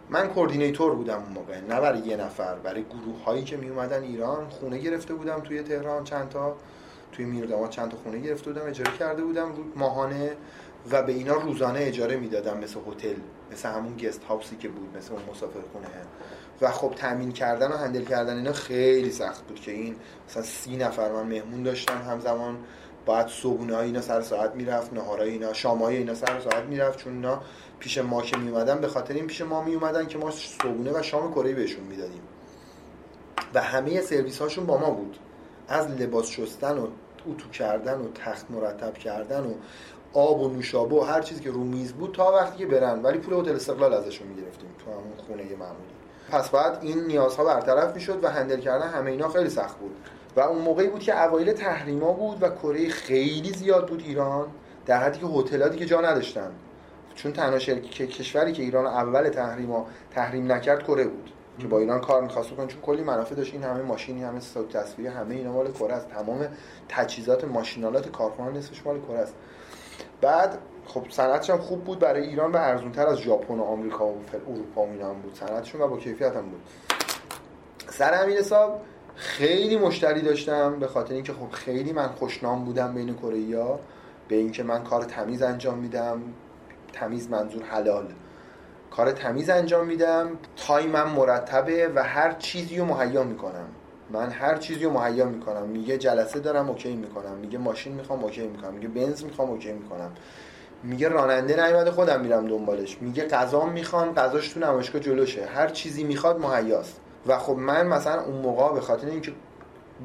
من کوردینیتور بودم اون موقع نه برای یه نفر برای گروه هایی که می اومدن ایران خونه گرفته بودم توی تهران چند تا توی میرداماد چند تا خونه گرفته بودم اجاره کرده بودم ماهانه و به اینا روزانه اجاره می‌دادم مثل هتل مثل همون گست هاوسی که بود مثل اون مسافر خونه و خب تامین کردن و هندل کردن اینا خیلی سخت بود که این مثلا سی نفر من مهمون داشتم همزمان. باید صبحونه اینا سر ساعت می‌رفت نهارای اینا شامای اینا سر ساعت می‌رفت چون اینا پیش ما که میومدن به خاطر این پیش ما میومدن که ما صبحونه و شام کره بهشون می‌دادیم. و همه سرویس هاشون با ما بود. از لباس شستن و اتو کردن و تخت مرتب کردن و آب و نوشابه و هر چیزی که رو میز بود تا وقتی که برن. ولی پول هتل استقلال ازشون می‌گرفتیم تو همون خونه معمولی. پس بعد این نیازها برطرف می‌شد و هندل کردن همه اینا خیلی سخت بود. و اون موقعی بود که اوایل تحریما بود و کره خیلی زیاد بود ایران در حدی که هتلاتی که جا نداشتن. چون تنها شرکت کشوری که ایران اول تحریما تحریم نکرد کره بود که با ایران کار می‌خواست بکنه. چون کلی منافع داشت این همه ماشینی همه صوت تصویری همه اینا مال کره است. تمام تجهیزات ماشینالات کارخانه نصفش مال کره است. بعد خب صنعتش هم خوب بود. برای ایران و ارزونتر از ژاپن و آمریکا و اروپا و اینا هم بود. صنعتشون و با کیفیت هم بود. سر همین حساب خیلی مشتری داشتم به خاطر اینکه خب خیلی من خوشنام بودم بین کره به اینکه من کار تمیز انجام میدم تمیز منظور حلال. کار تمیز انجام میدم تایمم مرتبه و هر چیزی رو مهیا می‌کنم. من هر چیزی رو مهیا می‌کنم. میگه جلسه دارم OK می‌کنم. میگه ماشین می‌خوام OK می‌کنم. میگه بنز می‌خوام OK می‌کنم. میگه راننده نیومده خودم میرم دنبالش. میگه غذا می‌خوان غذاش تو نمایشگاه جلوشه. هر چیزی می‌خواد مهیاست. و خب من مثلا اون موقع به خاطر اینکه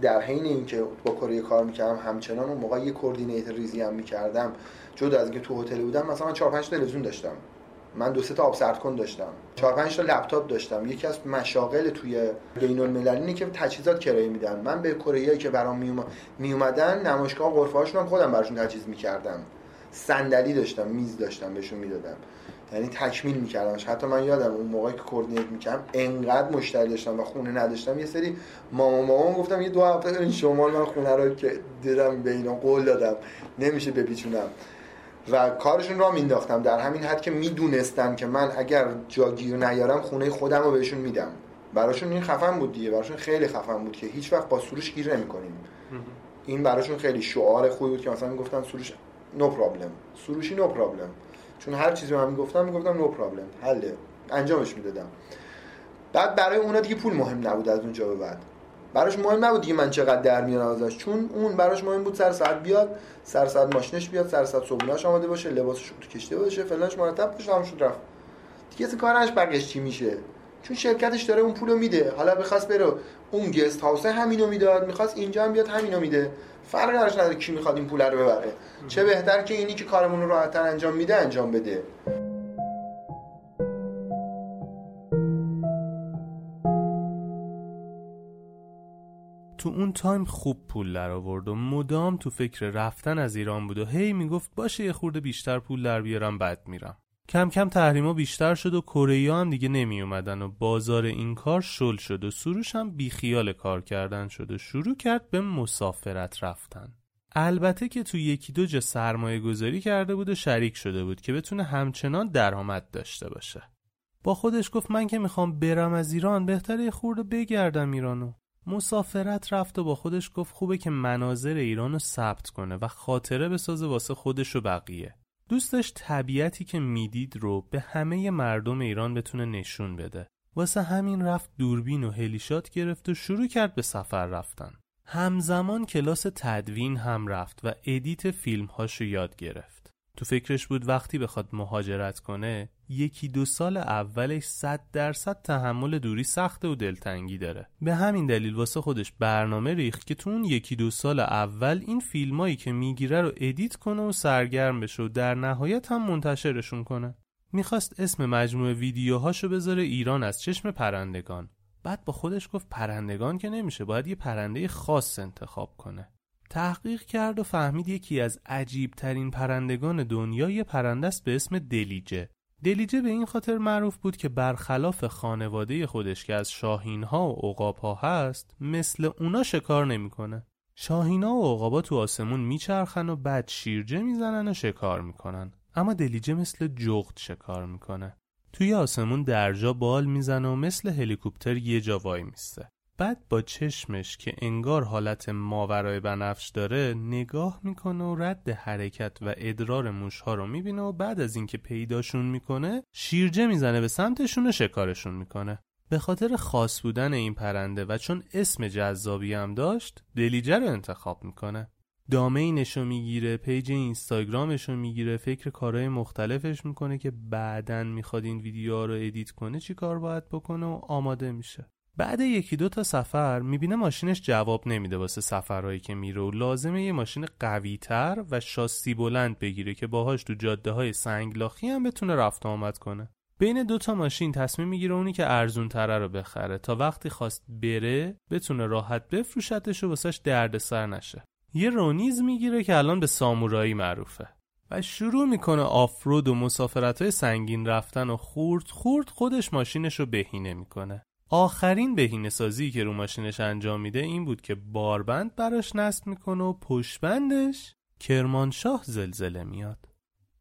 در حین اینکه با کره کار می‌کردم همچنان اون موقع یه coordinator ریزی هم می‌کردم. جدا از اینکه تو هتل بودم مثلا 4 5 تلویزیون داشتم. من دو سه تا آب کن داشتم. 4 5 تا لپتاپ داشتم. یکی از مشاغل توی بین المللی که تجهیزات کرایه میدن. من به کره که برام می اومدن نمایشگاه غرفه هاشون خودم براشون تجهیز می‌کردم. صندلی داشتم میز داشتم بهشون می‌دادم. یعنی تکمیل میکردمش حتی من یادم اون موقعی که کوردینیت می‌کردم انقدر مشتری داشتم و خونه نداشتم. یه سری مامان مامان گفتم یه دو هفته این شمال من خونه رو که دیدم به اینا قول دادم. نمیشه بپیچونم. و کارشون را مینداختم در همین حد که می‌دونستن که من اگر جاگیر نیارم خونه خودم رو بهشون میدم. براشون این خفن بود دیگه. براشون خیلی خفن بود که هیچ وقت با سروش گیر نمی‌کنیم. این براشون خیلی شعار خوبی بود که مثلا می‌گفتن سروش نو پرابلم سروشی نو پرابلم چون هر چیزی من می‌گفتم می‌گفتم نو پرابلم حله. انجامش می‌دادم. بعد برای اونا دیگه پول مهم نبود از اونجا به بعد. براش مهم نبود دیگه من چقدر در میارم ازش. چون اون براش مهم بود سر ساعت بیاد سر ساعت ماشینش بیاد سر ساعت صبحونه‌اش آماده باشه لباسش رو کشته باشه فلانش مرتب باشه هم شد رفت. دیگه اصلا کارش بقیش چی میشه. چون شرکتش داره اون پولو میده. حالا بخواست بره اون گست هاوس همینو می‌داد می‌خواست اینجا هم بیاد همینو میده. فرق نداره نداره کی می‌خواد این پول رو ببره. چه بهتر که اینی که کارمون رو راحت‌تر انجام میده انجام بده. تو اون تایم خوب پول در آورد و مدام تو فکر رفتن از ایران بود و هی می‌گفت باشه یه خورده بیشتر پول در بیارم بعد میرم. کم کم تحریما بیشتر شد و کره هم دیگه نمی اومدن و بازار این کار شل شد و سروش هم بیخیال کار کردن شد و شروع کرد به مسافرت رفتن. البته که تو یکی دو جا سرمایه گذاری کرده بود و شریک شده بود که بتونه همچنان درآمد داشته باشه. با خودش گفت من که می‌خوام برم از ایران بهتره خورده بگردم ایرانو. مسافرت رفت و با خودش گفت خوبه که مناظر ایران رو ثبت کنه و خاطره بسازه واسه خودش و بقیه. دوست داشت طبیعتی که می‌دید رو به همه مردم ایران بتونه نشون بده. واسه همین رفت دوربین و helishot گرفت و شروع کرد به سفر رفتن. همزمان کلاس تدوین هم رفت و edit فیلم هاشو یاد گرفت. تو فکرش بود وقتی بخواد مهاجرت کنه یکی دو سال اولش صد درصد تحمل دوری سخته و دلتنگی داره. به همین دلیل واسه خودش برنامه ریخت که تو اون یکی دو سال اول این فیلمایی که می‌گیره رو edit کنه و سرگرم بشه و در نهایت هم منتشرشون کنه. می‌خواست اسم مجموعه ویدیوهاشو بذاره ایران از چشم پرندگان. بعد با خودش گفت پرندگان که نمیشه باید یه پرنده خاص انتخاب کنه. تحقیق کرد و فهمید یکی از عجیب ترین پرندگان دنیا یه پرنده است به اسم دلیجه. دلیجه به این خاطر معروف بود که برخلاف خانواده خودش که از شاهین ها و عقاب ها هست مثل اونا شکار نمی‌کنه. شاهین ها و عقابا تو آسمون میچرخن و بعد شیرجه می‌زنن و شکار می‌کنن. اما دلیجه مثل جغد شکار می‌کنه. توی آسمون درجا بال می‌زنه و مثل هلیکوپتر یه جا وای میسته. بعد با چشمش که انگار حالت ماورای بنفش داره نگاه می‌کنه و رد حرکت و ادرار موشها رو می‌بینه و بعد از اینکه پیداشون می‌کنه شیرجه می‌زنه به سمتشون و شکارشون می‌کنه. به خاطر خاص بودن این پرنده و چون اسم جذابی هم داشت دلیجه رو انتخاب می‌کنه. domain ش رو می‌گیره page اینستاگرامش رو می‌گیره فکر کارهای مختلفش می‌کنه که بعدا می‌خواد این ویدیوها رو edit کنه چی کار باید بکنه و آماده میشه. بعد یکی دو تا سفر می‌بینه ماشینش جواب نمیده واسه سفرهایی که میره و لازمه یه ماشین قویتر و شاسی بلند بگیره که باهاش تو جاده های سنگلاخی هم بتونه رفت آمد کنه. بین دو تا ماشین تصمیم می‌گیره اونی که ارزون تره رو بخره تا وقتی خواست بره بتونه راحت بفروشتش و واسش دردسر نشه. یه رونیز می‌گیره که الان به سامورایی معروفه و شروع می‌کنه آفرود و مسافرت های سنگین رفتن و خورد خورد خودش ماشینش رو بهینه می‌کنه. آخرین بهینه سازی که رو ماشینش انجام میده این بود که باربند براش نصب می‌کنه و پشتبندش کرمانشاه زلزله میاد.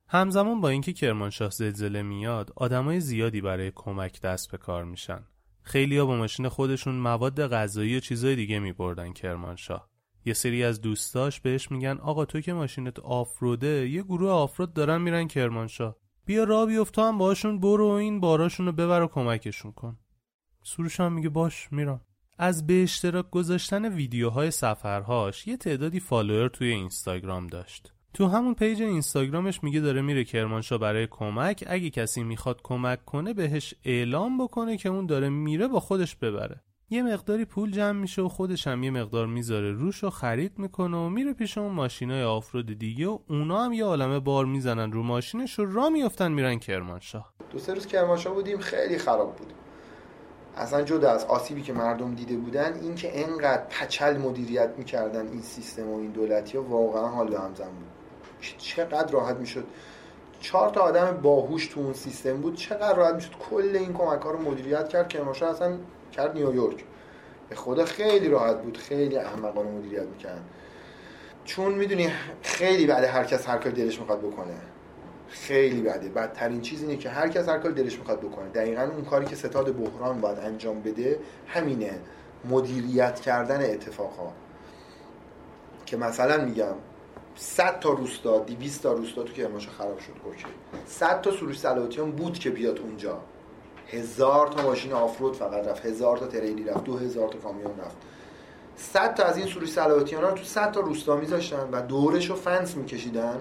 همزمان با اینکه کرمانشاه زلزله میاد آدمای زیادی برای کمک دست به کار میشن. خیلیا با ماشین خودشون مواد غذایی و چیزای دیگه میبردن کرمانشاه. یه سری از دوستاش بهش میگن آقا تو که ماشینت آفروده یه گروه آفرود دارن میرن کرمانشاه. بیا را بیفت هم باشون برو و این باراشون رو ببر و کمکشون کن. سروش هم میگه باش میرم. از به اشتراک گذاشتن ویدیوهای سفرهاش یه تعدادی follower توی اینستاگرام داشت. تو همون page اینستاگرامش میگه داره میره کرمانشاه برای کمک اگه کسی می‌خواد کمک کنه بهش اعلام بکنه که اون داره میره با خودش ببره. یه مقداری پول جمع میشه و خودش هم یه مقدار می‌ذاره روش و خرید می‌کنه و میره پیش اون ماشینای off-road دیگه و اونا هم یه عالمه بار می‌زنن رو ماشینش و را میفتن میرن کرمانشاه. دو سه روز کرمانشاه بودیم خیلی خراب بود. اصلا جدا از آسیبی که مردم دیده بودن این که انقدر پچل مدیریت می‌کردن این سیستم و این دولتی ها واقعا حال همزن بود. چقدر راحت می‌شد. چهار تا آدم باهوش تو اون سیستم بود چقدر راحت می‌شد کل این کمک ها رو مدیریت کرد. کرمانشاه اصلا کرد نیویورک. به خدا خیلی راحت بود خیلی احمقانه مدیریت می‌کردن چون می‌دونی خیلی بعد هر کس هر کاری دلش می‌خواد بکنه. خیلی بده. بدترین چیز اینه که هر کس هر کاری دلش می‌خواد بکنه. دقیقا اون کاری که ستاد بحران باید انجام بده همینه. مدیریت کردن اتفاقها. که مثلا میگم 100 تا روستا 200 تا روستا تو کرمانشاه خراب شد اوکی. 100 تا سروش صلاحیتیان بود که بیاد اونجا. هزار تا ماشین آفرود فقط رفت. هزار تا تریلی رفت. دو هزار تا کامیون رفت. 100 تا از این سروش صلاحیتیان رو تو 100 تا روستا میذاشتن و دورش رو فنس میکشیدن.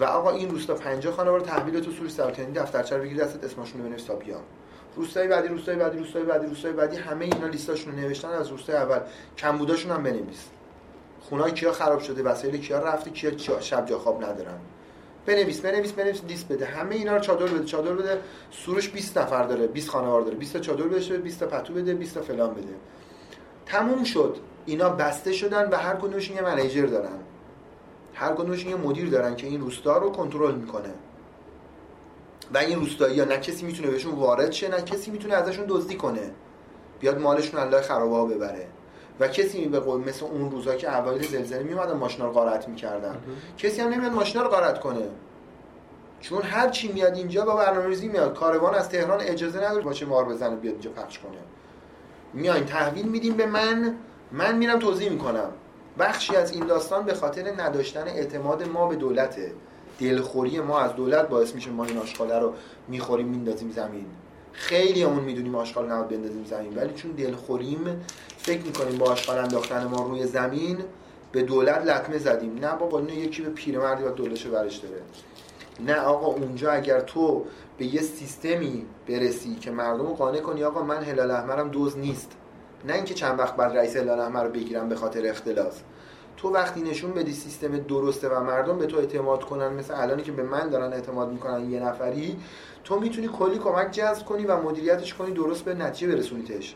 و آقا این روستا 50 خانواده تحویل تو سروش صلاحیتیان دفترچه رو بگیر دستت اسمشون رو بنویس تا بیان روستای بعدی روستای بعدی روستای بعدی روستای بعدی همه اینا لیستاشون رو نوشتن از روستای اول. کمبوداشون هم بنویس. خونه کیا خراب شده وسایل کیا رفته کیا شب جا خواب ندارن. بنویس بنویس بنویس لیست بده. همه اینا رو چادر بده چادر بده. سروش 20 نفر داره 20 خانوار داره. 20 تا چادر بده 20 تا پتو بده 20 تا فلان بده. تموم شد. اینا بسته شدن و هر کدومشون یه منیجر دارن. هر کدومشون یه مدیر دارن که این روستا رو کنترل می‌کنه. و این روستایی ها نه کسی می‌تونه بهشون وارد شه نه کسی می‌تونه ازشون دزدی کنه. بیاد مالشون الله خرابه ها ببره. و کسی به قول مثل اون روزا که اوایل زلزله میومدن ماشینا رو غارت می‌کردن. کسی هم نمیاد ماشینا رو غارت کنه. چون هر چی میاد اینجا با برنامه‌ریزی میاد. کاروان از تهران اجازه نداره باشه مار بزنه بیاد اینجا پخش کنه. میاین تحویل میدیم به من. من میرم توضیح می‌کنم. بخشی از این داستان به خاطر نداشتن اعتماد ما به دولته دلخوری ما از دولت باعث میشه ما این آشغاله رو می‌خوریم میندازیم زمین. خیلی همون می‌دونیم آشغال نباید بندازیم زمین ولی چون دلخوریم فکر می‌کنیم با آشغال انداختن ما روی زمین به دولت لطمه زدیم. نه بابا نه یکی به پیرمردی و دولتش برش داره. نه آقا اونجا اگر تو به یه سیستمی برسی که مردم رو قانع کنی آقا من هلال احمرم دوز نیست. نه اینکه چند وقت بعد رئیس هلال احمر رو بگیرم به خاطر اختلاس. تو وقتی نشون بدی سیستم درسته و مردم به تو اعتماد کنن مثل الانی که به من دارن اعتماد می‌کنن یه نفری تو می‌تونی کلی کمک جذب کنی و مدیریتش کنی درست به نتیجه برسونیتش.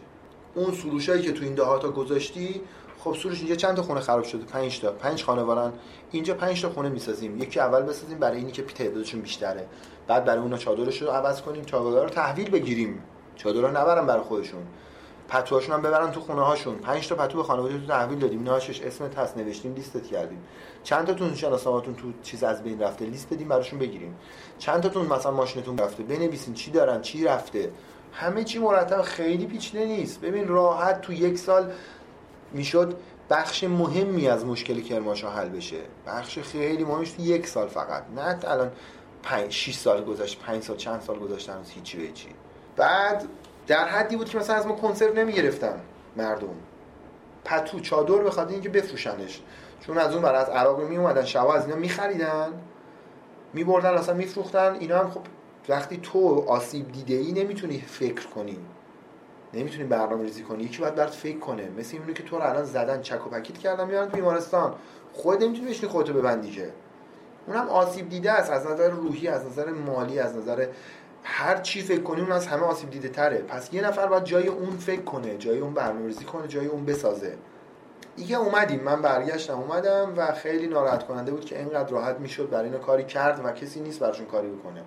اون سروشایی که تو این دهاتا گذاشتی خب سروش اینجا چند تا خونه خراب شده؟ 5 تا. 5 خانوارن اینجا 5 تا خونه می‌سازیم. یکی اول بسازیم برای اینی که تعدادشون بیشتره. بعد برای اونا چادرش رو عوض کنیم چادرها رو تحویل بگیریم. چادرها نبرن برای خودشون. پتوهاشون هم ببرن تو خونه هاشون 5 تا پتو به خانواده تو تحویل دادیم. ناشش اسمت هست نوشتیم لیستت کردیم. چند تاتون شناسنامه‌تون تو چیز از بین رفته؟ لیست بدیم براشون بگیریم. چند تاتون مثلا ماشینتون رفته؟ بنویسین چی دارن چی رفته؟ همه چی مرتب خیلی پیچیده نیست. ببین راحت تو یک سال می‌شد بخش مهمی از مشکل کرماشا حل بشه. بخش خیلی مهمش تو یک سال فقط. نه الان 5 6 سال گذشت 5 سال چند سال گذشتن از هیچی به چی بعد در حدی بود که مثلا از ما کنسرو نمی‌گرفتن مردم. پتو چادر بخواد اینکه بفروشنش. چون از اون بر از عراق می اومدن شوا از اینا میخریدن میبردن اصلا میفروختن. اینا هم خب وقتی تو آسیب دیده ای نمی‌تونی فکر کنی. نمی‌تونی برنامه ریزی کنی. یکی باید برات فکر کنه. مثل اینه که تو رو الان زدن چک و پکیت کردن میارن تو بیمارستان. خود نمی‌تونی بشینی خودتو ببندی که. اونم آسیب دیده است. از نظر روحی از نظر مالی از نظر هر چی فکر کنی اون از همه آسیب دیده تره پس یه نفر باید جای اون فکر کنه جای اون برنامه‌ریزی کنه جای اون بسازه دیگه اومدیم من برگشتم اومدم و خیلی ناراحت کننده بود که اینقدر راحت می‌شد برای اینا کاری کرد و کسی نیست براشون کاری بکنه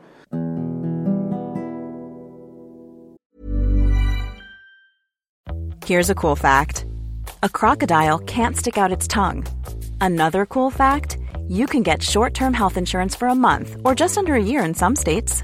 Here's a cool fact a crocodile can't stick out its tongue. Another cool fact you can get short term health insurance for a month or just under a year in some states.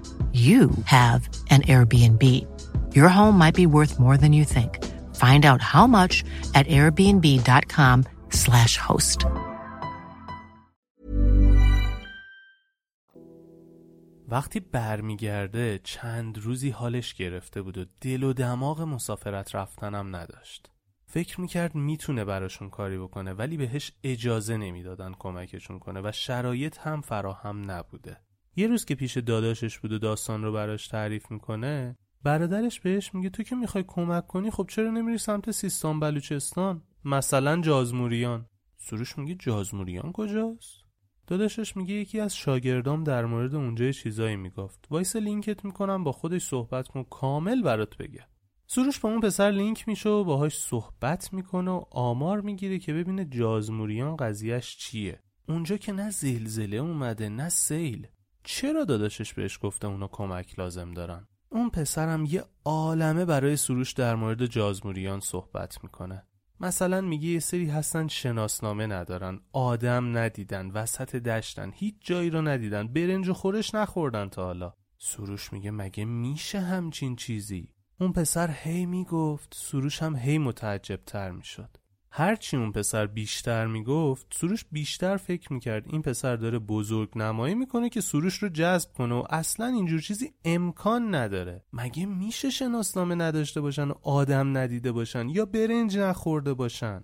you have an Airbnb. Your home might be worth more than you think. Find out how much at airbnb.com/slash host. وقتی برمیگرده چند روزی حالش گرفته بود و دل و دماغ مسافرت رفتنم نداشت. فکر می‌کرد می‌تونه براشون کاری بکنه ولی بهش اجازه نمی‌دادن کمکشون کنه و شرایط هم فراهم نبوده. یه روز که پیش داداشش بود و داستان رو براش تعریف می‌کنه برادرش بهش میگه تو که می‌خوای کمک کنی خب چرا نمیری سمت سیستان بلوچستان؟ مثلا جازموریان. سروش میگه جازموریان کجاست؟ داداشش میگه یکی از شاگردام در مورد اونجا چیزایی می‌گفت. وایس لینکت می‌کنم با خودش صحبت کن کامل برات بگه. سروش با اون پسر لینک میشه و باهاش صحبت می‌کنه و آمار می‌گیره که ببینه جازموریان قضیهش چیه. اونجا که نه زلزله اومده نه سیل. چرا داداشش بهش گفته اونا کمک لازم دارن؟ اون پسرم یه عالمه برای سروش در مورد جازموریان صحبت می‌کنه. مثلا میگه یه سری هستن شناسنامه ندارن آدم ندیدن وسط دشتن هیچ جایی رو ندیدن برنج و خورش نخوردن تا حالا. سروش میگه مگه میشه همچین چیزی؟ اون پسر هی می‌گفت سروش هم هی متعجب تر می‌شد. هرچی اون پسر بیشتر می‌گفت سروش بیشتر فکر می‌کرد این پسر داره بزرگ نمایی می‌کنه که سروش رو جذب کنه و اصلا اینجور چیزی امکان نداره. مگه میشه شناسنامه نداشته باشن و آدم ندیده باشن یا برنج نخورده باشن؟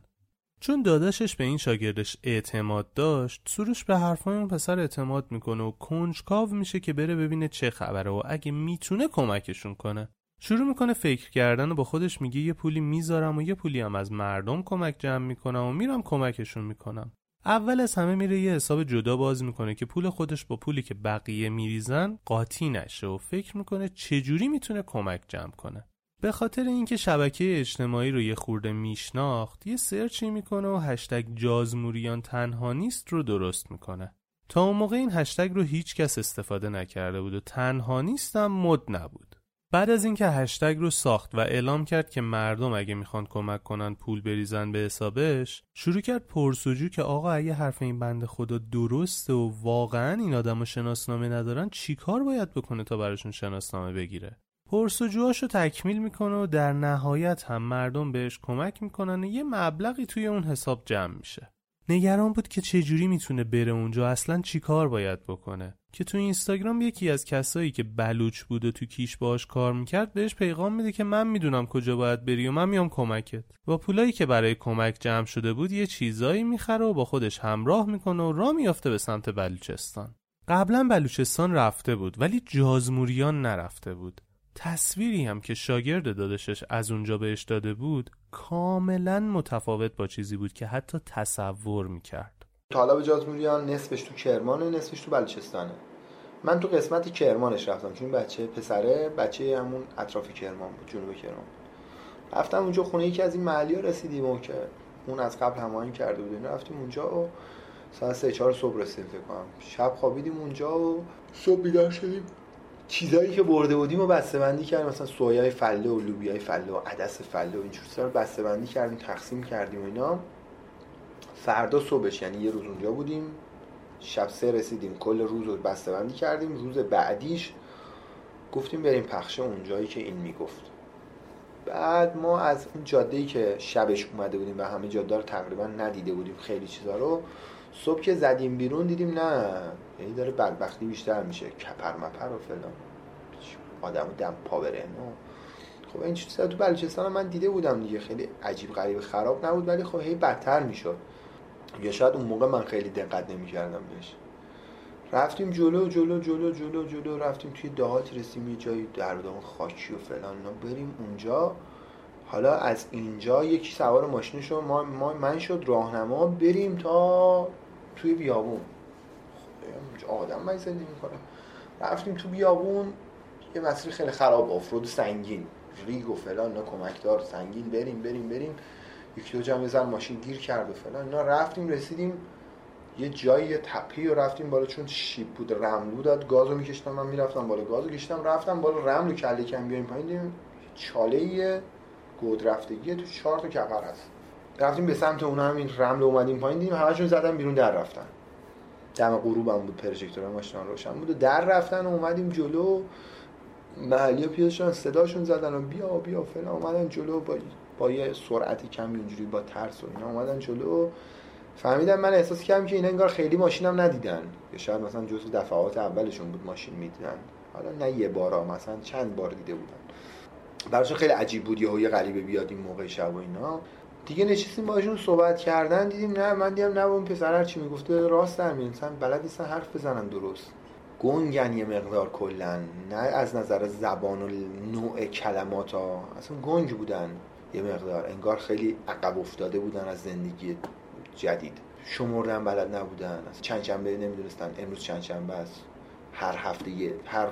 چون داداشش به این شاگردش اعتماد داشت سروش به حرفای اون پسر اعتماد می‌کنه و کنجکاو میشه که بره ببینه چه خبره و اگه می‌تونه کمکشون کنه. شروع می‌کنه فکر کردن و با خودش میگه یه پولی می‌ذارم و یه پولی هم از مردم کمک جمع می‌کنم و میرم کمکشون می‌کنم. اول از همه میره یه حساب جدا باز می‌کنه که پول خودش با پولی که بقیه میریزن قاطی نشه و فکر می‌کنه چجوری می‌تونه کمک جمع کنه. به خاطر اینکه شبکه اجتماعی رو یه خورده میشناخت یه سرچی می‌کنه و هشتگ جازموریان تنها نیست رو درست می‌کنه. تا اون موقع این هشتگ رو هیچ کس استفاده نکرده بود و تنها نیستم مد نبود. بعد از اینکه هشتگ رو ساخت و اعلام کرد که مردم اگه می‌خوان کمک کنن پول بریزن به حسابش شروع کرد پرسجو که آقا اگه حرف این بند خدا درسته و واقعا این آدم شناسنامه ندارن چیکار باید بکنه تا براشون شناسنامه بگیره؟ پرسجوهاشو تکمیل می‌کنه و در نهایت هم مردم بهش کمک می‌کنن و یه مبلغی توی اون حساب جمع میشه. نگران بود که چجوری می‌تونه بره اونجا اصلا چیکار باید بکنه. که تو اینستاگرام یکی از کسایی که بلوچ بود و تو کیش باش کار می‌کرد بهش پیغام میده که من می‌دونم کجا باید بری و من میام کمکت. با پولایی که برای کمک جمع شده بود یه چیزایی می‌خره و با خودش همراه می‌کنه و راه میافته به سمت بلوچستان. قبلا بلوچستان رفته بود ولی جازموریان نرفته بود. تصویری هم که شاگرد دادشش از اونجا بهش داده بود کاملا متفاوت با چیزی بود که حتی تصور می‌کرد. طالب جازموریان نصفش تو کرمانه نصفش تو بلوچستانه. من تو قسمت کرمانش رفتم چون بچه پسره بچه همون اطراف کرمان بود جنوب کرمان. رفتم اونجا خونه یکی از این محلی ها رسیدیم و که اون از قبل هماهنگ کرده بود رفتیم اونجا و ساعت سه چهار صبح رسیدیم فکر شب خوابیدیم اونجا و صبح بیدار شدیم. چیزایی که برده بودیم و بسته بندی کردیم. مثلا سویای فله و لوبیای فله و عدس فله و این چیزا رو بسته بندی کردیم تقسیم کردیم و اینا. فردا صبحش یعنی یه روز اونجا بودیم. شب سه رسیدیم کل روز رو بسته بندی کردیم. روز بعدیش گفتیم بریم پخشه اونجایی که این می‌گفت. بعد ما از اون جاده ای که شبش اومده بودیم و همه جاده رو تقریبا ندیده بودیم خیلی چیزا رو صبح که زدیم بیرون دیدیم نه. یعنی داره بدبختی بیشتر میشه. کپر مپر و فلان. آدم دم پا بره. خب این چیزا تو بلوچستان من دیده بودم دیگه. خیلی عجیب غریب خراب نبود ولی خب هی بدتر می‌شد. یا شاید اون موقع من خیلی دقت نمی‌کردم بهش. رفتیم جلو جلو جلو جلو جلو. رفتیم توی دهات رسیم یه جایی دردان خاکی و فلان. بریم اونجا. حالا از اینجا یکی سوار ماشین شد ما, ما من شد راهنما بریم تا توی بیابون. آدم من زندگی می‌کنه رفتیم تو بیابون یه مسیر خیلی خراب آفرود سنگین. ریگ و فلان نه کمکدار سنگین. بریم بریم بریم. یکی دو جمع زن ماشین گیر کرد و فلان. اینا رفتیم رسیدیم. یه جایی تپی رو رفتیم بالا چون شیب بود رملو داد. گازو میکشتم من می‌رفتم بالا. گازو کشتم رفتم بالا. رملو کلی کم بیایم پایین دیدیم چاله گود رفتگی تو چهار تا کپر هست. رفتیم به سمت اون هم این رمل اومدیم پایین دیدیم همشون زدن بیرون در رفتن. دم غروب هم بود پروژکتور ماشین روشن بود. و در رفتن و اومدیم جلو محلی پیاده شدن صداشون زدن و بیا بیا فلان. اومدن جلو با با یه سرعتی کمی اونجوری با ترس و اینا اومدن جلو. فهمیدم من احساس کردم که اینا انگار خیلی ماشینم ندیدن. یا شاید مثلا جزو دفعات اولشون بود ماشین می‌دیدن. حالا نه یه بارا مثلا چند بار دیده بودن. براشون خیلی عجیب بود یه غریبه بیاد این موقع شب و اینا. دیگه نشستیم باشون صحبت کردن دیدیم نه من دیدم نه اون پسر هر چی می‌گفته؟ راست در میاد بلد نیستن حرف بزنن درست. گنگن یه مقدار کلا نه از نظر زبان و نوع کلمات ها. اصلا گنگ بودن یه مقدار. انگار خیلی عقب افتاده بودن از زندگی جدید. شمردن بلد نبودن. از چند شنبه نمی‌دونستن. امروز چند شنبه است. هر هفته یه هر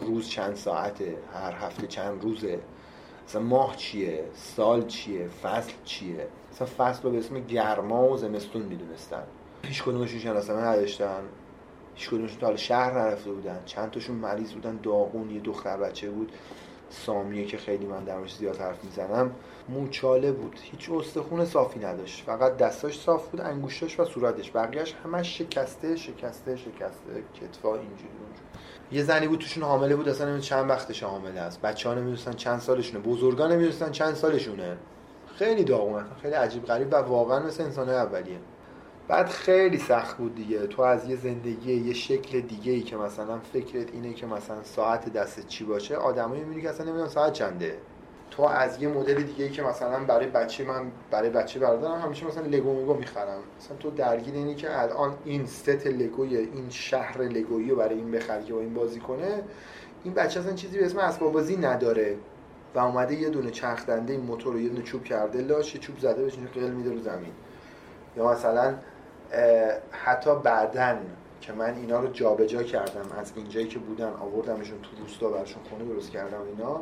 روز چند ساعته. هر هفته چند روزه. مثلا ماه چیه؟ سال چیه؟ فصل چیه؟ مثلا فصل رو به اسم گرما و زمستون می‌دونستن. هیچ کدومشون شناسنامه نداشتن. هیچ کدومشون تا شهر نرفته بودن. چند تاشون مریض بودن. داغون یه دختر بچه بود. سامیه که خیلی من درمش زیاد حرف می‌زنم. موچاله بود. هیچ استخون صافی نداشت. فقط دستاش صاف بود انگوشتاش و صورتش. بقیهش همش شکسته شکسته شکسته. کتفا اینجوری یه زنی بود توشون حامله بود اصلا چند وقتش حامله است. بچه ها نمی‌دونستن چند سالشونه. بزرگان نمی‌دونستن چند سالشونه. خیلی داغونه. خیلی عجیب غریب و واقعا مثل انسان اولیه. بعد خیلی سخت بود دیگه. تو از یه زندگی یه شکل دیگه ای که مثلا فکرت اینه که مثلا ساعت دست چی باشه آدمایی می‌بینی که اصلا نمی‌دونن ساعت چنده. تو از یه مدل دیگه ای که مثلا برای بچه من برای بچه بردارم همیشه مثلا لگو میگو می‌خرم. مثلا تو درگیر اینی که الان این ست لگوی این شهر لگویی رو برای این بخری و این بازی کنه این بچه اصلا چیزی به اسم اسباب بازی نداره. و اومده یه دونه چرخ دنده این موتور رو یه دونه چوب کرده لاش چوب زده بهش قل میده رو زمین. یا مثلا حتی بعدن که من اینا رو جابجا کردم از اینجایی که بودن آوردمشون تو روستا براشون خونه درست کردم اینا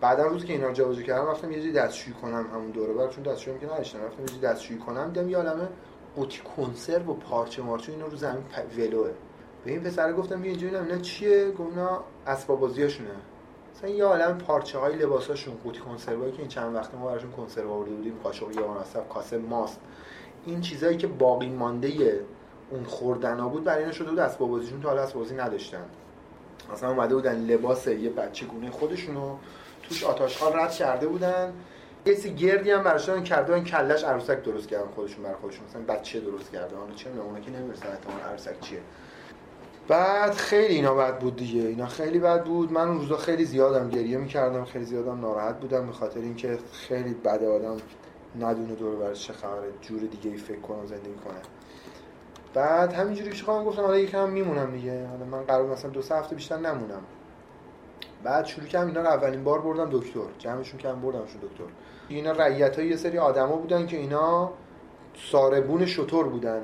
بعدا روز که اینا رو جابجا کردم رفتم یه جای دستشویی کنم همون دوره بعد چون دستشویی که نداشتم. رفتم یه جای دستشویی کنم دیدم یه عالمه قوطی کنسرو و پارچه مارچه اینا رو زمین ولوه. به این پسر گفتم بیا اینجا اینا چیه؟ گفت اینا اسباب بازیاشونه مثلا یه عالم پارچه های لباساشون قوطی کنسروایی که این چند وقت ما براشون کنسرو آورده بودیم قاشق یا مصرف کاسه ماست. این چیزایی که باقی مانده اون خوردنا بود برای اینا شده بود اسباب بازیشون تا حالا اسباب بازی نداشتن. مثلا اومده بودن لباس یه بچه گونه خودشونو توش آتاشخال رد کرده بودن. یه سی گردی هم براشون کرده این کلش عروسک درست کردن خودشون بر خودشون. مثلا بچه درست کرده. حالا چه می‌دونم اونا که نمی‌رسن احتمال عروسک چیه. بعد خیلی اینا بد بود دیگه. اینا خیلی بد بود. من اون روزا خیلی زیادم گریه می‌کردم. خیلی زیادم ناراحت بودم به خاطر اینکه خیلی بده آدم ندونه دور برش چه خبره. جور دیگه ای فکر کنه زندگی کنه. بعد همینجوری پیش خودم گفتم حالا یکم میمونم دیگه. حالا من قرار مثلا دو سه هفته بیشتر نمونم. بعد شروع کردم اینا رو اولین بار بردم دکتر. جمعشون کردم بردمشون دکتر. اینا رعیت های یه سری آدما بودن که اینا ساربون شطور بودن.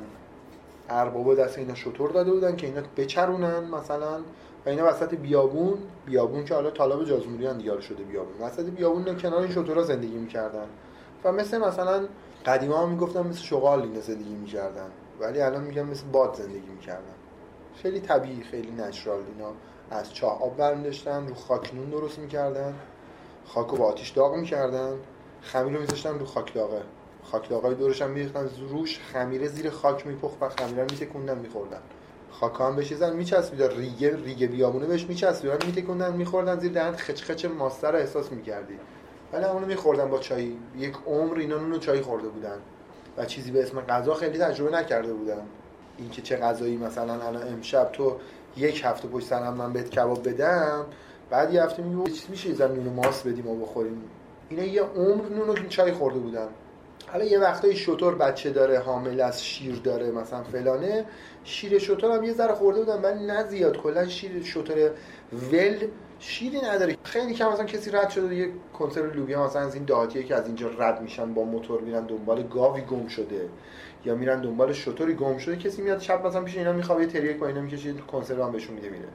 اربابا دست اینا شطور داده بودن که اینا بچرونن مثلا. و اینا وسط بیابون بیابون که حالا طالب جازموری هم دیگه شده بیابون. وسط بیابون کنار این شطورا زندگی می‌کردن. و مثل مثلا قدیما هم می‌گفتن مثل شغال اینا زندگی می‌کردن. ولی الان میگم مثل باد زندگی می‌کردن. خیلی طبیعی خیلی نچرال اینا. از چاه آب برمیداشتن رو خاکنون درست می‌کردن. خاک رو با آتیش داغ می‌کردن. خمیر رو میذاشتن رو خاک داغه. خاک داغای دورش هم میریختن روش خمیره زیر خاک میپخت و خمیره رو میتکوندن میخوردن. خاک هم بهش زن میچسبید ریگه ریگه بیابونه بهش میچسبیدن میتکوندن میخوردن زیر دهن. خچ خچ ماستر رو احساس می‌کردی. ولی اونو میخوردن با چای یک عمر اینا نون چای خورده بودن. و چیزی به اسم غذا خیلی تجربه نکرده بودن. اینکه چه غذایی مثلا الان امشب تو یک هفته پشت سرم من بهت کباب بدم بعد یه هفته میگه چیز میشه زمین ماست بدیم و بخوریم. اینا یه عمر نون چای خورده بودن. حالا یه وقتایی شطور بچه داره حامل از شیر داره مثلا فلانه. شیر شطور هم یه ذره خورده بودن من نه زیاد. کلا شیر شطور ول شیری نداره. خیلی کم مثلا کسی رد شده یه کنسرو لوبیا مثلا از این دهاتیه که از اینجا رد میشن با موتور میرن دنبال گاوی گم شده. یا میرن دنبال شطوری گم شده کسی میاد شب مثلا پیش اینا می‌خواد یه تریک با اینا می‌کشه کنسرو هم بهشون میده میره.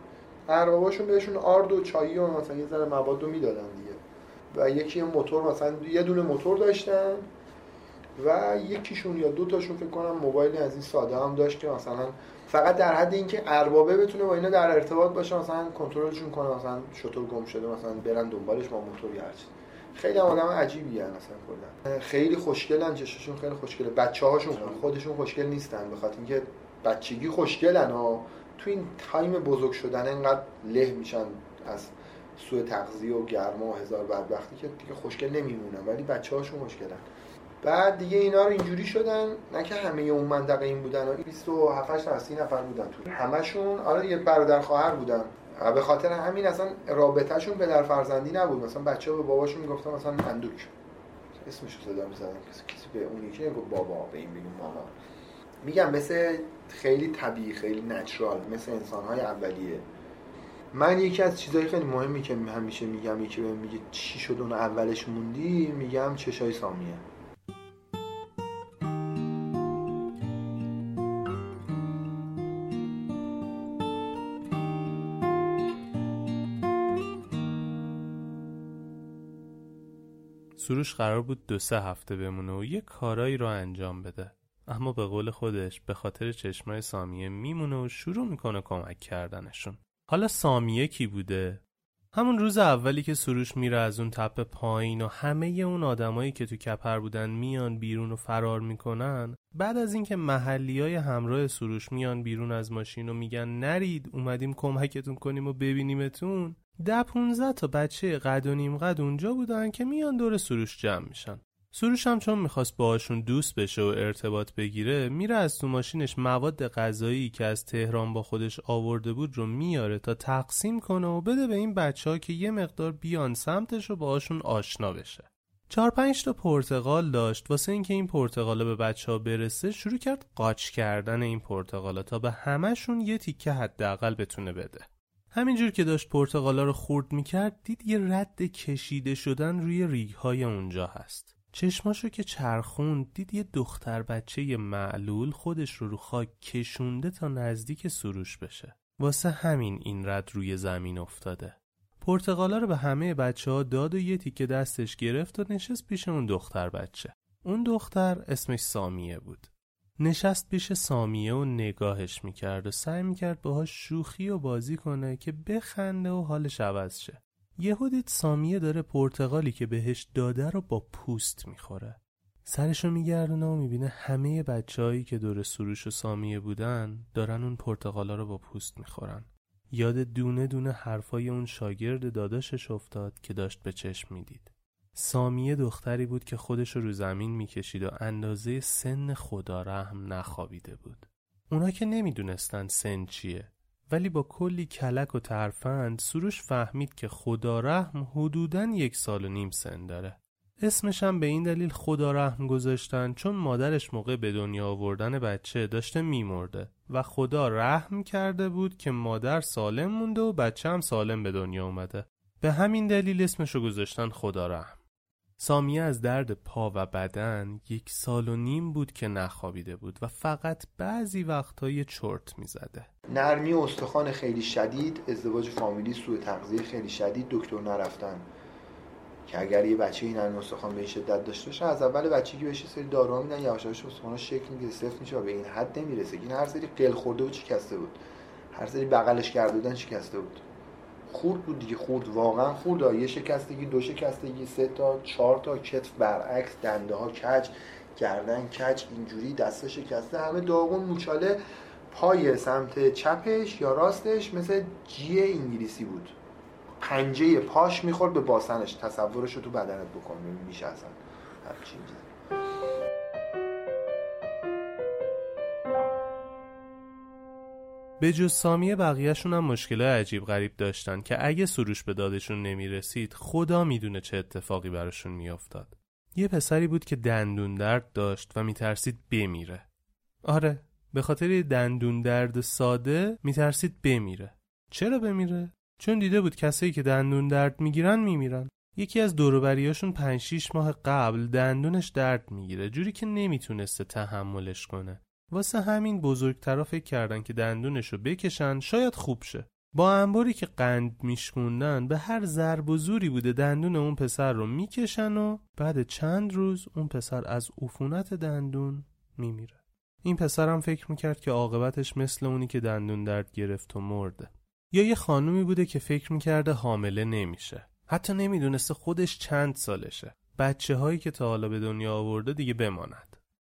ارباباشون بهشون آرد و چایی و مثلا یه ذره مواد می‌دادن دیگه. و یکی موتور مثلا یه دونه موتور داشتن و یکیشون یا دو تاشون فکر کنم موبایلی از این ساده هم داشت که مثلا فقط در حد اینکه اربابه بتونه با اینا در ارتباط باشه مثلا کنترلشون کنه مثلا شطور گم شده مثلا برن دنبالش با موتور یا خیلی هم آدم عجیبی هن اصلا کلا. خیلی خوشگلن چششون خیلی خوشگله. بچه هاشون خودشون خوشگل نیستن به خاطر اینکه بچگی خوشگلن و تو این تایم بزرگ شدن اینقدر له میشن از سوء تغذیه و گرما و هزار بدبختی که دیگه خوشگل نمیمونن ولی بچه هاشون خوشگلن. بعد دیگه اینا رو اینجوری شدن نه که همه اون منطقه این بودن و 27 تا 30 نفر بودن تو. همشون آره یه برادر خواهر بودن. و به خاطر همین اصلا رابطهشون به در فرزندی نبود. مثلا بچه به باباشون می‌گفتن مثلا اندوک اسمش رو صدا می‌زدن کسی به اون یکی نگفت بابا به این بگیم ماما. میگم مثل خیلی طبیعی خیلی نچرال مثل انسانهای اولیه. من یکی از چیزهای خیلی مهمی که همیشه میگم یکی بهم میگه چی شد اون اولش موندی؟ میگم چشای سامیه. سروش قرار بود دو سه هفته بمونه و یه کارایی رو انجام بده. اما به قول خودش به خاطر چشمای سامیه میمونه و شروع می‌کنه کمک کردنشون. حالا سامیه کی بوده؟ همون روز اولی که سروش میره از اون تپه پایین و همه اون آدمایی که تو کپر بودن میان بیرون و فرار می‌کنن بعد از اینکه محلی های همراه سروش میان بیرون از ماشین و میگن نرید اومدیم کمکتون کنیم و ببینیمتون. ده 15 تا بچه قد و نیم قد اونجا بودن که میان دور سروش جمع میشن. سروش هم چون می‌خواست باهاشون دوست بشه و ارتباط بگیره میره از تو ماشینش مواد غذایی که از تهران با خودش آورده بود رو میاره تا تقسیم کنه و بده به این بچه ها که یه مقدار بیان سمتش و باهاشون آشنا بشه. چهار پنج تا پرتقال داشت. واسه اینکه این پرتقالا به بچه ها برسه شروع کرد قاچ کردن این پرتقالا تا به همشون یه تیکه حداقل بتونه بده. همینجور که داشت پرتقالا رو خورد می‌کرد دید یه رد کشیده شدن روی ریگ های اونجا هست. چشماشو که چرخون دید یه دختر بچه معلول خودش رو رو خاک کشونده تا نزدیک سروش بشه. واسه همین این رد روی زمین افتاده. پرتقالا رو به همه بچه ها داد و یه تیکه دستش گرفت و نشست پیش اون دختر بچه. اون دختر اسمش سامیه بود. نشست پیش سامیه و نگاهش می‌کرد و سعی می‌کرد باهاش شوخی و بازی کنه که بخنده و حالش عوض شه. یهو دید سامیه داره پرتقالی که بهش داده رو با پوست می‌خوره. سرشو میگردونه و می‌بینه همه بچههایی که دور سروش و سامیه بودن دارن اون پرتقالا رو با پوست می‌خورن. یاد دونه دونه حرفای اون شاگرد داداشش افتاد که داشت به چشم می‌دید. سامیه دختری بود که خودش رو زمین می‌کشید و اندازه سن خدا رحم نخوابیده بود. اونا که نمی‌دونستن سن چیه ولی با کلی کلک و ترفند سروش فهمید که خدا رحم حدوداً یک سال و نیم سن داره. اسمش هم به این دلیل خدا رحم گذاشتن چون مادرش موقع به دنیا آوردن بچه داشته میمرده و خدا رحم کرده بود که مادر سالم مونده و بچه هم سالم به دنیا اومده. به همین دلیل اسمشو گذاشتن خدا رحم. سامیه از درد پا و بدن یک سال و نیم بود که نخوابیده بود و فقط بعضی وقتهای چرت می‌زده. نرمی استخوان خیلی شدید ازدواج فامیلی سوء تغذیه خیلی شدید دکتر نرفتن. که اگر یه بچه این نرمی استخوان به این شدت داشته باشه از اول بچگی بهش سری داروها میدن یواش یواش استخوان‌ها شکل می‌گیره سفت میشه و به این حد نمی‌رسه. این هر سری قل خورده و شکسته بود؟ هر سری بغلش کرده بودن شکسته بود؟ خورد بود دیگه خورد. واقعا خورد. یه شکستگی دو شکستگی سه تا چهار تا کتف برعکس دنده ها کج گردن کج اینجوری دست شکسته. همه داغون موچاله پای سمت چپش یا راستش مثل جی انگلیسی بود. پنجه پاش می‌خورد به باسنش. تصورش رو تو بدنت بکن میشه اصلا همچین به جز سامیه بقیهشون هم مشکل عجیب غریب داشتن که اگه سروش به دادشون نمی‌رسید خدا می‌دونه چه اتفاقی براشون میافتاد. یه پسری بود که دندون درد داشت و میترسید بمیره. آره به خاطر دندون درد ساده میترسید بمیره. چرا بمیره؟ چون دیده بود کسایی که دندون درد می‌گیرن میمیرن. یکی از دوروبریاشون 5 6 ماه قبل دندونش درد می‌گیره جوری که نمی‌تونسته تحملش کنه. واسه همین بزرگترا فکر کردن که دندونشو بکشن شاید خوب شه. با انباری که قند میشکوندن به هر ضرب و زوری بوده دندون اون پسر رو می‌کشن و بعد چند روز اون پسر از عفونت دندون میمیره. این پسرم فکر می‌کرد که عاقبتش مثل اونی که دندون درد گرفت و مرده. یا یه خانومی بوده که فکر می‌کرده حامله نمیشه. حتی نمی‌دونسته خودش چند سالشه. بچه هایی که تا حالا به دنیا آورده دیگه بماند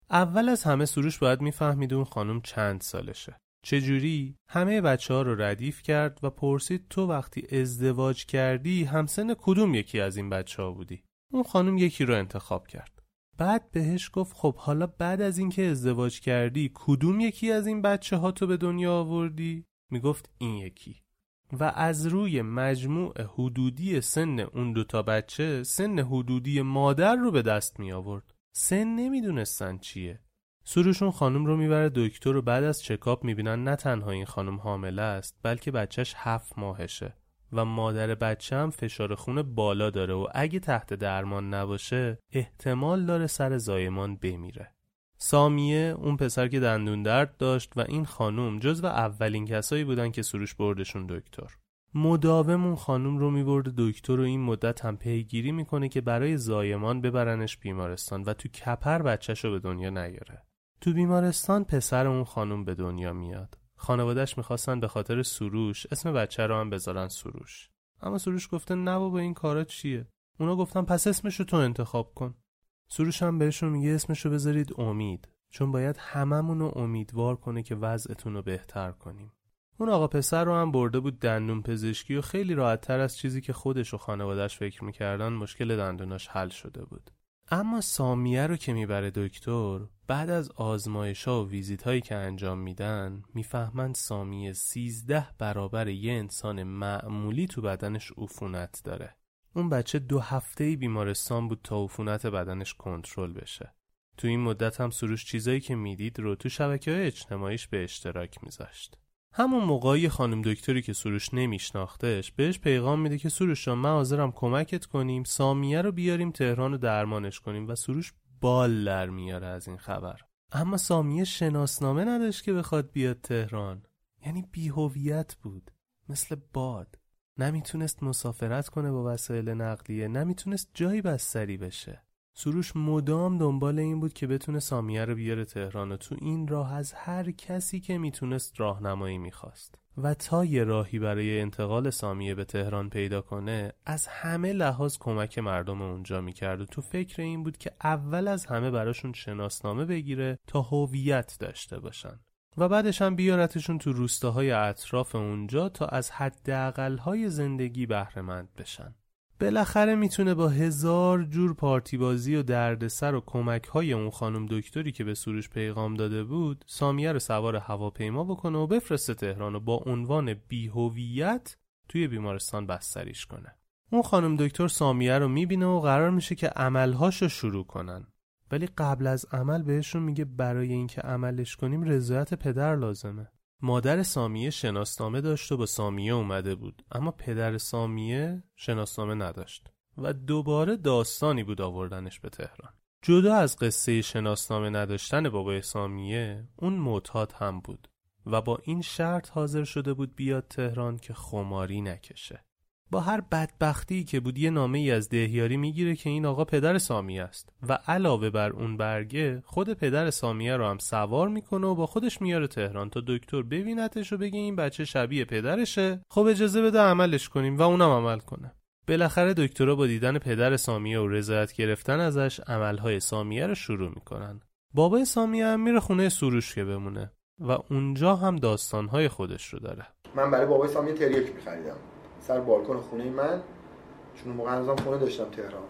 اول از همه سروش باید می‌فهمید اون خانم چند سالشه. چجوری؟ همه بچه ها رو ردیف کرد و پرسید تو وقتی ازدواج کردی همسن کدوم یکی از این بچه ها بودی؟ اون خانم یکی رو انتخاب کرد. بعد بهش گفت خب حالا بعد از اینکه ازدواج کردی کدوم یکی از این بچه ها تو به دنیا آوردی؟ می‌گفت این یکی. و از روی مجموع حدودی سن اون دوتا بچه سن حدودی مادر رو به دست می آورد سن نمی‌دونستن چیه. سروشون خانم رو می‌بره دکتر و بعد از چکاپ می‌بینن نه تنها این خانم حامله است بلکه بچهش هفت ماهشه و مادر بچه هم فشار خون بالا داره و اگه تحت درمان نباشه احتمال داره سر زایمان بمیره. سامیه اون پسر که دندون درد داشت و این خانم جزو اولین کسایی بودن که سروش بردشون دکتر. مداوم اون خانم رو میبرده دکتر و این مدت هم پیگیری می‌کنه که برای زایمان ببرنش بیمارستان و تو کپر بچهش رو به دنیا نیاره. تو بیمارستان پسر اون خانم به دنیا میاد. خانوادهش می‌خواستن به خاطر سروش اسم بچه رو هم بذارن سروش. اما سروش گفته نه بابا این کارا چیه؟ اونا گفتن پس اسمشو تو انتخاب کن. سروش هم بهشون میگه اسمشو بذارید امید چون باید هممون رو امیدوار کنه که وضعتون رو بهتر کنیم. اون آقا پسر رو هم برده بود دندون پزشکی و خیلی راحت تر از چیزی که خودش و خانوادش فکر می‌کردن مشکل دندوناش حل شده بود. اما سامیه رو که می‌بره دکتر بعد از آزمایش و ویزیت هایی که انجام میدن می‌فهمند سامیه سیزده برابر یه انسان معمولی تو بدنش عفونت داره. اون بچه دو هفته بیمارستان بود تا عفونت بدنش کنترل بشه. تو این مدت هم سروش چیزایی که می‌دید رو تو شبکه های اجتماعیش به اشتراک میذاشت. همون موقعی خانم دکتری که سروش نمیشناختش بهش پیغام میده که سروش جان من حاضرم کمکت کنیم سامیه رو بیاریم تهران رو درمانش کنیم و سروش بال در میاره از این خبر. اما سامیه شناسنامه نداشت که بخواد بیاد تهران. یعنی بیهویت بود. مثل باد. نمی‌تونست مسافرت کنه با وسایل نقلیه نمی‌تونست جایی بستری بشه. سروش مدام دنبال این بود که بتونه سامیه رو بیاره تهران و تو این راه از هر کسی که می‌تونست راهنمایی می‌خواست. و تا یه راهی برای انتقال سامیه به تهران پیدا کنه از همه لحاظ کمک مردم اونجا می‌کرد و تو فکر این بود که اول از همه براشون شناسنامه بگیره تا هویت داشته باشن. و بعدش هم بیارتشون تو روستاهای اطراف اونجا تا از حداقل‌های زندگی بهرهمند بشن. بالاخره می‌تونه با هزار جور پارتی بازی و دردسر و کمک های اون خانم دکتری که به سروش پیغام داده بود سامیه رو سوار هواپیما بکنه و بفرسته تهران و با عنوان بیهویت توی بیمارستان بستریش کنه. اون خانم دکتر سامیه رو می‌بینه و قرار میشه که عملهاش رو شروع کنن. ولی قبل از عمل بهشون میگه برای اینکه عملش کنیم رضایت پدر لازمه. مادر سامیه شناسنامه داشت و با سامیه اومده بود. اما پدر سامیه شناسنامه نداشت و دوباره داستانی بود آوردنش به تهران. جدا از قصه شناسنامه نداشتن بابای سامیه اون معتاد هم بود و با این شرط حاضر شده بود بیاد تهران که خماری نکشه. با هر بدبختی که بود یه نامه ای از دهیاری می‌گیره که این آقا پدر سامیه است. و علاوه بر اون برگه خود پدر سامیه رو هم سوار می‌کنه و با خودش میاره تهران تا دکتر ببینتش و بگه این بچه شبیه پدرشه. خب اجازه بده عملش کنیم و اونم عمل کنه. بالاخره دکترها با دیدن پدر سامیه و رضایت گرفتن ازش عملهای سامیه رو شروع می‌کنن. بابای سامیه هم میره خونه سروش که بمونه و اونجا هم داستانهای خودش رو داره. من برای بابای سامیه تریاک میخریدم. سر بالکن خونه من چون موقع هنوزم خونه داشتم تهران.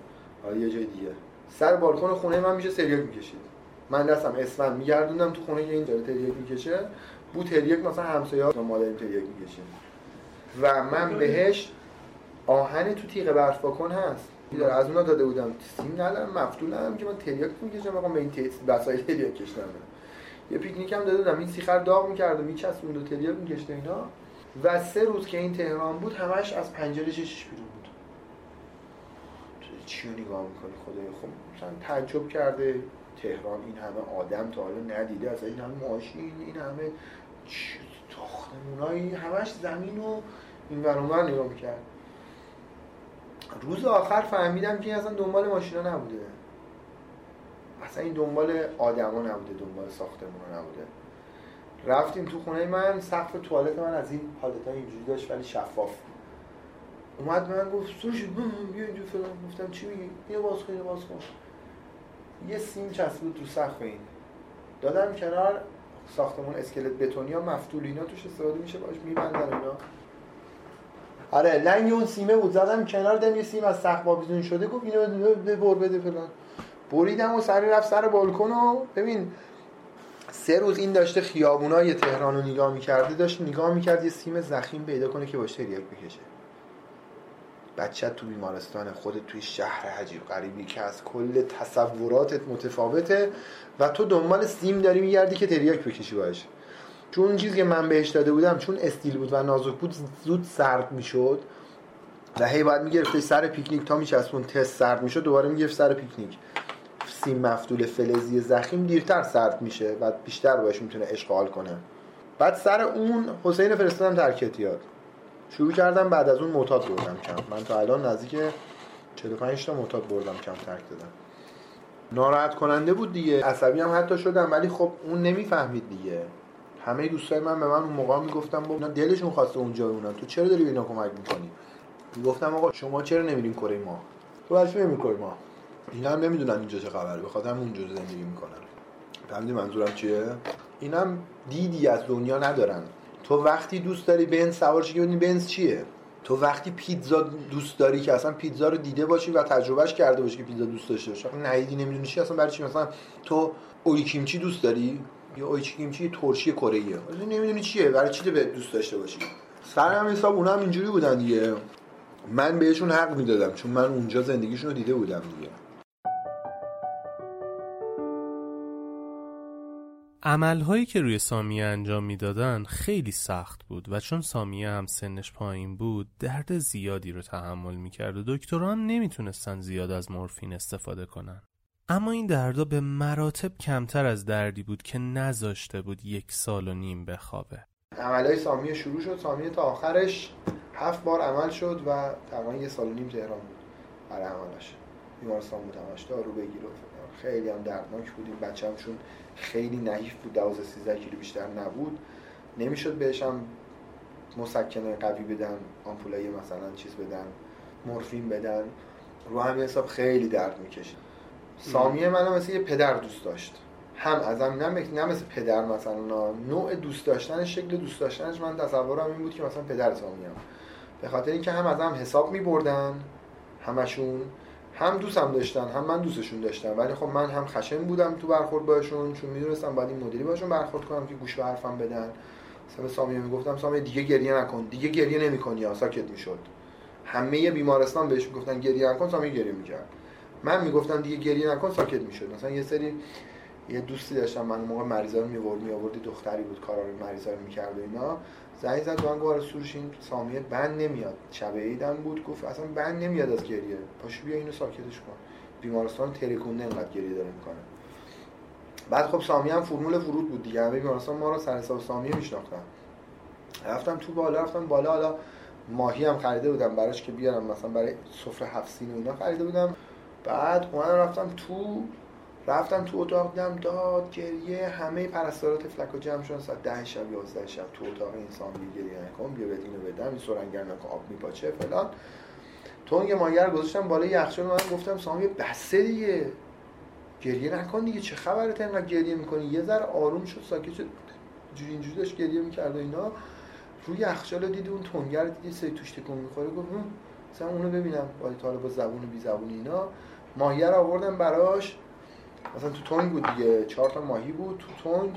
حالا یه جای دیگه. سر بالکن خونه من میشه تریاک می‌کشید. من دستم اسفند میگردوندم تو خونه این داره تریاک می‌کشه. بو تریاک مثلا همسایه ها مادر تریاک می‌کشه. و من بهش آهن تو تیغ برف کن هست. از اونا داده بودم. سیم ندارم مفتولم که من تریاک می‌کشم. آقا به این وسایل تریاک کشتم یه پیکنیک هم داده بودم. این سیخر داغ می‌کرد و میچسبوند و تریاک میکشته اینا. و سه روز که این تهران بود همش از پنجره چشش بیرون بود. چی نگاه می‌کنی؟ خدای خب مثلا تعجب کرده تهران این همه آدم تا حالا ندیده از این همه ماشین این همه تاختمونایی همش زمین و این ورانور نگاه می‌کرد. روز آخر فهمیدم که اصلا دنبال ماشینا نبوده. اصلا این دنبال آدما نبوده دنبال ساختمونا نبوده. رفتیم تو خونه من سقف توالت من از این های اینجوری داشت ولی شفاف اومد من گفت سوش بیا اینجا فلان. گفتم چی میگی؟ اینو باز کن باز کن. یه سیم چسبید تو سقف این. دادم کنار ساختمون اسکلت بتونی ها مفتول اینا توش استفاده میشه باش میبندن اینا. آره لنگ اون سیمه بود زدم کنار دم یه سیم از سقف آویزون شده گفت اینو ببر بده فلان. بریدم و سری رفت سر بالکن و ببین سه روز این داشته خیابونای تهران رو نگاه می‌کرده داشت نگاه می‌کرد یه سیم زخیم پیدا کنه که باش تریاک بکشه. بچه تو بیمارستان خودت توی شهر عجیب غریبی که از کل تصوراتت متفاوته و تو دنبال سیم داری میگردی که تریاک بکشی باش چون اون چیزی که من بهش داده بودم چون استیل بود و نازک بود زود سرد می‌شد و هی باید می‌گرفته سر پیکنیک. تا میچسبون تست سرد می‌شد دوباره می‌گرفت سر پیکنیک. سیم مفتول فلزی زخیم دیرتر سرد میشه و بیشتر باش می‌تونه اشغال کنه. بعد سر اون حسین فرستادم ترک یاد شروع کردم بعد از اون معتاد بردم کم. من تا الان نزدیک 45 تا معتاد بردم کم ترک دادم ناراحت کننده بود دیگه. عصبی هم حتی شدم ولی خب اون نمی‌فهمید دیگه. همه دوستای من به من اون موقع می‌گفتم با دلشون خواسته اونجا اونا تو چرا داری به اینا کمک می‌کنی؟ گفتم آقا شما چرا نمیرین کره ما؟ تو برای نمیری ما؟ اینا هم نمی‌دونن اینجا چه خبره. بخاطر هم اونجا زندگی می‌کنن فهمیدی منظورم چیه؟ اینم دیدی از دنیا ندارن. تو وقتی دوست داری بنز سوار که ببینی بنز چیه. تو وقتی پیتزا دوست داری که اصلا پیتزا رو دیده باشی و تجربهش کرده باشی که پیتزا دوست داشته باشی ندیدی نمی‌دونی چی اصلا برای چی؟ مثلا تو اوی کیمچی دوست داری؟ یا اوی کیمچی ترشی کره ایه نمی‌دونی چیه؟ برای چی به دوست داشته باشی؟ سر هم حساب اونا هم اینجوری بودن دیگه. من بهشون حق می‌دادم چون من اونجا زندگیشون رو دیده بودم دیگه. عملهایی که روی سامیه انجام می‌دادن خیلی سخت بود و چون سامیه هم سنش پایین بود درد زیادی رو تحمل می‌کرد و دکترها هم نمی‌تونستن زیاد از مورفین استفاده کنن. اما این دردا به مراتب کمتر از دردی بود که نذاشته بود یک سال و نیم بخوابه. عملهای سامیه شروع شد سامیه تا آخرش هفت بار عمل شد و تقریبا یه سال و نیم تهران بود. برای عملش بیمارستان بود همش. دارو بگیر خیلی هم دردناک بود. این بچه هم چون خیلی نحیف بود 12 13 کیلو بیشتر نبود. نمی‌شد بهش هم قوی بدن آمپولای مثلا چیز بدن مورفین بدن. رو همین حساب خیلی درد می‌کشید. سامیه منو مثل یه پدر دوست داشت. هم ازم نه, مثل پدر مثلا نوع دوست داشتن شکل دوست داشتنش من تصورم این بود که مثلا پدر سامیه به خاطر اینکه هم ازم حساب میبردن همشون هم دوستم داشتن هم من دوستشون داشتم. ولی خب من هم خشن بودم تو برخورد باشون چون می‌دونستم باید این مدلی باشون برخورد کنم که گوش به حرفم بدن. مثلا سامیه می‌گفتم سامیه دیگه گریه نکن دیگه گریه نمی‌کنی. یا ساکت می‌شد. همه بیمارستان بهش می‌گفتن گریه نکن. سامیه گریه می‌کرد. من می‌گفتم دیگه گریه نکن. ساکت می‌شد. مثلا یه سری یه دوستی داشتم من موقع مریضا رو میورد میآوردی دختری بود کارا رو مریضا رو می‌کرد و اینا. زنگ زد من گفت سروش این سامیه بند نمیاد. شب عیدم بود گفت اصلا بند نمیاد از گریه. پاشو بیا اینو ساکتش کن. بیمارستان ترکونده انقدر گریه داره می‌کنه. بعد خب سامیه هم فرمول ورود بود دیگه. همه بیمارستان ما رو سر حساب سامیه میشناختن. رفتم تو بالا رفتم بالا. حالا ماهی هم خریده بودم براش که بیارم. مثلا برای سفره هفت سین و اینا خریده بودم. بعد اومدم رفتم تو رفتم تو اتاق دیدم داد گریه همه پرستارا تفلک و جمع شدن. ساعت ده شب 11 شب تو اتاق اینسان گریه نکن بیا بهت اینو بدم این سرنگر نکن آب میپاچه فلان. تونگ ماگر گذاشتم بالای یخچال من گفتم سامی بسه دیگه. گریه نکن دیگه چه خبرت انقدر گریه می‌کنی؟ یه ذره آروم شد ساکت شد. جوری اینجوری داشت گریه می‌کرد و اینا. روی یخچال دیدی اون تونگر دیدی سه توش تکون می‌خوره. گفت مثلا اونو ببینم. با طالب با زبون بی زبون اینا. ماهیه آوردم براش. مثلا تو تونگ بود دیگه چهار تا ماهی بود تو تونگ.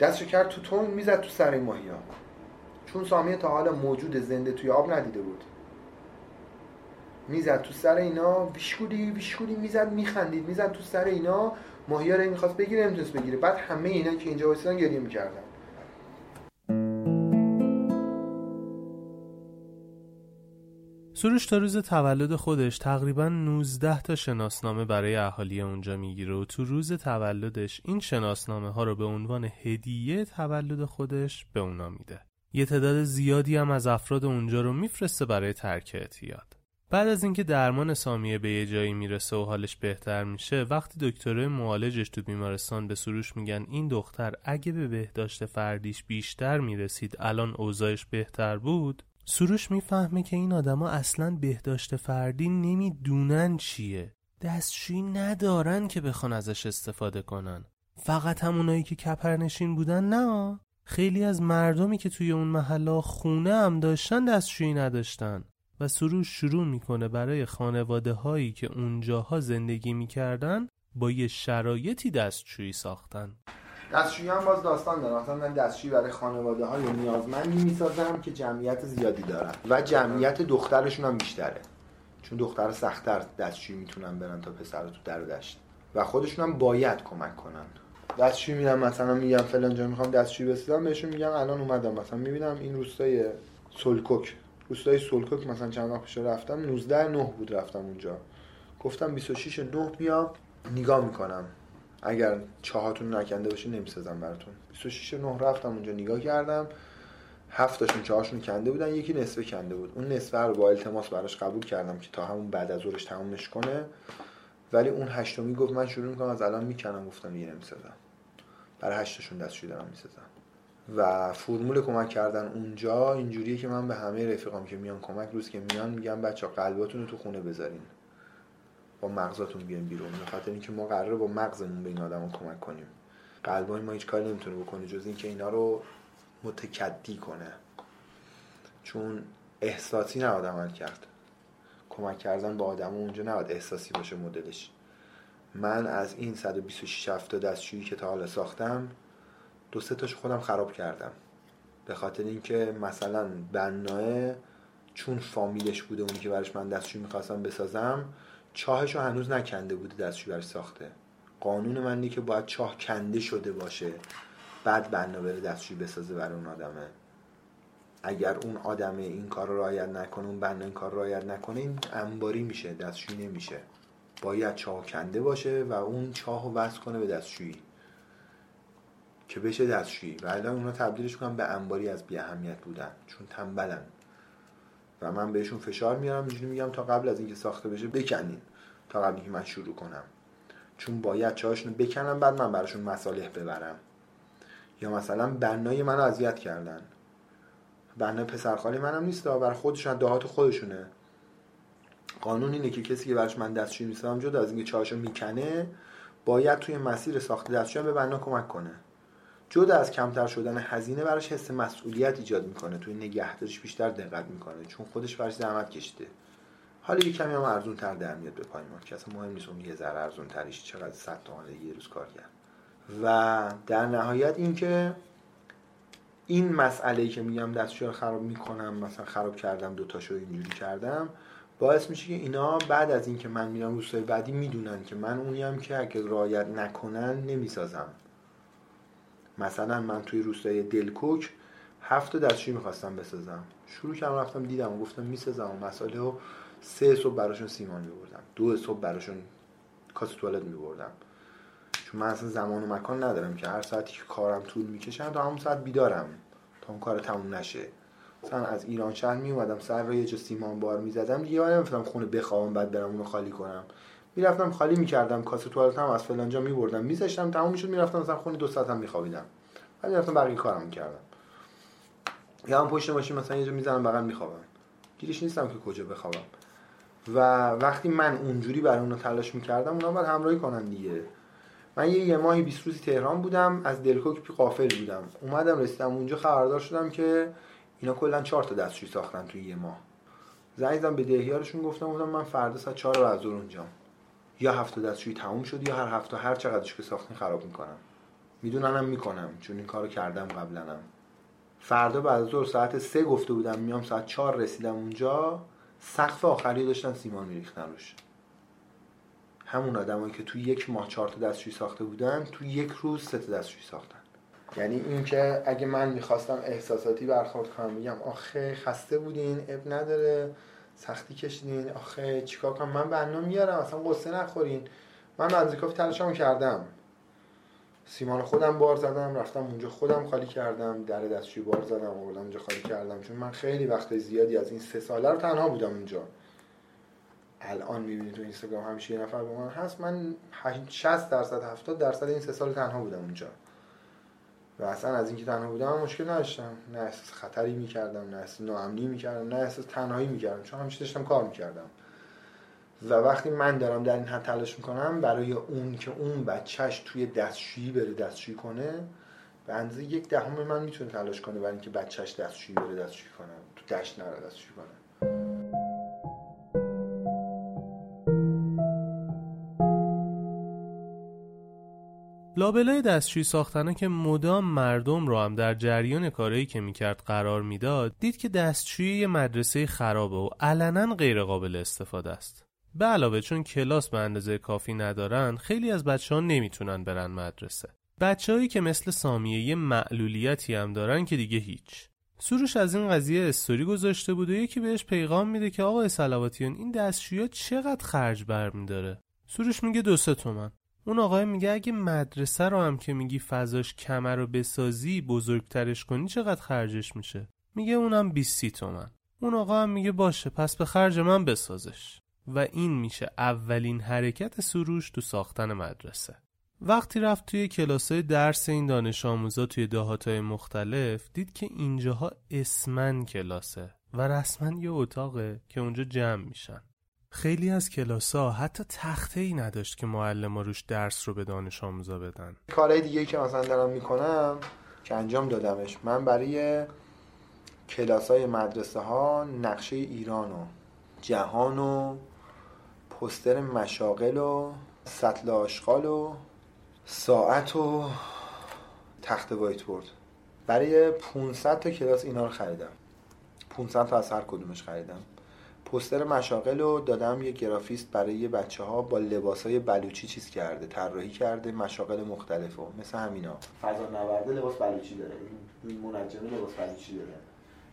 دستشو کرد تو تونگ می‌زد تو سر این ماهی ها چون سامیه تا حالا موجود زنده توی آب ندیده بود. می‌زد تو سر اینا ویشکولی ویشکولی می‌زد میخندید می‌زد تو سر اینا. ماهی ها رو می‌خواست بگیره نمی‌تونست بگیره. بعد همه اینا که اینجا وایسیدن گریه می‌کردن. سروش تا روز تولد خودش تقریبا 19 تا شناسنامه برای اهالی اونجا می‌گیره و تو روز تولدش این شناسنامه ها رو به عنوان هدیه تولد خودش به اونا میده. یه تعداد زیادی هم از افراد اونجا رو میفرسته برای ترک اعتیاد. بعد از اینکه درمان سامیه به یه جایی می‌رسه و حالش بهتر میشه وقتی دکتره معالجش تو بیمارستان به سروش میگن این دختر اگه به بهداشت فردیش بیشتر می‌رسید الان اوضاعش بهتر بود سروش می‌فهمه که این آدما اصلا بهداشت فردی نمی‌دونن چیه. دستشویی ندارن که بخوان ازش استفاده کنن. فقط همونایی که کپرنشین بودن نه. خیلی از مردمی که توی اون محلا خونه هم داشتن دستشویی نداشتن. و سروش شروع می‌کنه برای خانواده هایی که اونجاها زندگی می‌کردن با یه شرایطی دستشویی ساختن. دستشویی هم باز داستان داره. مثلا من دستشویی برای خانواده های نیازمندی می‌سازم که جمعیت زیادی دارن. و جمعیت دخترشون هم بیشتره. چون دختر سختتر دستشویی می‌تونن برن تا پسر تو در دشت. و خودشون هم باید کمک کنن. دستشویی میرم مثلا میگم فلان جا می‌خوام دستشویی بسازم بهشون میگم الان اومدم. مثلا می‌بینم این روستای سلکوک. روستای سلکوک مثلا چند وقت پیش رفتم 19 9 بود رفتم اونجا. گفتم 26 9 میام نگاه می‌کنم. اگر چاهاتون نکنده باشه نمی‌سازم براتون. 26 9 رفتم اونجا نگاه کردم. هفتاشون چهارشون کنده بودن. یکی نصفه کنده بود. اون نصفه رو با التماس براش قبول کردم که تا همون بعد از ظهرش تمومش کنه. ولی اون هشتمی گفت من شروع می‌کنم از الان می‌کنم. گفتم دیگه نمی‌سازم. برای هشتاشون دستشویی دارم می‌سازم. و فرمول کمک کردن اونجا اینجوریه که من به همه رفیقام که میان کمک روز که میان میگم بچه قلباتون تو خونه بذارین. با مغزاتون بیاین بیرون. به خاطر اینکه ما قراره با مغزمون به این آدمو کمک کنیم. قلبای ما هیچ کاری نمی‌تونه بکنه جز اینکه اینا رو متکدی کنه. چون احساسی نباید عمل کرد. کمک کردن با آدم اونجا نباید احساسی باشه مدلش. من از این 126 هفته دستشویی که تا حالا ساختم دو سه تاش خودم خراب کردم. به خاطر اینکه مثلا بناه چون فامیلش بوده اونی که برش من دستشویی می‌خواستم بسازم چاهشو هنوز نکنده بوده دستشویی برش ساخته. قانون من که باید چاه کنده شده باشه. بعد بنا بره دستشویی بسازه برای اون آدمه. اگر اون آدمه این کار رو رعایت نکنه اون بنا این کار رو رعایت نکنه این انباری میشه دستشویی نمیشه. باید چاه کنده باشه و اون چاه رو وصل کنه به دستشویی. که بشه دستشویی. و الان اونا تبدیلش کنن به انباری از بی اهمیت بودن. چون تنبلن. و من بهشون فشار میارم اینجوری میگم تا قبل از اینکه ساخته بشه بکنین تا قبل اینکه من شروع کنم. چون باید چهاشون بکنم بعد من براشون مصالح ببرم. یا مثلا بنای منو اذیت کردن. بنای پسرخالی منم نیست برای خودشون دهات خودشونه. قانون اینه که کسی که براش من دستشویی می‌سازم جدا از اینکه چهاشو می‌کنه باید توی مسیر ساخت دستشویی به بنا کمک کنه. جدا از کمتر شدن هزینه براش حس مسئولیت ایجاد می‌کنه. توی نگهداریش بیشتر دقت می‌کنه چون خودش براش زحمت کشیده. حالا یه کمی هم ارزون تر در میاد به پای ما که اصلا مهم نیست اون یه ذره ارزون تریش چقدر صد تومن یه روز کار کرد. و در نهایت اینکه این مسئله ای که میگم دستشوی رو خراب می‌کنم مثلا خراب کردم دو تاشو اینجوری کردم باعث میشه که اینا بعد از اینکه من میرم روستای بعدی می‌دونن که من اونیم که اگه رایت نکنن نمی‌سازم. مثلا من توی روستای دلکوک هفت دستشوی می‌خواستم بسازم. شروع کردم رفتم دیدم و گفتم می‌سازم و مسئله رو سه صبح براشون سیمان میبردم. دو صبح براشون کاس توالت میبردم. چون من اصلا زمان و مکان ندارم که هر ساعتی که کارم طول می‌کشم تا همون ساعت بیدارم تا اون کار تموم نشه. مثلا از ایران شهر می اومدم سر رو یه جا سیمان بار می‌زدم دیگه نمیفتم خونه بخوابم بعد برم اونو خالی کنم. می‌رفتم خالی می‌کردم کاسه توالت هم از فلانجا میبردم میذاشتم تموم می‌شد می‌رفتم مثلا خونه دو ساعت هم میخوابیدم. بعد می‌رفتم بقیه کارم می‌کردم. یا هم پشت ماشین مثلا یه جا می‌زنم بغل میخوابم. گیرش نیستم که کجا بخوابم. و وقتی من اونجوری برای اونو تلاش می‌کردم اونا باید همراهی کنن دیگه. من یه یه ماهی 20 روزی تهران بودم از دلکوک قافل بودم. اومدم رسیدم اونجا خبردار شدم که اینا کلا چهار تا دستشویی ساختن توی یه ماه. زنگ زدم به دهیارشون گفتم گفتم من فردا ساعت 4 بعد از اونجام. یا هفته دستشویی تموم شد یا هر هفته هر چقدرش که ساختین خراب می‌کنم. میدوننم می‌کنم چون این کارو کردم قبلنم. فردا بعد از ظهر ساعت سه گفته بودم میام ساعت 4 رسیدم اونجا سقف آخری داشتن سیمان میریختن روش. همون آدمایی که تو یک ماه چهار تا دستشویی ساخته بودن تو یک روز سه تا دستشویی ساختن. یعنی اینکه اگه من می‌خواستم احساساتی برخورد کنم میگم آخه خسته بودین اب نداره. سختی کشیدین؟ آخه چیکار کنم؟ من بنا میارم. اصلا قصه نخورین. من از کافی تلاشمو کردم. سیمان خودم بار زدم. رفتم اونجا خودم خالی کردم. در دستشویی بار زدم آوردم اونجا خالی کردم. چون من خیلی وقت زیادی از این سه ساله رو تنها بودم اونجا. الان می‌بینید تو اینستاگرام همیشه یه نفر با من هست. من 60 درصد 70 درصد این سه سال تنها بودم اونجا. و اصلا از اینکه تنها بودم مشکل نداشتم. نه احساس خطری می‌کردم نه احساس ناامنی می‌کردم نه احساس تنهایی می‌کردم. چون همیشه داشتم کار می‌کردم. و وقتی من دارم در این حد تلاش می‌کنم برای اون که اون بچهش توی دستشویی بره دستشویی کنه به اندازه یک دهم من می‌تونه تلاش کنه برای اینکه بچهش دستشویی بره دستشویی کنه تو دشت نره دستشویی کنه. لابلای دستشویی ساختنه که مدام مردم رو هم در جریان کارهایی که می‌کرد قرار می‌داد دید که دستشویی یه مدرسه خرابه و علنا غیر قابل استفاده است. به علاوه چون کلاس به اندازه کافی ندارن خیلی از بچه ها نمی‌تونن برن مدرسه. بچههایی که مثل سامیه یه معلولیتی هم دارن که دیگه هیچ. سروش از این قضیه استوری گذاشته بود و یکی بهش پیغام میده که آقای سلواتیان این دستشویی چقدر خرج برمیداره؟ سروش میگه دو سه تومن. اون آقای میگه اگه مدرسه رو هم که میگی فضاش کمر رو بسازی بزرگترش کنی چقدر خرجش میشه؟ میگه اونم 20 تومن. اون آقا هم میگه باشه پس به خرج من بسازش. و این میشه اولین حرکت سروش تو ساختن مدرسه. وقتی رفت توی کلاسای درس این دانش آموزا توی دهاتای مختلف دید که اینجاها اسمن کلاسه و رسما یه اتاقه که اونجا جمع میشن. خیلی از کلاسا حتی تخته ای نداشت که معلم روش درس رو به دانش آموزا بدن. کارهای دیگه که مثلا دارم می‌کنم که انجام دادمش من برای کلاس های مدرسه ها نقشه ایران و جهان و پستر مشاغل و سطل آشغال و ساعت و تخت وایت بورد. برای 500 تا کلاس اینا رو خریدم. 500 تا از هر کدومش خریدم. پستر مشاغل رو دادم یه گرافیست برای بچه ها با لباس های بلوچی چیز کرده طراحی کرده مشاغل مختلف مثل همینا. فضا نورده لباس بلوچی داره. این منجمه لباس بلوچی داره.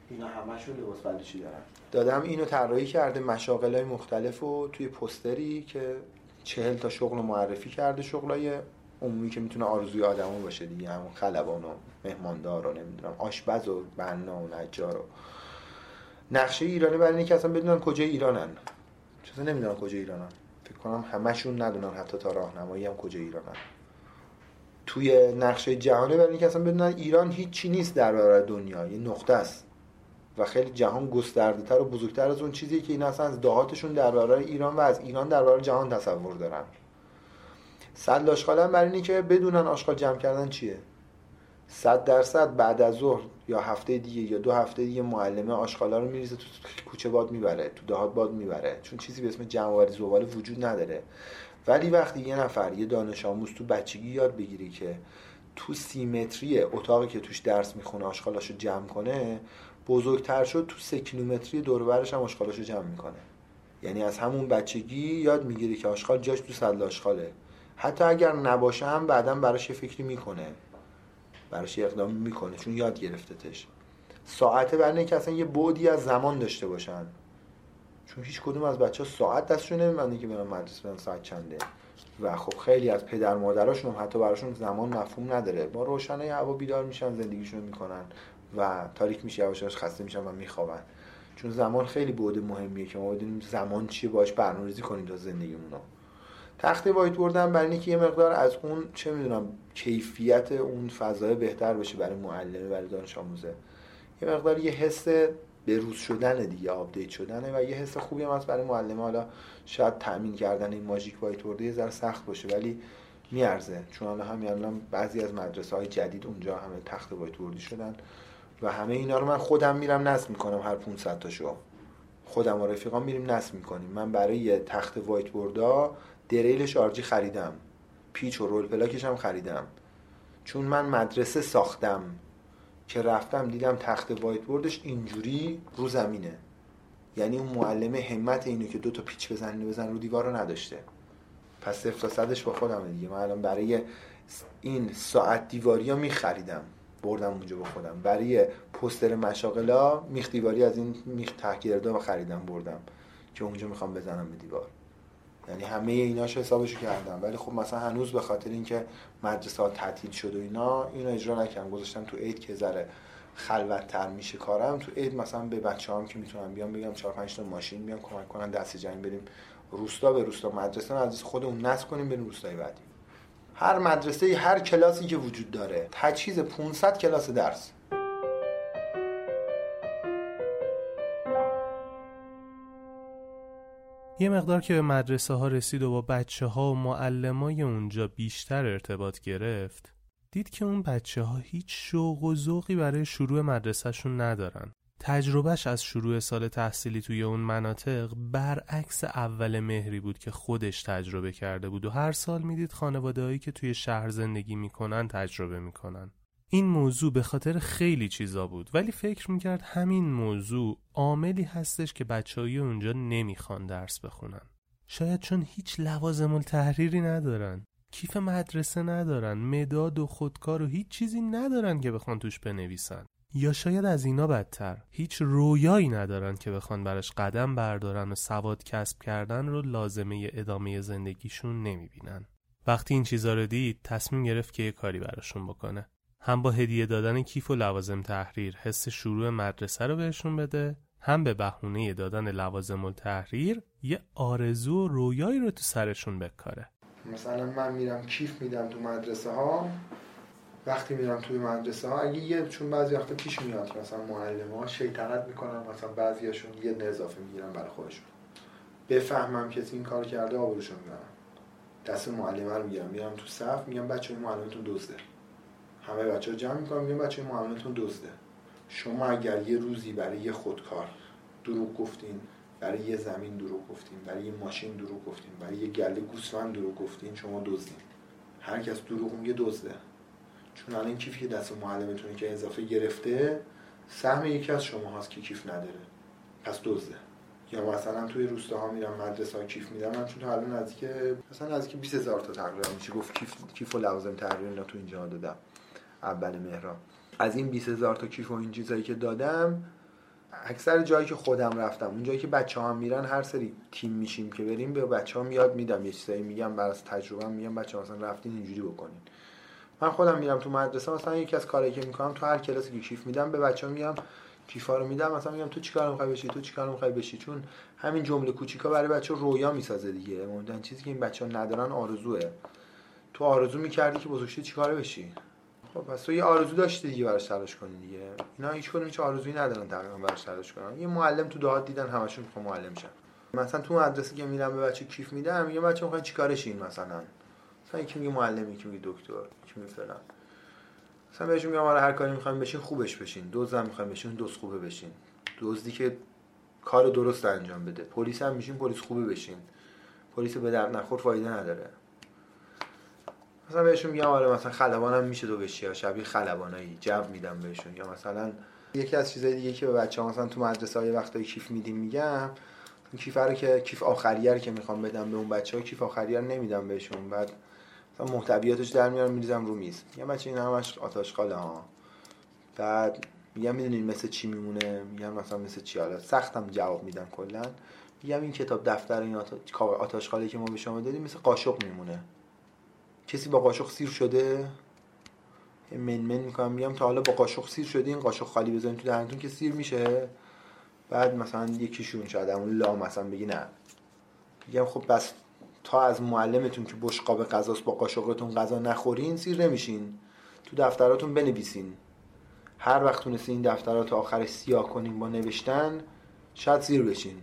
اینا همشون لباس بلوچی دارن. دادم اینو طراحی کرده مشاغل های مختلف و توی پستری که چهل تا شغل معرفی کرده شغلای عمومی که می‌تونه آرزوی آدمو باشه دیگه همون خلبان و مهماندار و نمی‌دونم آشپز و بنا و نجار و نقشه ایرانی برای اینکه اصلا بدونن کجا ایرانن. چون نمی‌دونن کجا ایرانن. فکر کنم همشون ندونن حتی تا راهنمایی هم کجا ایرانن. توی نقشه جهانی برای اینکه اصلا بدونن ایران هیچی نیست در برابر دنیا. یه نقطه است. و خیلی جهان گسترده تر و بزرگتر از اون چیزی که این اصلا از دهاتشون در برابر ایران و از ایران در برابر جهان تصور دارن. صد هم برای اینه که بدونن آشغال جمع کردن چیه. صد درصد بعد از ظهر یا هفته دیگه یا دو هفته دیگه معلمه آشغالا رو میریزه تو کوچه باد می‌بره تو دهات باد می‌بره. چون چیزی به اسم جمع آوری زباله وجود نداره. ولی وقتی یه نفر یه دانش آموز تو بچگی یاد بگیری که تو سیمتری اتاقی که توش درس می‌خونه آشغالاشو جمع کنه بزرگتر شد تو سه کیلومتری دور برش هم آشغالاشو جمع می‌کنه. یعنی از همون بچگی یاد می‌گیری که آشغال جاش تو سل آشغاله. حتی اگر نباشه هم بعدا براش یه فکری می‌کنه. براش اقدام می‌کنه چون یاد گرفتتش. ساعته برای که اصلا یه بودی از زمان داشته باشن. چون هیچ کدوم از بچه ها ساعت دستشون نمیبنده که برن مدرسه برن ساعت چنده. و خب خیلی از پدر مادراشون هم حتی براشون زمان مفهوم نداره. با روشنه هوا بیدار میشن زندگیشون می‌کنن و تاریک میشه یواش خسته میشن و میخوابن. چون زمان خیلی بود مهمیه که ما بدونیم زمان چیه باش برنامه‌ریزی کنیم تا زندگیمون تخته whiteboard م برای اینکه یه مقدار از اون چه می‌دونم کیفیت اون فضای بهتر بشه برای معلمه برای دانش آموزه. یه مقدار یه حس روز شدن دیگه update شدنه و یه حس خوبی هم هست برای معلمه حالا شاید تامین کردن این ماژیک whiteboard یه ذره سخت باشه ولی میارزه. چون حالا همین الان بعضی از مدرسه های جدید اونجا همه تخته whiteboard ی شدن و همه اینا رو من خودم میرم نصب می‌کنم هر 500 تاشو خودم و رفیقام میریم نصب می‌کنیم. من برای تخته whiteboard ا دریل شارژی خریدم. پیچ و رول پلاکش هم خریدم. چون من مدرسه ساختم که رفتم دیدم تخته whiteboard ش اینجوری رو زمینه. یعنی اون معلم همت اینو که دو تا پیچ بزنی بزن رو دیوار رو نداشته. پس صفر صدش با خودم دیگه. من الان برای این ساعت دیواری ها میخریدم. بردم اونجا با خودم. برای پستر مشاغلا میخ دیواری از این میخ تحکیردا خریدم بردم. که اونجا می‌خوام بزنم به دیوار. یعنی همه ایناش حسابشو کردم. ولی خب مثلا هنوز به خاطر اینکه مدرسه تعطیل شد و اینا اینو اجرا نکردم. گذاشتم تو عید که ذره خلوت تر میشه کارم. تو عید مثلا به بچه هم که می‌تونم بیام بگم 4 5 تا ماشین بیام کمک کنن دست جنگ بریم روستا به روستا. مدرسه از خودمون نصب کنیم بریم روستای بعدی. هر مدرسه هر کلاسی که وجود داره تجهیز 500 کلاس درس. یه مقدار که به مدرسه ها رسید و با بچه ها و معلمای اونجا بیشتر ارتباط گرفت دید که اون بچه ها هیچ شوق و ذوقی برای شروع مدرسهشون ندارن. تجربهش از شروع سال تحصیلی توی اون مناطق برعکس اول مهری بود که خودش تجربه کرده بود و هر سال می‌دید خانوادهایی که توی شهر زندگی می‌کنن تجربه می‌کنن. این موضوع به خاطر خیلی چیزا بود ولی فکر می‌کرد همین موضوع عاملی هستش که بچه‌های اونجا نمی‌خوان درس بخونن. شاید چون هیچ لوازم التحریری ندارن کیف مدرسه ندارن مداد و خودکار و هیچ چیزی ندارن که بخوان توش بنویسن. یا شاید از اینا بدتر هیچ رویایی ندارن که بخوان براش قدم بردارن و سواد کسب کردن رو لازمه ادامه زندگیشون نمی‌بینن. وقتی این چیزا رو دید تصمیم گرفت که یه کاری براشون بکنه. هم با هدیه دادن کیف و لوازم تحریر حس شروع مدرسه رو بهشون بده هم به بهونه دادن لوازم التحریر یه آرزو و رویایی رو تو سرشون بکاره. مثلا من میرم کیف میدم تو مدرسه ها وقتی میرم توی مدرسه ها اگه یه چون بعضی وقتا پیش میاد مثلا معلم ها شیطنت می‌کنن مثلا بعضیاشون یه اضافه می‌گیرن برای خودشون. بفهمم کسی این کار کرده آبروشو می‌برم دست معلمه رو می‌گیرم. میرم تو صف میگم بچه معلمتون دزده. همه بچه ها جمع می‌کنم میگم بچه معلمتون دزده. شما اگر یه روزی برای یه خودکار دروغ گفتین برای یه زمین دروغ گفتین برای یه ماشین دروغ گفتین برای یه گله گوسفند دروغ گفتین شما دزدین. هر کس دروغ میگه دزده. چون الان کیفی که دست معلمتونه که اضافه گرفته سهم یکی از شما هست که کیف نداره. پس دزده. یا مثلا توی روستاها میرم مدرسه ها کیف میدم من چون الان نزدیک مثلا نزدیک 20000 تا تقریبا میشه گفت کیف کیف و لوازم تقریبا تو اینجا دادم. اول مهران از این 20000 تا کیف و این چیزایی که دادم اکثر جایی که خودم رفتم اون جایی که بچه ها میرن هر سری تیم میشیم که بریم به بچه ها یاد میدم. یه چیزایی میگم بر از تجربه میگم بچه مثلا رفتین اینجوری بکنین. من خودم میرم تو مدرسه مثلا یکی از کارهایی که می‌کنم تو هر کلاسی که کیف میدم به بچه میگم کیفا رو میدم. مثلا میگم تو چیکار می‌خوای بشی؟ تو چیکار می‌خوای بشی؟ چون همین جمله کوچیکا برای بچه رویا می‌سازه دیگه. مهمترین چیزی که این بچه ندارن آرزوه. تو آرزو می‌کردی که بزرگ چیکار بشی؟ خب پس تو یه آرزو داشتی دیگه براش تلاش کنی دیگه. اینا هیچ کدوم هیچ آرزویی ندارن تقریبا براش تلاش کنن. یه معلم تو دهات دیدن همشون می‌خوان معلم شن. مثلا تو مدرسه که میرم به بچه کیف میدم میگم بچه می‌خوان چیکارشین مثلا؟ مثلا یکی میگه معلم یکی میگه دکتر یکی میگه فلان. مثلا بهشون میگم آره هر کاری می‌خوایم بشین خوبش بشین. هم می‌خوایم بشین دوست خوبه بشین. دزدی که کار درست انجام بده. پلیس هم میشین پلیس خوبه بشین. پلیس به درد نخور فایده نداره. مثلا بهشون میگم آره مثلا خلبانم میشه تو بشی یا شبیه خلبانایی جو میدم بهشون. یا مثلا یکی از چیزای دیگه که به بچه مثلا تو مدرسه های وقتایی کیف میدیم میگم کیف رو که کیف آخریه که می‌خوام بدم به اون بچه ها کیف آخریه رو نمیدم بهشون. بعد مثلا محتویاتش در میارم میریزم رو میز. میگم بچه این همش آتش ها. بعد میگم می‌دونین مثل چی میمونه؟ میگم مثلا مثل چی؟ حالا سختم جواب میدم کلا. میگم این کتاب دفتر این آتش که ما به شما دادیم مثل قاشق میمونه. کسی با قاشق سیر شده؟ منمن می‌کنم میگم تا حالا با قاشق سیر شده این قاشق خالی بزنیم تو دهنتون که سیر میشه. بعد مثلا یکیشون شاید اون لا مثلا بگی نه. میگم خب بس تا از معلمتون که بشقاب غذاست با قاشقتون غذا نخورین سیر نمیشین. تو دفتراتون بنویسین. هر وقت تونستین این دفترات آخرش سیاه کنین با نوشتن شاید سیر بشین.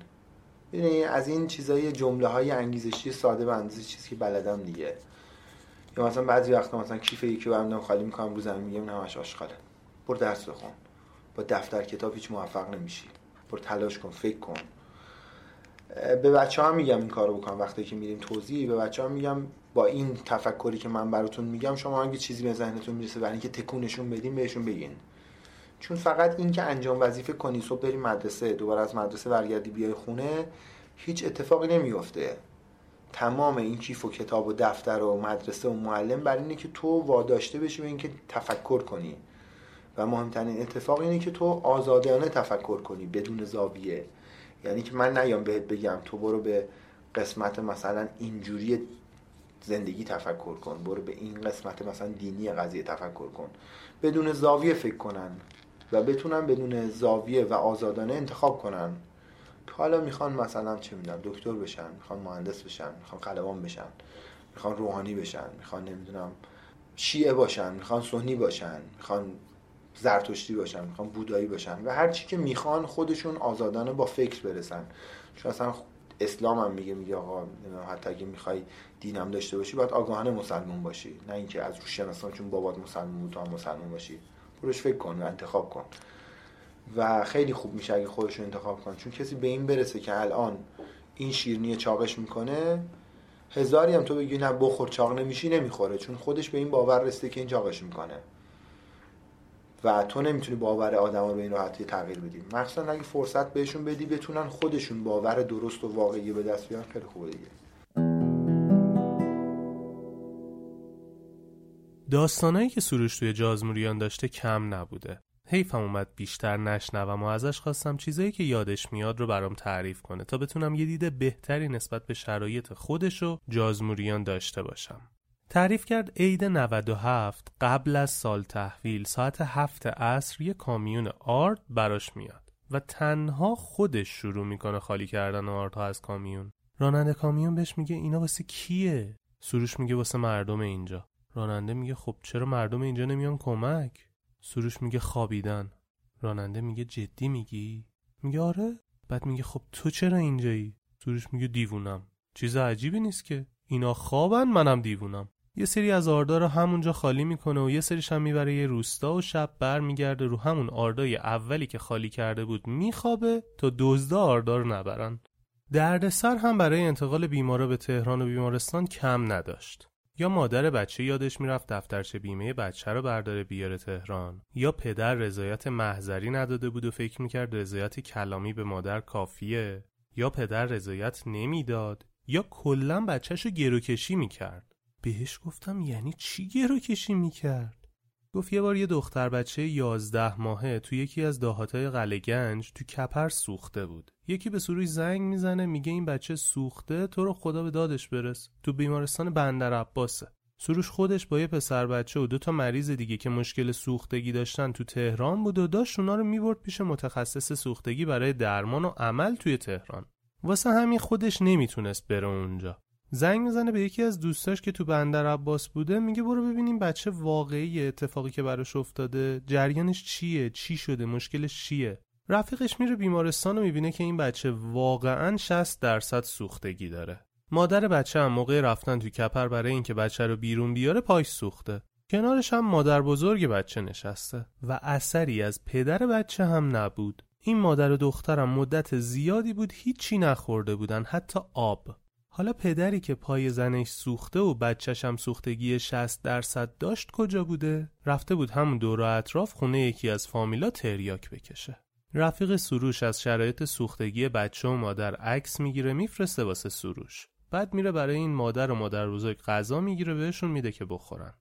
ببینید از این چیزای جمله های انگیزشی ساده و اندازه چیزی که بلدم دیگه. یا مثلا بعضی وقتا مثلا کیف یکی برمیدارم خالی می‌کنم رو زمین میگم همش آشغاله برو درس بخون. با دفتر کتاب هیچ موفق نمیشی. برو تلاش کن فکر کن. به بچه ها میگم این کارو بکنم وقتی که میریم توضیح به بچه ها میگم با این تفکری که من براتون میگم شما اگه چیزی به ذهنتون می‌رسه برای اینکه تکونشون بدین بهشون بگین. چون فقط این که انجام وظیفه کنی صبح بری مدرسه دوباره از مدرسه برگردی بیای خونه هیچ اتفاقی نمیفته تمام این کیف و کتاب و دفتر و مدرسه و معلم بر اینه که تو واداشته بشی به اینکه تفکر کنی. و مهمترین اتفاق اینه که تو آزادانه تفکر کنی بدون زاویه. یعنی که من نیام بهت بگم تو برو به قسمت مثلا اینجوری زندگی تفکر کن. برو به این قسمت مثلا دینی قضیه تفکر کن. بدون زاویه فکر کنن و بتونن بدون زاویه و آزادانه انتخاب کنن. حالا می‌خوان مثلا چه می‌دونم دکتر بشن می‌خوان مهندس بشن می‌خوان قلوان بشن می‌خوان روحانی بشن می‌خوان نمی‌دونم شیعه باشن می‌خوان سنی باشن می‌خوان زرتشتی باشن می‌خوان بودایی باشن و هر چی که می‌خوان خودشون آزادانه با فکر برسن. چون اصلا اسلام هم میگه میگه آقا حتی اگه می‌خوای دینم داشته باشی باید آگاهانه مسلمون باشی. نه اینکه از رو شناسان چون بابات مسلمون بود تو هم مسلمون باشی. بروش فکر کن و انتخاب کن. و خیلی خوب میشه اگه خودشون انتخاب کن چون کسی به این برسه که الان این شیرنی چاقش می‌کنه هزاری هم تو بگی نه بخور چاق نمیشی نمی‌خوره. چون خودش به این باور رسیده که این چاقش می‌کنه. و تو نمی‌تونی باور آدم رو به این راحتی تغییر بدی. مخصوصا اگه فرصت بهشون بدی بتونن خودشون باور درست و واقعی به دست بیارن. خیلی خوبه دیگه. داستانایی که سروش توی جازموریان داشته کم نبوده. حیفم اومد بیشتر نشنوم و ازش خواستم چیزایی که یادش میاد رو برام تعریف کنه تا بتونم یه دید بهتری نسبت به شرایط خودش و جازموریان داشته باشم. تعریف کرد عید 97 قبل از سال تحویل ساعت هفت عصر یه کامیون آرد براش میاد و تنها خودش شروع می‌کنه خالی کردن آردها از کامیون. راننده کامیون بهش میگه اینا واسه کیه؟ سروش میگه واسه مردم اینجا. راننده میگه خب چرا مردم اینجا نمیان کمک؟ سروش میگه خوابیدن. راننده میگه جدی میگی؟ میگه آره. بعد میگه خب تو چرا اینجایی؟ سروش میگه دیوونم. چیز عجیبی نیست که. اینا خوابن منم دیوونم. یه سری از آردا رو همونجا خالی می‌کنه و یه سریش هم می‌بره یه روستا و شب بر میگرده رو همون آردای اولی که خالی کرده بود میخوابه تا دزدا آردا رو نبرن. دردسر هم برای انتقال بیمارا به تهران و بیمارستان کم نداشت. یا مادر بچه یادش می‌رفت دفترچه بیمه بچه رو برداره بیاره تهران یا پدر رضایت محضری نداده بود و فکر می‌کرد رضایت کلامی به مادر کافیه یا پدر رضایت نمی‌داد یا کلا بچهش رو گروکشی می‌کرد. بهش گفتم یعنی چی گروکشی می‌کرد؟ گفت یه بار یه دختر بچه یازده ماهه تو یکی از دهاتای قلعه گنج تو کپر سوخته بود. یکی به سروش زنگ می‌زنه میگه این بچه سوخته تو رو خدا به دادش برس. تو بیمارستان بندر عباسه. سروش خودش با یه پسر بچه و دو تا مریض دیگه که مشکل سوختگی داشتن تو تهران بود و داشت اونا رو می‌برد پیش متخصص سوختگی برای درمان و عمل توی تهران. واسه همین خودش نمی‌تونست بره اونجا. زنگ می‌زنه به یکی از دوستاش که تو بندر عباس بوده میگه برو ببینیم بچه واقعی اتفاقی که براش افتاده جریانش چیه؟ چی شده؟ مشکلش چیه؟ رفیقش میره بیمارستان و می‌بینه که این بچه واقعا 60 درصد سوختگی داره. مادر بچه هم موقع رفتن تو کپر برای اینکه بچه رو بیرون بیاره پاش سوخته. کنارش هم مادر بزرگ بچه نشسته و اثری از پدر بچه هم نبود. این مادر و دخترم مدت زیادی بود هیچی نخورده بودن حتی آب. حالا پدری که پای زنش سوخته و بچهش هم سوختگی 60 درصد داشت کجا بوده؟ رفته بود همون دور اطراف خونه یکی از فامیلا تریاک بکشه. رفیق سروش از شرایط سوختگی بچه و مادر عکس می‌گیره میفرسته واسه سروش. بعد میره برای این مادر و مادر بزرگ غذا می‌گیره بهشون میده که بخورن.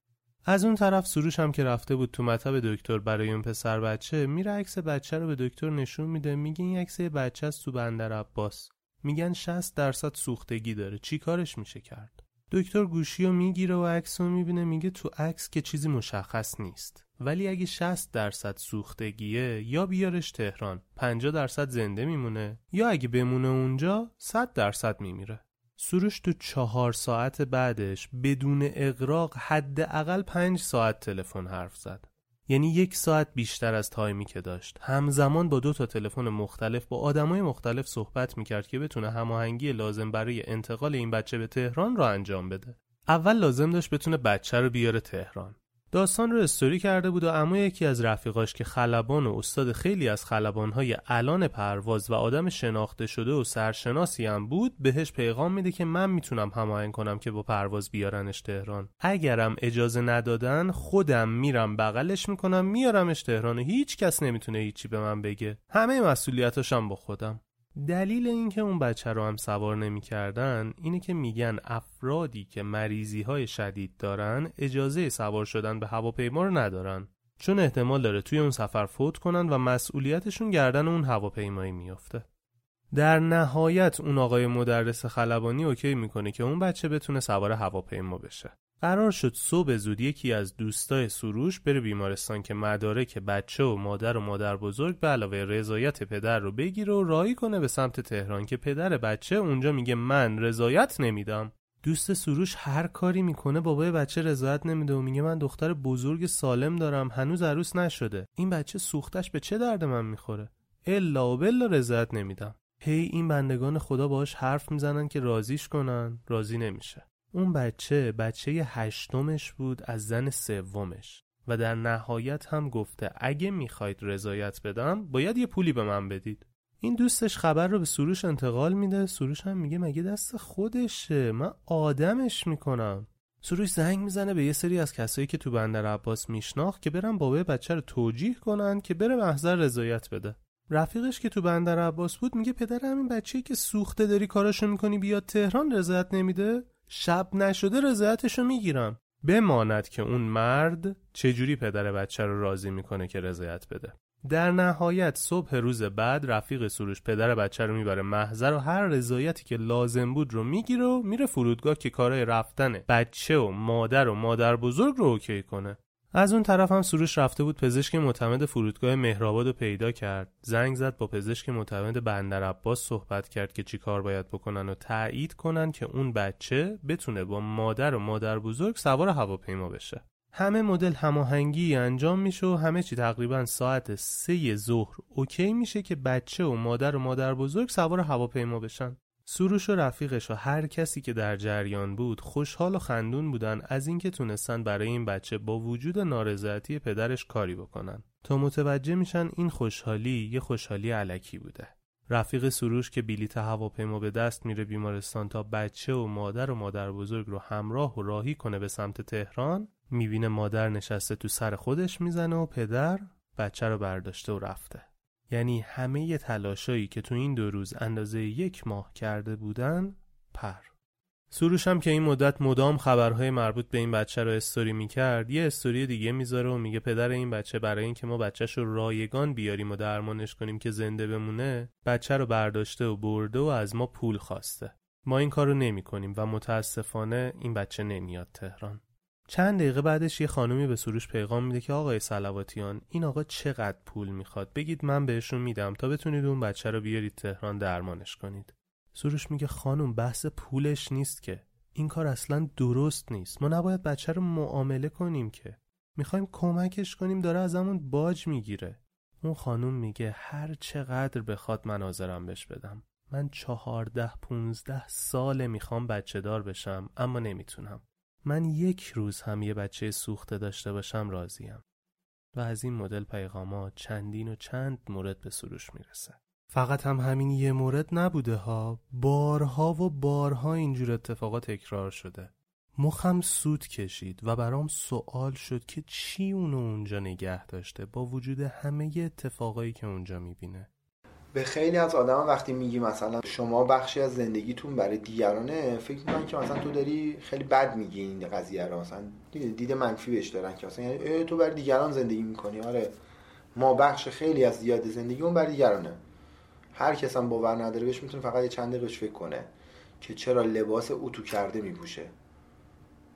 از اون طرف سروش هم که رفته بود تو مطب دکتر برای اون پسر بچه میره عکس بچه رو به دکتر نشون میده میگه این عکس بچه است تو بندر عباس میگن 60 درصد سوختگی داره. چی کارش میشه کرد؟ دکتر گوشی رو می‌گیره و عکس رو می‌بینه میگه تو عکس که چیزی مشخص نیست. ولی اگه 60 درصد سوختگیه یا بیارش تهران 50 درصد زنده میمونه یا اگه بمونه اونجا 100 درصد میمیره. سروش تو چهار ساعت بعدش بدون اقراق حداقل پنج ساعت تلفن حرف زد. یعنی یک ساعت بیشتر از تایمی که داشت. همزمان با دو تا تلفن مختلف با آدمای مختلف صحبت می‌کرد که بتونه هماهنگی لازم برای انتقال این بچه به تهران را انجام بده. اول لازم داشت بتونه بچه رو بیاره تهران. داستان رو استوری کرده بود و اما یکی از رفیقاش که خلبان و استاد خیلی از خلبانهای الان پرواز و آدم شناخته شده و سرشناسی هم بود بهش پیغام میده که من می‌تونم هماهنگ کنم که با پرواز بیارنش تهران. اگرم اجازه ندادن خودم میرم بغلش می‌کنم میارمش تهران و هیچ کس نمی‌تونه هیچی به من بگه. همه مسئولیتاشم با خودم. دلیل اینکه اون بچه رو هم سوار نمی‌کردن اینه که میگن افرادی که مریضی های شدید دارن اجازه سوار شدن به هواپیما رو ندارن. چون احتمال داره توی اون سفر فوت کنن و مسئولیتشون گردن اون هواپیمایی میافته. در نهایت اون آقای مدرس خلبانی اوکی می‌کنه که اون بچه بتونه سوار هواپیما بشه. قرار شد صبح زود یکی از دوستای سروش بره بیمارستان که مدارک بچه و مادر و مادر بزرگ به علاوه رضایت پدر رو بگیره و راهی کنه به سمت تهران که پدر بچه اونجا میگه من رضایت نمیدم. دوست سروش هر کاری می‌کنه بابای بچه رضایت نمیده و میگه من دختر بزرگ سالم دارم هنوز عروس نشده. این بچه سوختش به چه درد من می‌خوره؟ الا و بلا رضایت نمیدم. هی این بندگان خدا باهاش حرف می‌زنن که رازیش کنن. راضی نمیشه. اون بچه بچه هشتمش بود از زن سومش و در نهایت هم گفته اگه می‌خواید رضایت بدم باید یه پولی به من بدید. این دوستش خبر رو به سروش انتقال میده. سروش هم میگه مگه دست خودشه؟ من آدمش می‌کنم. سروش زنگ می‌زنه به یه سری از کسایی که تو بندر عباس میشناخت که برن بابای بچه رو توجیه کنن که بره محضر رضایت بده. رفیقش که تو بندر عباس بود میگه پدر همین بچه‌ای که سوخته داری کاراشو می‌کنی بیاد تهران رضایت نمیده؟ شب نشده رضایتشو می‌گیرم. بماند که اون مرد چجوری پدر بچه رو راضی می‌کنه که رضایت بده. در نهایت صبح روز بعد رفیق سروش پدر بچه رو می‌بره محضر و هر رضایتی که لازم بود رو می‌گیره و میره فرودگاه که کارای رفتن بچه و مادر و مادر بزرگ رو اوکی کنه. از اون طرف هم سروش رفته بود پزشک معتمد فرودگاه مهرآباد رو پیدا کرد. زنگ زد با پزشک معتمد بندر عباس صحبت کرد که چی کار باید بکنن و تایید کنن که اون بچه بتونه با مادر و مادر بزرگ سوار هواپیما بشه. همه مدل هماهنگی انجام میشه و همه چی تقریبا ساعت سه ظهر اوکی میشه که بچه و مادر و مادر بزرگ سوار هواپیما بشن. سروش و رفیقش و هر کسی که در جریان بود خوشحال و خندون بودن از اینکه تونستن برای این بچه با وجود نارضایتی پدرش کاری بکنن. تا متوجه میشن این خوشحالی یه خوشحالی علکی بوده. رفیق سروش که بلیت هواپیما به دست میره بیمارستان تا بچه و مادر و مادر بزرگ رو همراه و راهی کنه به سمت تهران می‌بینه مادر نشسته تو سر خودش می‌زنه و پدر بچه رو برداشته و رفته. یعنی همه تلاشایی که تو این دو روز اندازه یک ماه کرده بودن پر. سروش هم که این مدت مدام خبرهای مربوط به این بچه رو استوری می‌کرد یه استوری دیگه می‌ذاره و میگه پدر این بچه برای اینکه ما بچهش رو رایگان بیاریم و درمانش کنیم که زنده بمونه بچه رو برداشته و برده و از ما پول خواسته. ما این کارو کنیم و متاسفانه این بچه نمیاد تهران. چند دقیقه بعدش یه خانومی به سروش پیغام میده که آقای سلواتیان این آقا چقدر پول می‌خواد؟ بگید من بهشون میدم تا بتونید اون بچه رو بیارید تهران درمانش کنید. سروش میگه خانم بحث پولش نیست که. این کار اصلا درست نیست. ما نباید بچه رو معامله کنیم که. می‌خوایم کمکش کنیم داره ازمون باج می‌گیره. اون خانوم میگه هر چقدر بخواد من حاضرم بهش بدم. من چهارده پونزده ساله می‌خوام بچه دار بشم اما نمی‌تونم. من یک روز هم یه بچه سوخته داشته باشم راضیم. و از این مدل پیغاما چندین و چند مورد به سروش می‌رسه. فقط هم همین یه مورد نبوده ها. بارها و بارها اینجور اتفاقات تکرار شده. مخم سود کشید و برام سوال شد که چی اونو اونجا نگه داشته با وجود همه اتفاقایی که اونجا می‌بینه. به خیلی از آدما وقتی میگی مثلا شما بخشی از زندگیتون برای دیگرانه فکر می‌کنن که مثلا تو داری خیلی بد میگی این قضیه رو. مثلا دید منفی بهش دارن که مثلا یعنی تو برای دیگران زندگی می‌کنی. آره. ما بخش خیلی از زیاد زندگیمون برای دیگرانه. هر کس هم باور نداره بهش می‌تونه فقط یه چند دقیقه فکر کنه که چرا لباس اتو کرده میپوشه.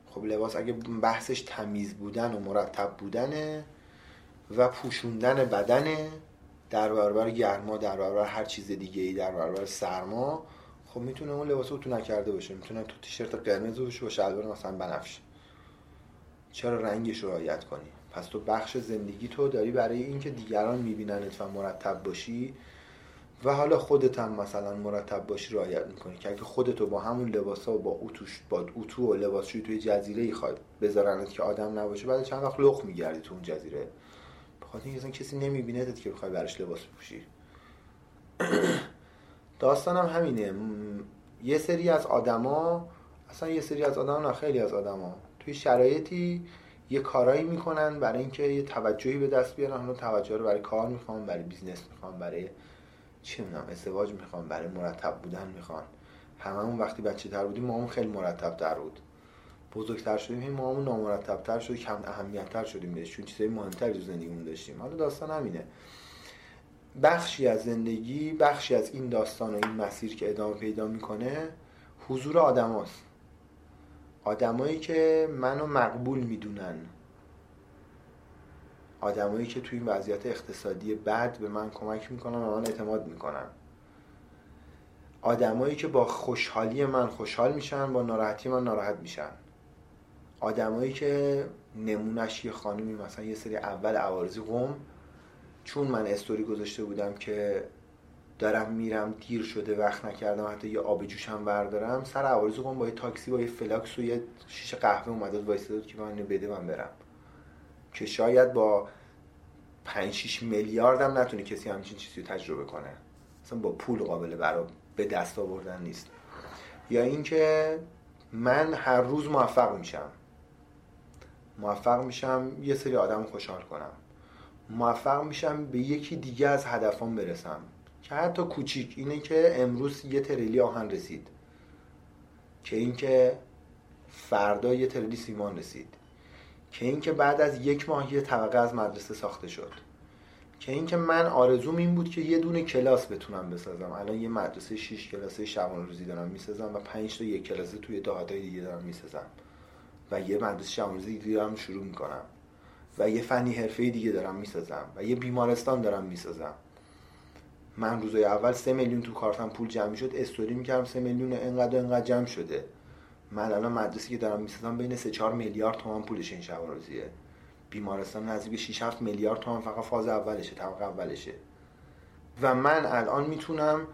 خب لباس اگه بحثش تمیز بودن و مرتب بودنه و پوشوندن بدنه در برابر گرما در برابر هر چیز دیگه ای در برابر سرما خب می‌تونه اون لباس اتو نکرده باشه. می‌تونه تو تیشرت قرمز باشه و شلوار مثلا بنفش. چرا رنگش رو رعایت کنی؟ پس تو بخش زندگی تو داری برای اینکه دیگران میبیننت و مرتب باشی و حالا خودت هم مثلا مرتب باشی رعایت می‌کنی که اگه خودتو با همون لباس ها و با اتوش با اتو و لباسشویی توی جزیره ای خواهد بذارنت که آدم نباشه بعد چند وقت لخ میگردی تو اون جزیره. بخاطر اینکه کسی نمی‌بینه که بخوای براش لباس بپوشی. داستانم همینه. یه سری از آدما اصلا یه سری از آدم نه خیلی از آدما. توی شرایطی یه کارایی می‌کنن برای اینکه یه توجهی به دست بیارن. اون توجه رو برای کار می‌خوان برای business می‌خوان برای چی می‌دونم ازدواج می‌خوان برای مرتب بودن می‌خوان. هممون وقتی بچه تر بودیم ما خیلی مرتب تر بود. بزرگتر شدیم هی ما همون نامرتب تر شدیم کم اهمیت تر شدیم بهش چون چیزای مهمتری تو زندگیمون داشتیم. حالا داستان همینه. بخشی از زندگی بخشی از این داستان و این مسیر که ادامه پیدا می‌کنه حضور آدماست. آدمایی که منو مقبول می‌دونن. آدمایی که توی این وضعیت اقتصادی بد به من کمک می‌کنن و من اعتماد می‌کنن آدمایی که با خوشحالی من خوشحال میشن با ناراحتی من ناراحت میشن. آدمایی که نمونش یه خانمی مثلا یه سری اول عوارضی قم چون من استوری گذاشته بودم که دارم میرم دیر شده وقت نکردم حتی یه آب جوشم بردارم سر عوارضی قم با یه تاکسی با یه فلاسک و یه شیشه قهوه اومده وایساده که من بده من برم. که شاید با 5 6 میلیارد هم نتونه کسی همچین چیزی رو تجربه کنه. مثلا با پول قابل برا به دست آوردن نیست. یا اینکه من هر روز موفق میشم. موفق میشم یه سری آدم خوشحال کنم. موفق میشم به یکی دیگه از هدفان برسم. که حتی کوچیک اینه که امروز یه تریلی آهن رسید. که اینکه فردا یه تریلی سیمان رسید. که اینکه بعد از یک ماه یه طبقه از مدرسه ساخته شد. که اینکه من آرزوم این بود که یه دونه کلاس بتونم بسازم. الان یه مدرسه 6 کلاسه شبانه روزی دارم می‌سازم و 5 تا یک کلاسه توی دهاتای دیگه دارم می‌سازم. و یه مدرسه روزی دیگه دارم شروع می‌کنم. و یه فنی حرفه دیگه دارم می‌سازم. و یه بیمارستان دارم می‌سازم. من روزای اول سه میلیون تو کارتم پول جمع شد استوری می‌کردم سه میلیون انقدر و انقدر جمع شده. من الان مدرسه که دارم می‌سازم بین 3 4 میلیارد تومان پولش این شب روزیه. بیمارستان نزدیک 6 7 میلیارد تومان فقط فاز اولشه طبقه اولشه. و من الان می‌تونم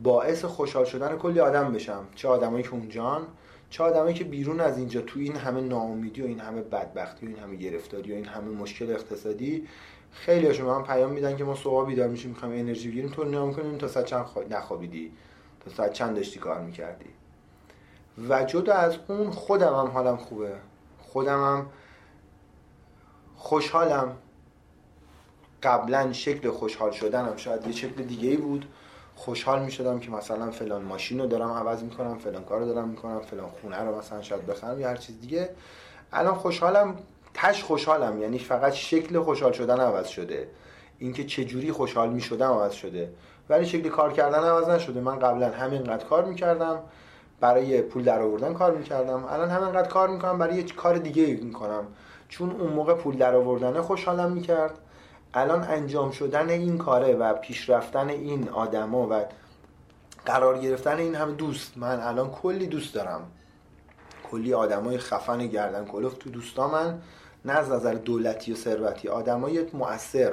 باعث خوشحال شدن کلی آدم بشم. چه آدمایی که اونجان چه آدمایی که بیرون از اینجا تو این همه ناامیدی و این همه بدبختی و این همه گرفتاری و این همه مشکل اقتصادی خیلی هاشون من پیام میدن که ما صبح بیدار میشیم می‌خوایم انرژی بگیریم. تو نگاه می‌کنیم تا ساعت چند نخوابیدی؟ تا ساعت چند داشتی کار می‌کردی؟ و جدا از اون خودم هم حالم خوبه. خودم هم خوشحالم. قبلا شکل خوشحال شدنم شاید یه شکل دیگه ای بود. خوشحال می شدم که مثلا فلان ماشین رو دارم عوض می‌کنم فلان کار رو دارم می‌کنم فلان خونه رو مثلا شاید بخرم یا هر چیز دیگه. الان خوشحالم تش خوشحالم. یعنی فقط شکل خوشحال شدن عوض شده. اینکه چه جوری خوشحال می شدم عوض شده. ولی شکل کار کردن عوض نشده. من قبلا همینقدر کار می‌کردم. برای پول در آوردن کار می‌کردم. الان همینقدر کار می‌کنم. برای یه کار دیگه می‌کنم. چون اون موقع پول در آوردنه خوشحالم می‌کرد. الان انجام شدن این کاره و پیشرفتن این آدما و قرار گرفتن این همه دوست من الان کلی دوست دارم. کلی آدمای خفن گردن کلوف تو دوستا من نه از نظر دولتی و ثروتی. آدمای مؤثر.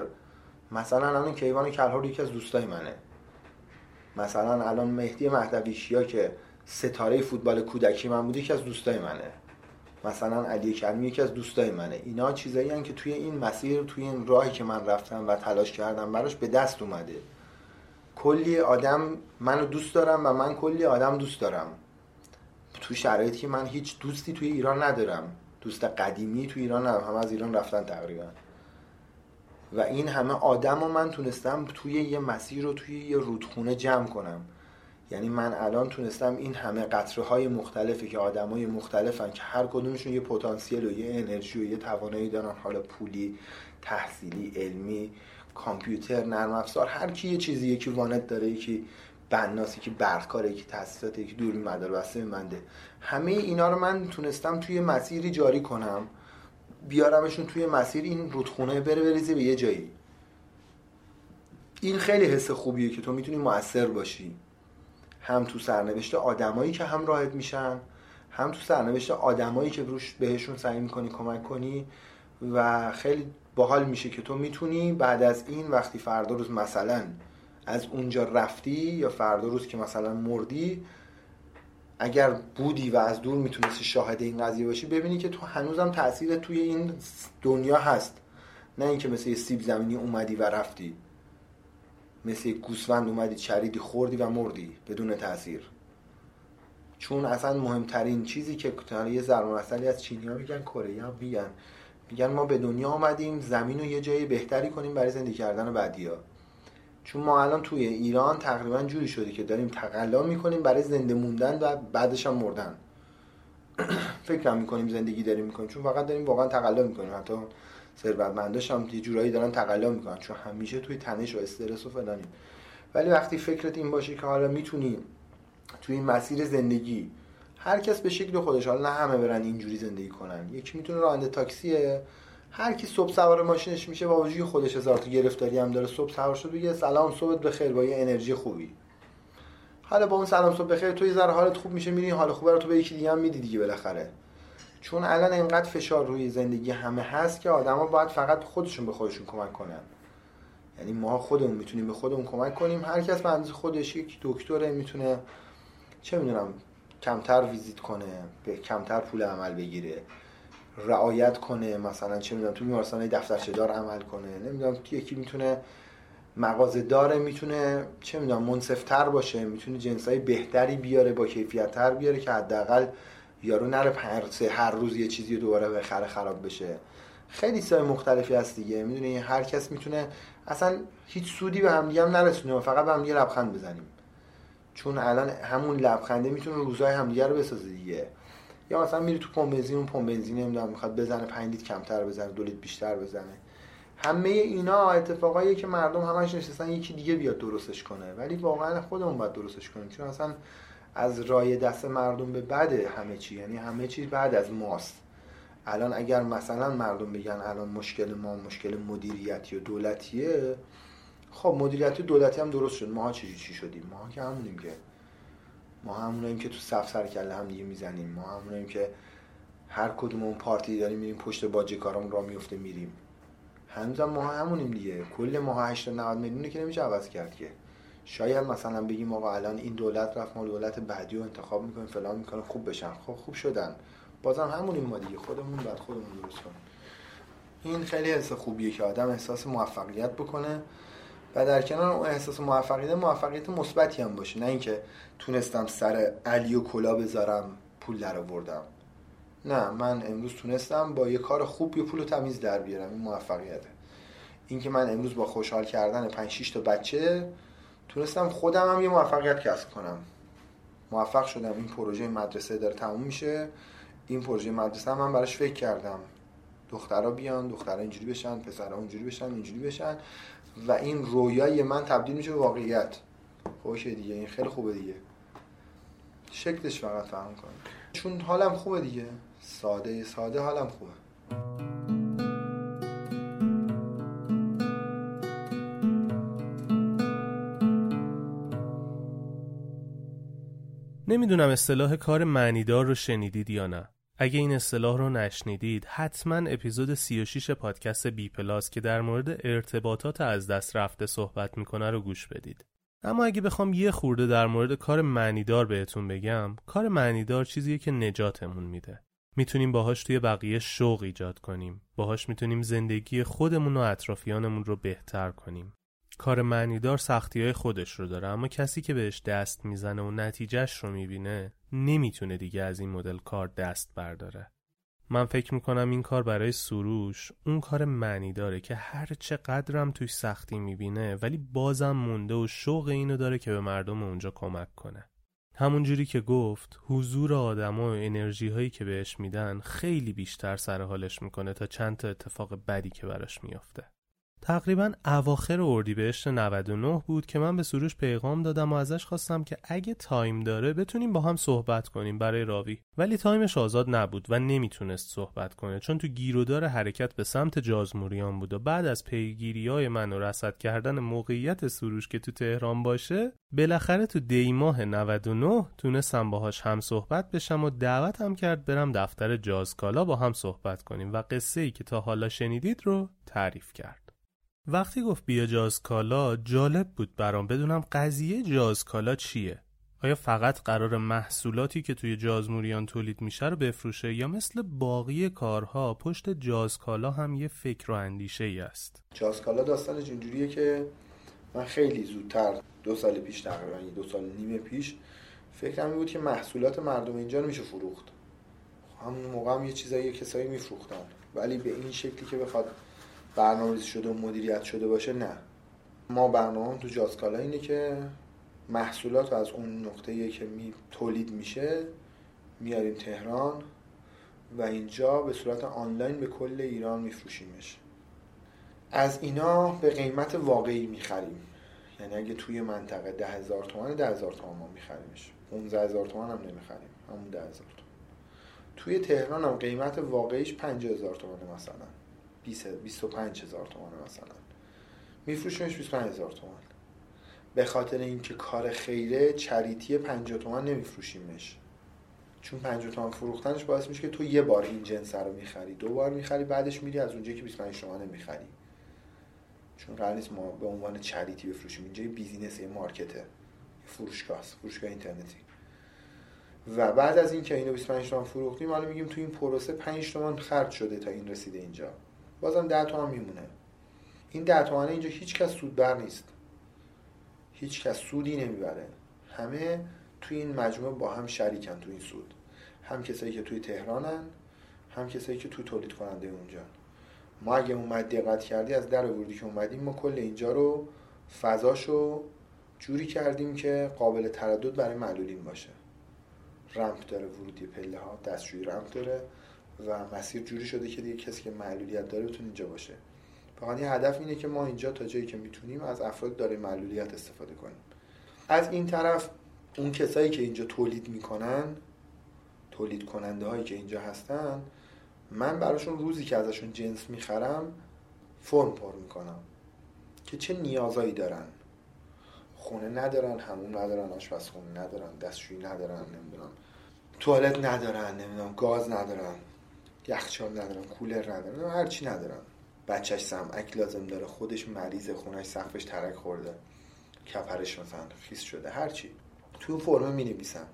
مثلا الان کیوان کلهر یکی از دوستای منه. مثلا الان مهدی مهدویشیا که ستاره فوتبال کودکی من بود یکی از دوستای منه. مثلا علی کریمی یکی از دوستای منه. اینا چیزایی که توی این مسیر توی این راهی که من رفتم و تلاش کردم براش به دست اومده. کلی آدم منو دوست دارم و من کلی آدم دوست دارم. تو شرایطی که من هیچ دوستی توی ایران ندارم. دوست قدیمی توی ایران ندارم. همه از ایران رفتن تقریبا. و این همه آدم و من تونستم توی یه مسیر رو توی یه رودخونه جمع کنم. یعنی من الان تونستم این همه قطره های مختلفی که آدمای مختلفن که هر کدومشون یه پتانسیل و یه انرژی و یه توانایی دارن حالا پولی تحصیلی علمی کامپیوتر نرم افزار هر کی یه چیزی یکی وانت داره یکی که برقکاره یکی تاسیسات یکی دور مدار بسته منده. همه اینا رو من تونستم توی مسیری جاری کنم بیارمشون توی مسیر این رودخونه بره بریزه به یه جایی. این خیلی حس خوبیه که تو می‌تونی موثر باشی. هم تو سرنوشت آدمایی که هم راحت میشن هم تو سرنوشت آدمایی که روش بهشون سعی می‌کنی کمک کنی و خیلی باحال میشه که تو می‌تونی بعد از این وقتی فردا روز مثلا از اونجا رفتی یا فردا روز که مثلا مردی اگر بودی و از دور می‌تونستی شاهد این قضیه باشی ببینی که تو هنوزم تاثیر توی این دنیا هست. نه اینکه مثل یه سیب زمینی اومدی و رفتی. مثل گوسفند اومدی چریدی خوردی و مردی بدون تاثیر چون اصلا مهمترین چیزی که یه ضرب از چینی ها میگن کره ها میگن. میگن ما به دنیا آمدیم زمین رو یه جای بهتری کنیم برای زندگی کردن بعدی ها چون ما الان توی ایران تقریبا جوری شده که داریم تقلا می‌کنیم برای زنده موندن و بعدش هم مردن. فکر می‌کنیم زندگی داریم می‌کنیم چون فقط داریم واقعا تقلا می‌کنیم. حتی ثروتمنداش هم یه جورایی دارن تقلا می‌کنن چون همیشه توی تنش و استرس و فلانیم ولی وقتی فکرت این باشه که حالا می‌تونی توی این مسیر زندگی هر کس به شکل خودش حالا نه همه برن اینجوری زندگی کنن. یکی می‌تونه راننده تاکسیه هر کی صبح سوار ماشینش میشه با وجودی خودش هزار تا گرفتاری هم داره صبح سوار شد بگه سلام صبحت بخیر با یه انرژی خوبی. حالا با اون سلام صبح بخیر تو یه ذره حالت خوب میشه میری حال خوبه رو تو به یکی دیگه هم میدی دیگه بالاخره. چون الان اینقدر فشار روی زندگی همه هست که آدما باید فقط خودشون به خودشون کمک کنن. یعنی ما خودمون می‌تونیم به خودمون کمک کنیم. هر کس به خودش یک دکتره می‌تونه چه می‌دونم کمتر ویزیت کنه به کمتر پول عمل بگیره رعایت کنه مثلا چه می‌دونم تو بیمارستان دفترچه دار عمل کنه. نمی‌دونم یکی می‌تونه مغازه داره می‌تونه چه می‌دونم منصفتر باشه می‌تونه جنسای بهتری بیاره با کیفیت تر بیاره که حداقل یارو نره هر روز یه چیزی دوباره بخره خراب بشه. خیلی سای مختلفی هست دیگه. می‌دونی هر کس می‌تونه اصلا هیچ سودی به هم دیگه هم نرسونه. فقط به هم دیگه لبخند بزنیم. چون الان همون لبخنده می‌تونه روزای همدیگه رو بسازه دیگه. یا مثلا میری تو پمپ بنزین اون پمپ بنزین نمی‌دونم می‌خواد بزنه 5 لیتر کمتر بزنه 2 لیتر بیشتر بزنه. همه اینا اتفاقایی که مردم همش نشستن یکی دیگه بیاد درستش کنه. ولی واقعا خودمون باید درستش کنیم. چون اصلا از رای دست مردم به بعد همه چی یعنی همه چیز بعد از ماست. الان اگر مثلا مردم بگن الان مشکل ما مشکل مدیریتی و دولتیه خب مدیریتی دولتی هم درست شد. ماها چی چی شدیم؟ ماها که همونیم که. ما همونیم که تو صف سر کله هم دیگه می‌زنیم. ما همونیم که هر کدوم اون پارتی داریم میریم پشت باجه کارمون را میفته میریم. هنوزم ما همونیم دیگه. کل ماها 80 90 میلیونه که نمیشه عوض کرد که. شاید مثلا بگیم آقا الان این دولت رفت ما دولت بعدی رو انتخاب می‌کنیم فلان می‌کنیم خوب بشن. خب خوب شدن. بازم همونیم ما دیگه خودمون بعد خودمون درست کنیم. این خیلی حس خوبیه که آدم احساس موفقیت بکنه و در کنار اون احساس موفقیت موفقیت مثبتی هم باشه. نه اینکه تونستم سر علی و کلا بذارم پول در آوردم. نه من امروز تونستم با یه کار خوب یه پول تمیز در بیارم. این موفقیته. اینکه من امروز با خوشحال کردن 5 6 تا بچه تونستم خودم هم یه موفقیت کسب کنم. موفق شدم. این پروژه مدرسه داره تموم میشه. این پروژه مدرسه هم من براش فکر کردم. دخترها بیان دخترها اینجوری بشن پسرها اونجوری بشن اینجوری بشن. و این رویای من تبدیل میشه به واقعیت. خوشه دیگه. این خیلی خوبه دیگه. شکلش فقط فهم کنم چون حالم خوبه دیگه. ساده ساده حالم خوبه. نمی‌دونم اصطلاح کار معنیدار رو شنیدید یا نه. اگه این اصطلاح رو نشنیدید حتما اپیزود 36 پادکست بی پلاس که در مورد ارتباطات از دست رفته صحبت می‌کنه رو گوش بدید. اما اگه بخوام یه خورده در مورد کار معنیدار بهتون بگم کار معنیدار چیزیه که نجاتمون میده. می‌تونیم باهاش توی بقیه شوق ایجاد کنیم. باهاش می‌تونیم زندگی خودمون و اطرافیانمون رو بهتر کنیم. کار معنیدار سختی های خودش رو داره اما کسی که بهش دست می‌زنه و نتیجهش رو می‌بینه نمی‌تونه دیگه از این مدل کار دست برداره. من فکر می‌کنم این کار برای سروش اون کار معنی داره که هر چه قدرم توی سختی می‌بینه ولی بازم مونده و شوق اینو داره که به مردم اونجا کمک کنه. همون جوری که گفت حضور آدم و انرژی هایی که بهش میدن خیلی بیشتر سر حالش می‌کنه تا چند تا اتفاق بدی که براش میافته. تقریبا اواخر اردیبهشت 99 بود که من به سروش پیغام دادم و ازش خواستم که اگه time داره بتونیم با هم صحبت کنیم برای راوی. ولی time ش آزاد نبود و نمی‌تونست صحبت کنه چون تو گیرودار حرکت به سمت جازموریان بود و بعد از پیگیری های من و رصد کردن موقعیت سروش که تو تهران باشه بالاخره تو دیماه 99 تونستم باهاش هم‌صحبت بشم و دعوت هم کرد برم دفتر جازکالا با هم صحبت کنیم و قصه ای که تا حالا شنیدید رو تعریف کرد. وقتی گفت بیا جاز کالا جالب بود برام بدونم قضیه جاز کالا چیه. آیا فقط قرار محصولاتی که توی جازموریان تولید میشه رو بفروشه یا مثل باقی کارها پشت جاز کالا هم یه فکر و اندیشه ای است؟ جاز کالا داستان اینجوریه که من خیلی زودتر دو سال پیش تقریبا دو سال نیم پیش فکرم بود که محصولات مردم اینجا میشه فروخت. همون موقع هم یه چیزایی کسایی میفروختن. ولی به این شکلی که بخواد برنامه‌ریزی شده و مدیریت شده باشه نه. ما برنامه تو جازکالا اینه که محصولات از اون نقطه که می تولید میشه میاریم تهران و اینجا به صورت آنلاین به کل ایران میفروشیمش. از اینا به قیمت واقعی می‌خریم. یعنی اگه توی منطقه ده هزار تومن ده هزار تومن ما میخریمش. 15 هزار تومن هم نمی‌خریم. همون ده هزار تومن. توی تهران هم قیمت واقعیش 50 هزار تومن مثلا. 25 هزار تومان مثلا. میفروشیمش 25 هزار تومان. به خاطر اینکه کار خیره چریتی 50 تومان نمیفروشیمش. چون 50 تومان فروختنش باعث میشه که تو یه بار این جنس رو می‌خری دو بار می‌خری بعدش میری از اونجایی که 25 تومان می‌خری. چون قرار نیست ما به عنوان چریتی بفروشیم. اینجا بیزینس یه مارکته فروشگاه فروشگاه اینترنتی. و بعد از اینکه اینو 25 تومن فروختیم حالا میگیم تو این پروسه 5 تومن خرج شده تا این رسیده اینجا. بازم ده تومن میمونه. این ده تومن اینجا هیچ کس سودبر نیست. هیچ کس سودی نمی‌بره. همه توی این مجموعه با هم شریکن توی این سود. هم کسایی که توی تهرانن هم کسایی که توی تولید کننده اونجا. ما اگه اومد دقت کردی از در ورودی که اومدیم ما کل اینجا رو فضاشو جوری کردیم که قابل تردد برای معلولین باشه. رمپ داره ورودی پله ها دستشویی رمپ داره. و مسیر جوری شده که دیگه کسی که معلولیت داره بتونه اینجا باشه. فقط یه هدف اینه که ما اینجا تا جایی که می‌تونیم از افراد داره معلولیت استفاده کنیم. از این طرف اون کسایی که اینجا تولید می‌کنن تولید کننده هایی که اینجا هستن من براشون روزی که ازشون جنس می‌خرم فرم پر می‌کنم که چه نیازایی دارن. خونه ندارن همون ندارن آشپزخونه ندارن دستشویی ندارن نمی‌دونم توالت ندارن نمی‌دونم گاز ندارن. یخچال ندارن کولر ندارن هر چی ندارن بچهش سمعک لازم داره خودش مریض خونش سقفش ترک خورده. کفرش مثلا خیس شده هر چی. تو فرم می نویسم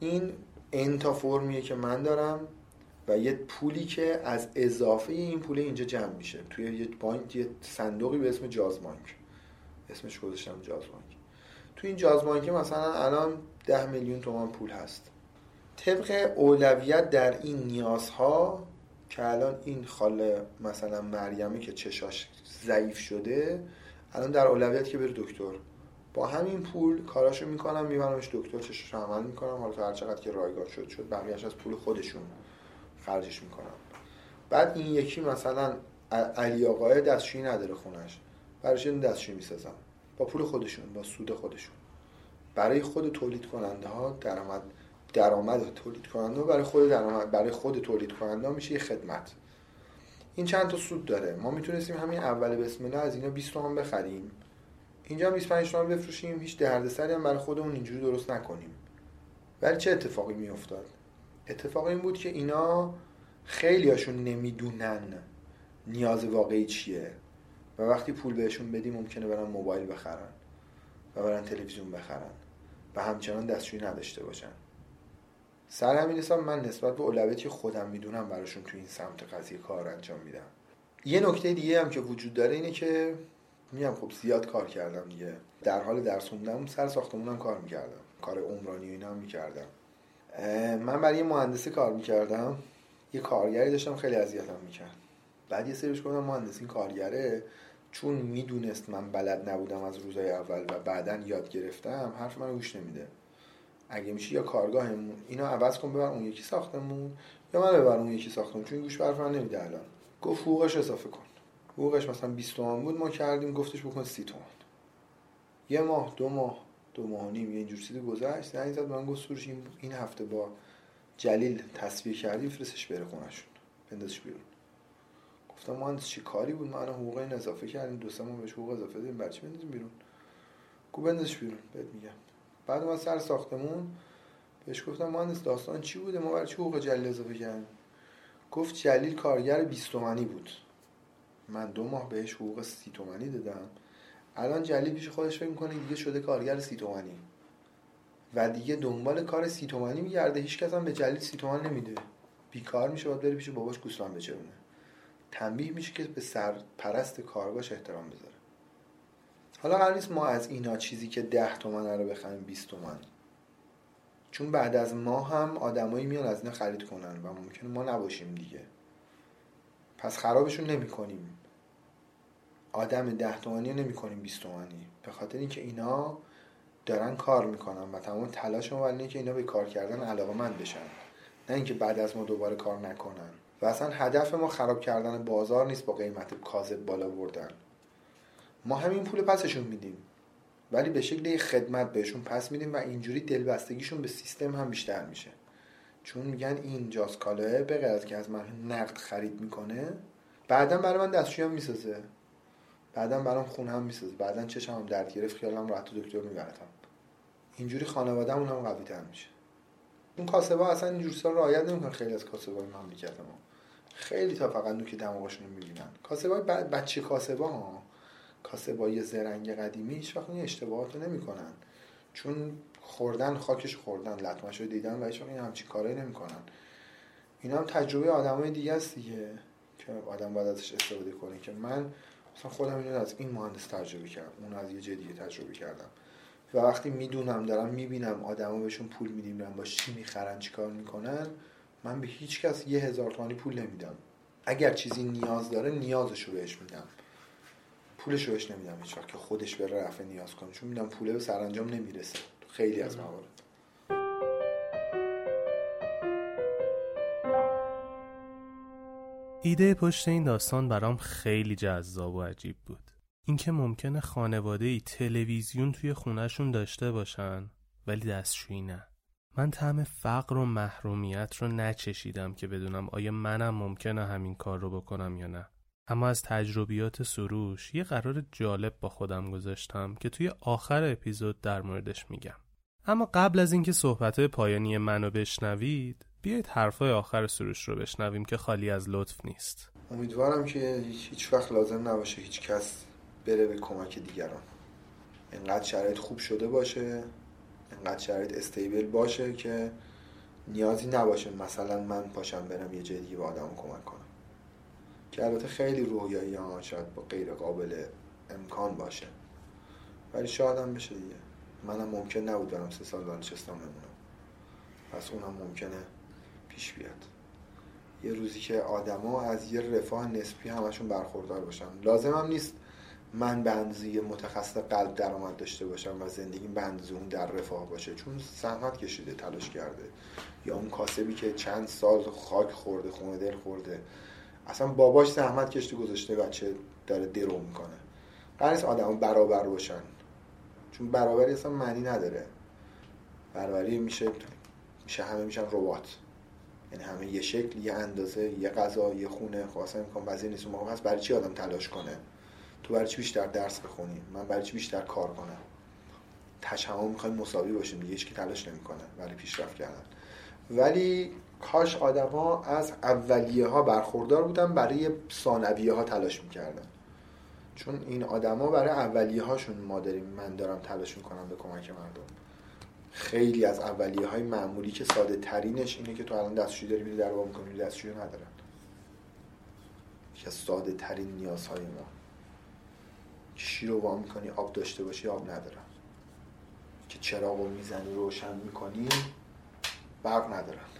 این انتا فرمیه که من دارم و یه پولی که از اضافه این پول اینجا جمع میشه. توی یه بانک یه صندوقی به اسم جاز بانک. اسمش گذاشتم جاز بانک. تو این جاز بانک مثلا الان ده میلیون تومان پول هست. طبق اولویت در این نیازها که الان این خاله مثلا مریمی که چشاش ضعیف شده الان در اولویت که بره دکتر. با همین پول کاراشو می‌کنم میبرمش دکتر چشاش عمل می‌کنم. حالا تا هر چقدر که رایگان شد شد. بقیهش از پول خودشون خرجش می‌کنم. بعد این یکی مثلا علی آقای دستشویی نداره خونش. برایش این دستشویی می‌سازم. با پول خودشون با سود خودشون. برای خود تولید کننده ها درآمد درآمد تولید کننده و برای خود درآمد برای خود تولید کننده میشه یه خدمت. این چند تا سود داره. ما می‌تونستیم همین اول بسم الله از اینا 20 تومن بخریم. اینجا هم 25 تومن بفروشیم. هیچ دردسری هم برای خودمون اینجوری درست نکنیم. ولی چه اتفاقی میافتاد؟ اتفاق این بود که اینا خیلی هاشون نمی‌دونن نیاز واقعی چیه و وقتی پول بهشون بدیم ممکنه برن موبایل بخرن و برن تلویزیون بخرن و همچنان دستشویی نداشته باشن. سر همین حساب من نسبت به اولویتی خودم می‌دونم براشون تو این سمت قضیه کار انجام میدم. یه نکته دیگه هم که وجود داره اینه که میگم خب زیاد کار کردم دیگه. در حال درس خوندم سر ساختمونم کار می‌کردم. کار عمرانی و اینا هم می‌کردم. من برای یه مهندسی کار می‌کردم. یه کارگری داشتم خیلی اذیتم می‌کرد. بعد یه سریش گفتم مهندس این کارگره چون می‌دونست من بلد نبودم از روزای اول و بعدا یاد گرفتم حرف من گوش نمیده. اگه میشه یا کارگاهمون اینو عوض کن ببر اون یکی ساختمون یا من ببر اون یکی ساختمون چون گوش حرف من نمیده الان. گفت حقوقش اضافه کن. حقوقش مثلا 20 تومن بود ما کردیم گفتش بکن 30 تومن یه ماه دو ماه دو ماه نیم یه اینجور چیزی گذشت زنگ زد من گفت سروش این هفته با جلیل تصویر کردی فرستش بره خونشون بندازش بیرون. گفتم مهندس چی کاری بود؟ ما حقوق این اضافه کردیم دو سه ماه بهش حقوق اضافه دادیم بچه بندازیم بیرون؟ کو بندازش بیرون بهت میگم. بعد ما سر ساختمون بهش گفتم مهندس داستان چی بوده؟ ما برای چی حقوق جلیل اضافه کردیم گفت جلیل کارگر 20 تومانی بود. من دو ماه بهش حقوق 30 تومانی دادم. الان جلیل پیش خودش فکر می‌کنه دیگه شده کارگر 30 تومانی و دیگه دنبال کار سی تومانی میگرده. هیچ کس هم به جلیل سی تومن نمیده. بیکار میشه باید بره پیش باباش گوسفند بچرونه. تنبیه میشه که به سر پرست کارگاش احترام بذاره. حالا قرار نیست ما از اینا چیزی که ده تومن رو بخریم 20 تومن. چون بعد از ما هم آدمایی میان از اینا خرید کنن و ممکنه ما نباشیم دیگه. پس خرابشون نمی کنیم آدم ده تومنی نمی کنیم 20 تومنی. به خاطر اینکه اینا دارن کار می‌کنن و تمام تلاش ما اینه که اینا به کار کردن علاقه من بشن. نه اینکه بعد از ما دوباره کار نکنن. و اصلا هدف ما خراب کردن بازار نیست با قیمت کاذب بالا بردن. ما همین پول پسشون میدیم. ولی به شکل خدمت بهشون پس میدیم و اینجوری دلبستگیشون به سیستم هم بیشتر میشه. چون میگن این جاز کالاه به از که از من نقد خرید می‌کنه بعدا برای من دستشویی هم می‌سازه. بعدا برام خونه هم می‌سازه. بعدا چشم هم درد گرفت خیالم راحت دکتر میبرتم. اینجوری خانوادهمون هم قوی تر میشه. اون کاسبا اصلا اینجور سال رعایت نمی‌کنن خیلی از کاسبای مملکت ما خیلی تا فقط نوک دماغشون می‌بینن. کاسبای بچه کاسبا ها کاسبای زرنگ قدیمی هیچ وقت این اشتباهات رو نمی‌کنن. چون خوردن خاکش خوردن لطمش رو دیدن و هیچ این همچین کارایی نمی‌کنن. اینا هم تجربه آدمای دیگه است دیگه که آدم باید ازش استفاده کنه که من مثلا خودم اینو از این مهندس تجربه کردم اون از یه جای دیگه تجربه کردم. و وقتی می‌دونم دارم می‌بینم آدما بهشون پول میدیم با چی می‌خرن چیکار می‌کنن من به هیچ کس یه هزار تومانی پول نمیدم. اگر چیزی نیاز داره نیازش رو بهش میدم. پولش رو بهش نمیدم هیچ وقت که خودش بره رفع نیاز کنه. چون میدم پوله به سرانجام نمی‌رسه. خیلی از موارد ایده پشت این داستان برام خیلی جذاب و عجیب بود. اینکه ممکنه خانواده ای تلویزیون توی خونهشون داشته باشن ولی دستشویی نه. من طعم فقر و محرومیت رو نچشیدم که بدونم آیا منم ممکنه همین کار رو بکنم یا نه. اما از تجربیات سروش یه قرار جالب با خودم گذاشتم که توی آخر اپیزود در موردش میگم. اما قبل از اینکه صحبت پایانی منو بشنوید بیایید حرفای آخر سروش رو بشنویم که خالی از لطف نیست. امیدوارم که هیچ وقت لازم نباشه هیچ کس بره به کمک دیگران. اینقدر شرایط خوب شده باشه اینقدر شرایط استیبل باشه که نیازی نباشه مثلا من پاشم برم یه جای دیگه به آدم کمک کنم. که البته خیلی رویایی ها شاید با غیر قابل امکان باشه. ولی شاید هم بشه دیگه. منم ممکن نبود برم سه سال دانشستان بمونم. پس اونم ممکنه پیش بیاد. یه روزی که آدما از یه رفاه نسبی همشون برخوردار باشن. لازم هم نیست من به اندازه متخصص قلب درآمد داشته باشم و زندگی به اندازه اون در رفاه باشه. چون زحمت کشیده تلاش کرده. یا اون کاسبی که چند سال خاک خورده خونه دل خورده. اصلا باباش زحمت کشته گذاشته بچه داره درو می‌کنه. قرار آدم برابر باشن. چون برابری اصلا معنی نداره. برابری میشه میشه همه میشن ربات. یعنی همه یه شکل یه اندازه یه غذا یه خونه اصلا امکان پذیر نیست. موقع هست برای چی آدم تلاش کنه؟ تو برای چی بیشتر درس بخونی؟ من برای چی بیشتر کار کنم؟ تشمع می‌خوایم مساوی باشیم دیگه تلاش نمی‌کنه. برای پیشرفت کردن. ولی کاش آدما از اولیه ها برخوردار بودن برای ثانویه ها تلاش می‌کردن. چون این آدما برای اولیه هاشون ما داریم من دارم تلاش می‌کنم به کمک مردم. خیلی از اولیه های معمولی که ساده ترینش اینه که تو الان دستشویی داری میری در می‌کنی دستشویی ندارن. که ساده ترین نیازهای ما. شیر رو وام می‌کنی آب داشته باشی آب ندارن. که چراغ رو می‌زنی روشن می‌کنی برق ندارن.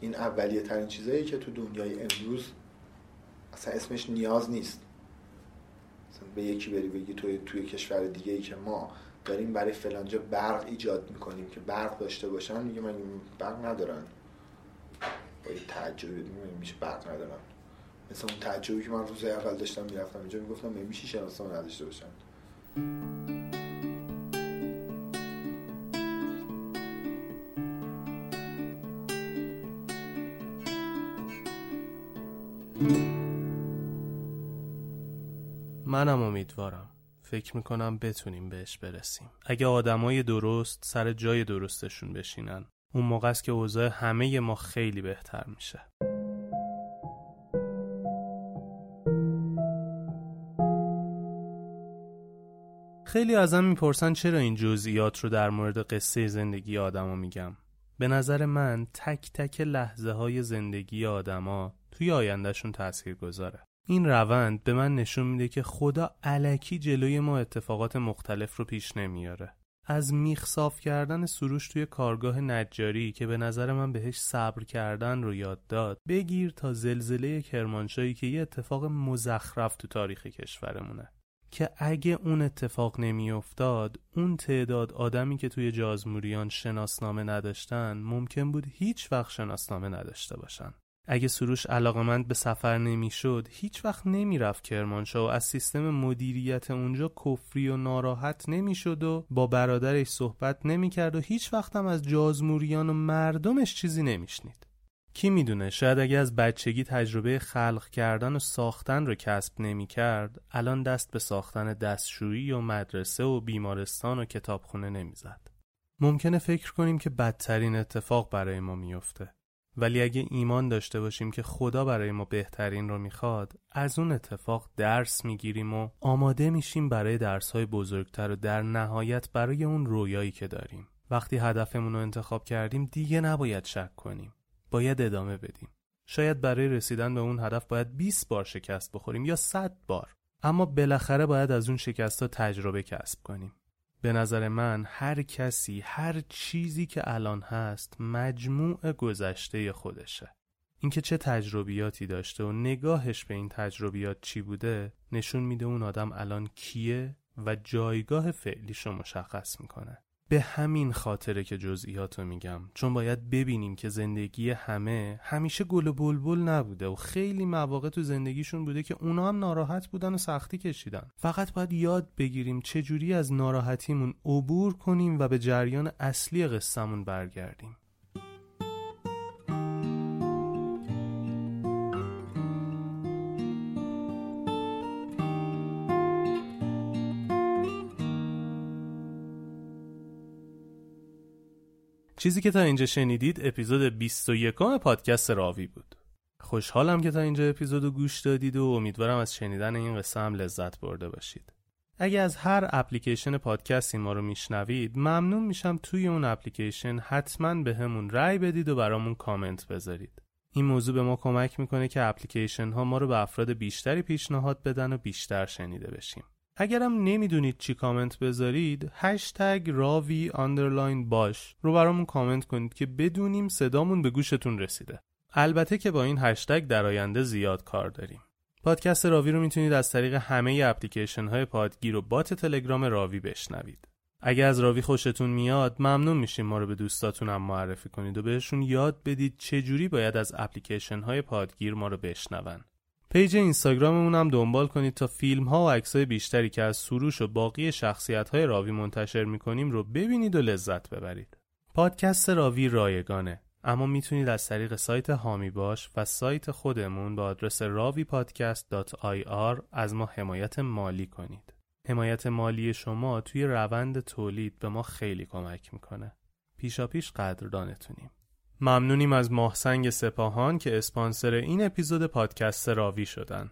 این اولیه ترین چیزایی که تو دنیای امروز اصلا اسمش نیاز نیست. مثلا به یکی بری بگی توی توی کشور دیگه ای که ما داریم برای فلانجا برق ایجاد می‌کنیم که برق داشته باشن میگه من برق ندارن با یه تعجبی میشه برق ندارن مثل اون تعجبی که من روز اول داشتم می‌رفتم اینجا می‌گفتم میشه شناسنامه نداشته باشن؟ منم امیدوارم. فکر می‌کنم بتونیم بهش برسیم. اگه آدمای درست سر جای درستشون بشینن اون موقع است که اوضاع همه ما خیلی بهتر میشه. خیلی ازم می‌پرسن چرا این جزئیات رو در مورد قصه زندگی آدما میگم. به نظر من تک تک لحظه های زندگی آدما توی آیندهشون تأثیر گذاره این روند به من نشون میده که خدا علکی جلوی ما اتفاقات مختلف رو پیش نمیاره. از میخ صاف کردن سروش توی کارگاه نجاری که به نظر من بهش صبر کردن رو یاد داد بگیر تا زلزله کرمانشاهی که یه اتفاق مزخرف تو تاریخ کشورمونه. که اگه اون اتفاق نمیافتاد اون تعداد آدمی که توی جازموریان شناسنامه نداشتن ممکن بود هیچ وقت شناسنامه نداشته باشن. اگه سروش علاقمند به سفر نمی‌شد هیچ وقت نمی‌رفت کرمانشاه و از سیستم مدیریت اونجا کفری و ناراحت نمی‌شد و با برادرش صحبت نمی‌کرد و هیچ وقت هم از جازموریان و مردمش چیزی نمیشنید. کی می‌دونه شاید اگه از بچگی تجربه خلق کردن و ساختن رو کسب نمی‌کرد الان دست به ساختن دستشویی و مدرسه و بیمارستان و کتابخونه نمی‌زد. ممکنه فکر کنیم که بدترین اتفاق برای ما میفته ولی اگه ایمان داشته باشیم که خدا برای ما بهترین رو می‌خواد از اون اتفاق درس می‌گیریم و آماده میشیم برای درسهای بزرگتر و در نهایت برای اون رویایی که داریم. وقتی هدفمون رو انتخاب کردیم دیگه نباید شک کنیم. باید ادامه بدیم. شاید برای رسیدن به اون هدف باید 20 بار شکست بخوریم یا 100 بار. اما بالاخره باید از اون شکست ها تجربه کسب کنیم. به نظر من هر کسی هر چیزی که الان هست مجموع گذشته خودشه. اینکه چه تجربیاتی داشته و نگاهش به این تجربیات چی بوده نشون میده اون آدم الان کیه و جایگاه فعلیش رو مشخص می‌کنه. به همین خاطره که جزئیاتو میگم. چون باید ببینیم که زندگی همه همیشه گل و بلبل نبوده و خیلی مواقع تو زندگیشون بوده که اونا هم ناراحت بودن و سختی کشیدن. فقط باید یاد بگیریم چجوری از ناراحتیمون عبور کنیم و به جریان اصلی قصهمون برگردیم. چیزی که تا اینجا شنیدید اپیزود 21 پادکست راوی بود. خوشحالم که تا اینجا اپیزودو گوش دادید و امیدوارم از شنیدن این قصه هم لذت برده باشید. اگه از هر اپلیکیشن پادکستی ما رو میشنوید ممنون میشم توی اون اپلیکیشن حتما بهمون رأی بدید و برامون کامنت بذارید. این موضوع به ما کمک می‌کنه که اپلیکیشن ها ما رو به افراد بیشتری پیشنهاد بدن و بیشتر شنیده بشیم. اگرم نمی‌دونید چی کامنت بذارید هشتگ راوی underline باش رو برامون کامنت کنید که بدونیم صدامون به گوشتون رسیده. البته که با این هشتگ در آینده زیاد کار داریم. پادکست راوی رو می‌تونید از طریق همه اپلیکیشن های پادگیر و بات تلگرام راوی بشنوید. اگه از راوی خوشتون میاد ممنون میشیم ما رو به دوستاتون هم معرفی کنید و بهشون یاد بدید چجوری باید از اپلیکیشن های پادگیر ما رو بشنون. پیج اینستاگراممون هم دنبال کنید تا فیلم ها و عکسای بیشتری که از سروش و باقی شخصیت های راوی منتشر می‌کنیم رو ببینید و لذت ببرید. پادکست راوی رایگانه اما می‌تونید از طریق سایت حامی باش و سایت خودمون به آدرس ravipodcast.ir از ما حمایت مالی کنید. حمایت مالی شما توی روند تولید به ما خیلی کمک می‌کنه. پیشا پیش قدردانتونیم. ممنونیم از ماهسنگ سپاهان که اسپانسر این اپیزود پادکست راوی شدن.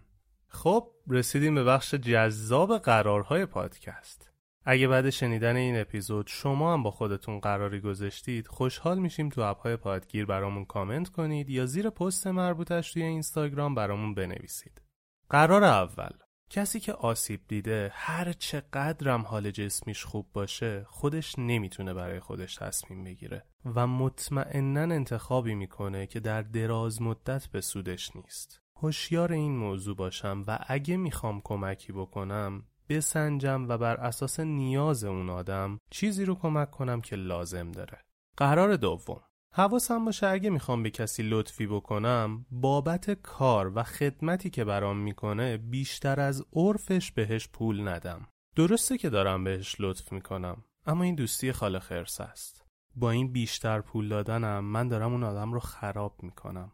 خب رسیدیم به بخش جذاب قرارهای پادکست. اگه بعد شنیدن این اپیزود شما هم با خودتون قراری گذاشتید خوشحال میشیم تو اپهای پادگیر برامون کامنت کنید یا زیر پست مربوطش توی اینستاگرام برامون بنویسید. قرار اول کسی که آسیب دیده هر چقدرم حال جسمیش خوب باشه خودش نمی‌تونه برای خودش تصمیم بگیره و مطمئنا انتخابی می‌کنه که در دراز مدت به سودش نیست. هوشیار این موضوع باشم و اگه می‌خوام کمکی بکنم بسنجم و بر اساس نیاز اون آدم چیزی رو کمک کنم که لازم داره. قرار دوم حواسم باشه اگه می‌خوام به کسی لطفی بکنم بابت کار و خدمتی که برام می‌کنه بیشتر از عرفش بهش پول ندم. درسته که دارم بهش لطف می‌کنم اما این دوستی خاله خرس است. با این بیشتر پول دادنم من دارم اون آدم رو خراب می‌کنم.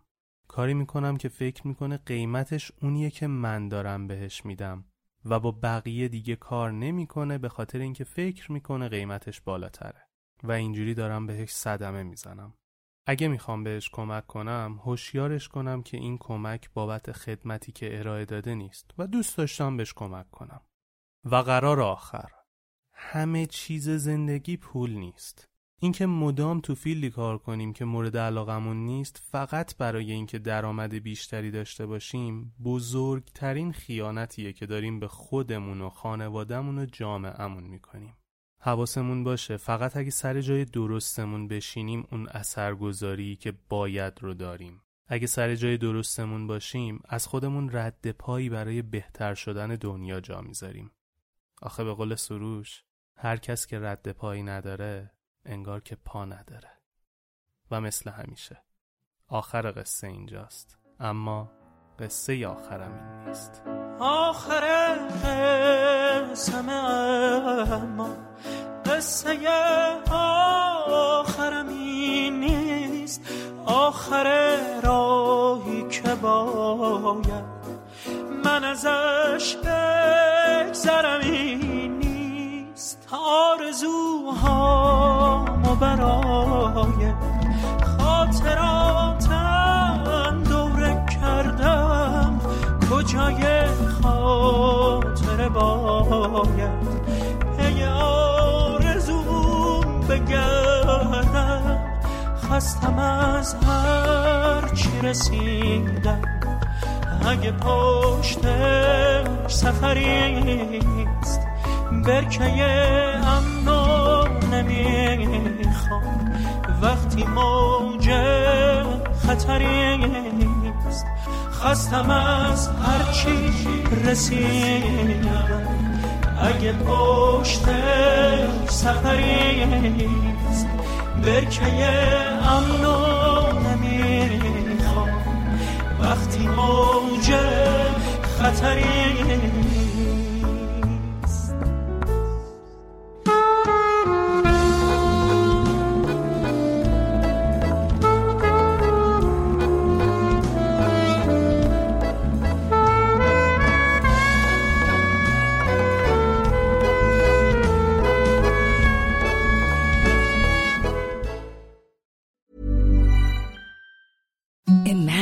کاری می‌کنم که فکر می‌کنه قیمتش اونیه که من دارم بهش میدم و با بقیه دیگه کار نمی‌کنه به خاطر اینکه فکر می‌کنه قیمتش بالاتره و اینجوری دارم بهش صدمه می‌زنم اگه می‌خوام بهش کمک کنم هوشیارش کنم که این کمک بابت خدمتی که ارائه داده نیست و دوست داشتم بهش کمک کنم. و قرار آخر همه چیز زندگی پول نیست. اینکه مدام تو فیلدی کار کنیم که مورد علاقمون نیست فقط برای اینکه درآمد بیشتری داشته باشیم بزرگترین خیانتیه که داریم به خودمون و خانوادهمون و جامعهمون می‌کنیم. حواسمون باشه فقط اگه سر جای درستمون بشینیم اون اثرگذاری که باید رو داریم. اگه سر جای درستمون باشیم از خودمون رد پایی برای بهتر شدن دنیا جا می‌ذاریم. آخه به قول سروش هر کس که رد پایی نداره انگار که پا نداره. و مثل همیشه. آخر قصه اینجاست. اما قصه آخرم این نیست. آخر قصه اما قصه آخرم این نیست. آخر راهی که باید من ازش بگذرم این نیست. آرزوها برای خاطراتم دوره کردم. کجای خاطر باید؟ خستم از هر چی رسیدم. اگه پشت سفریست برکه امنو نمی‌خوام. وقتی موج خطریست خستم از هرچی رسیدم. اگه پشت سفریست برکه امنو نمی‌خوام. وقتی موج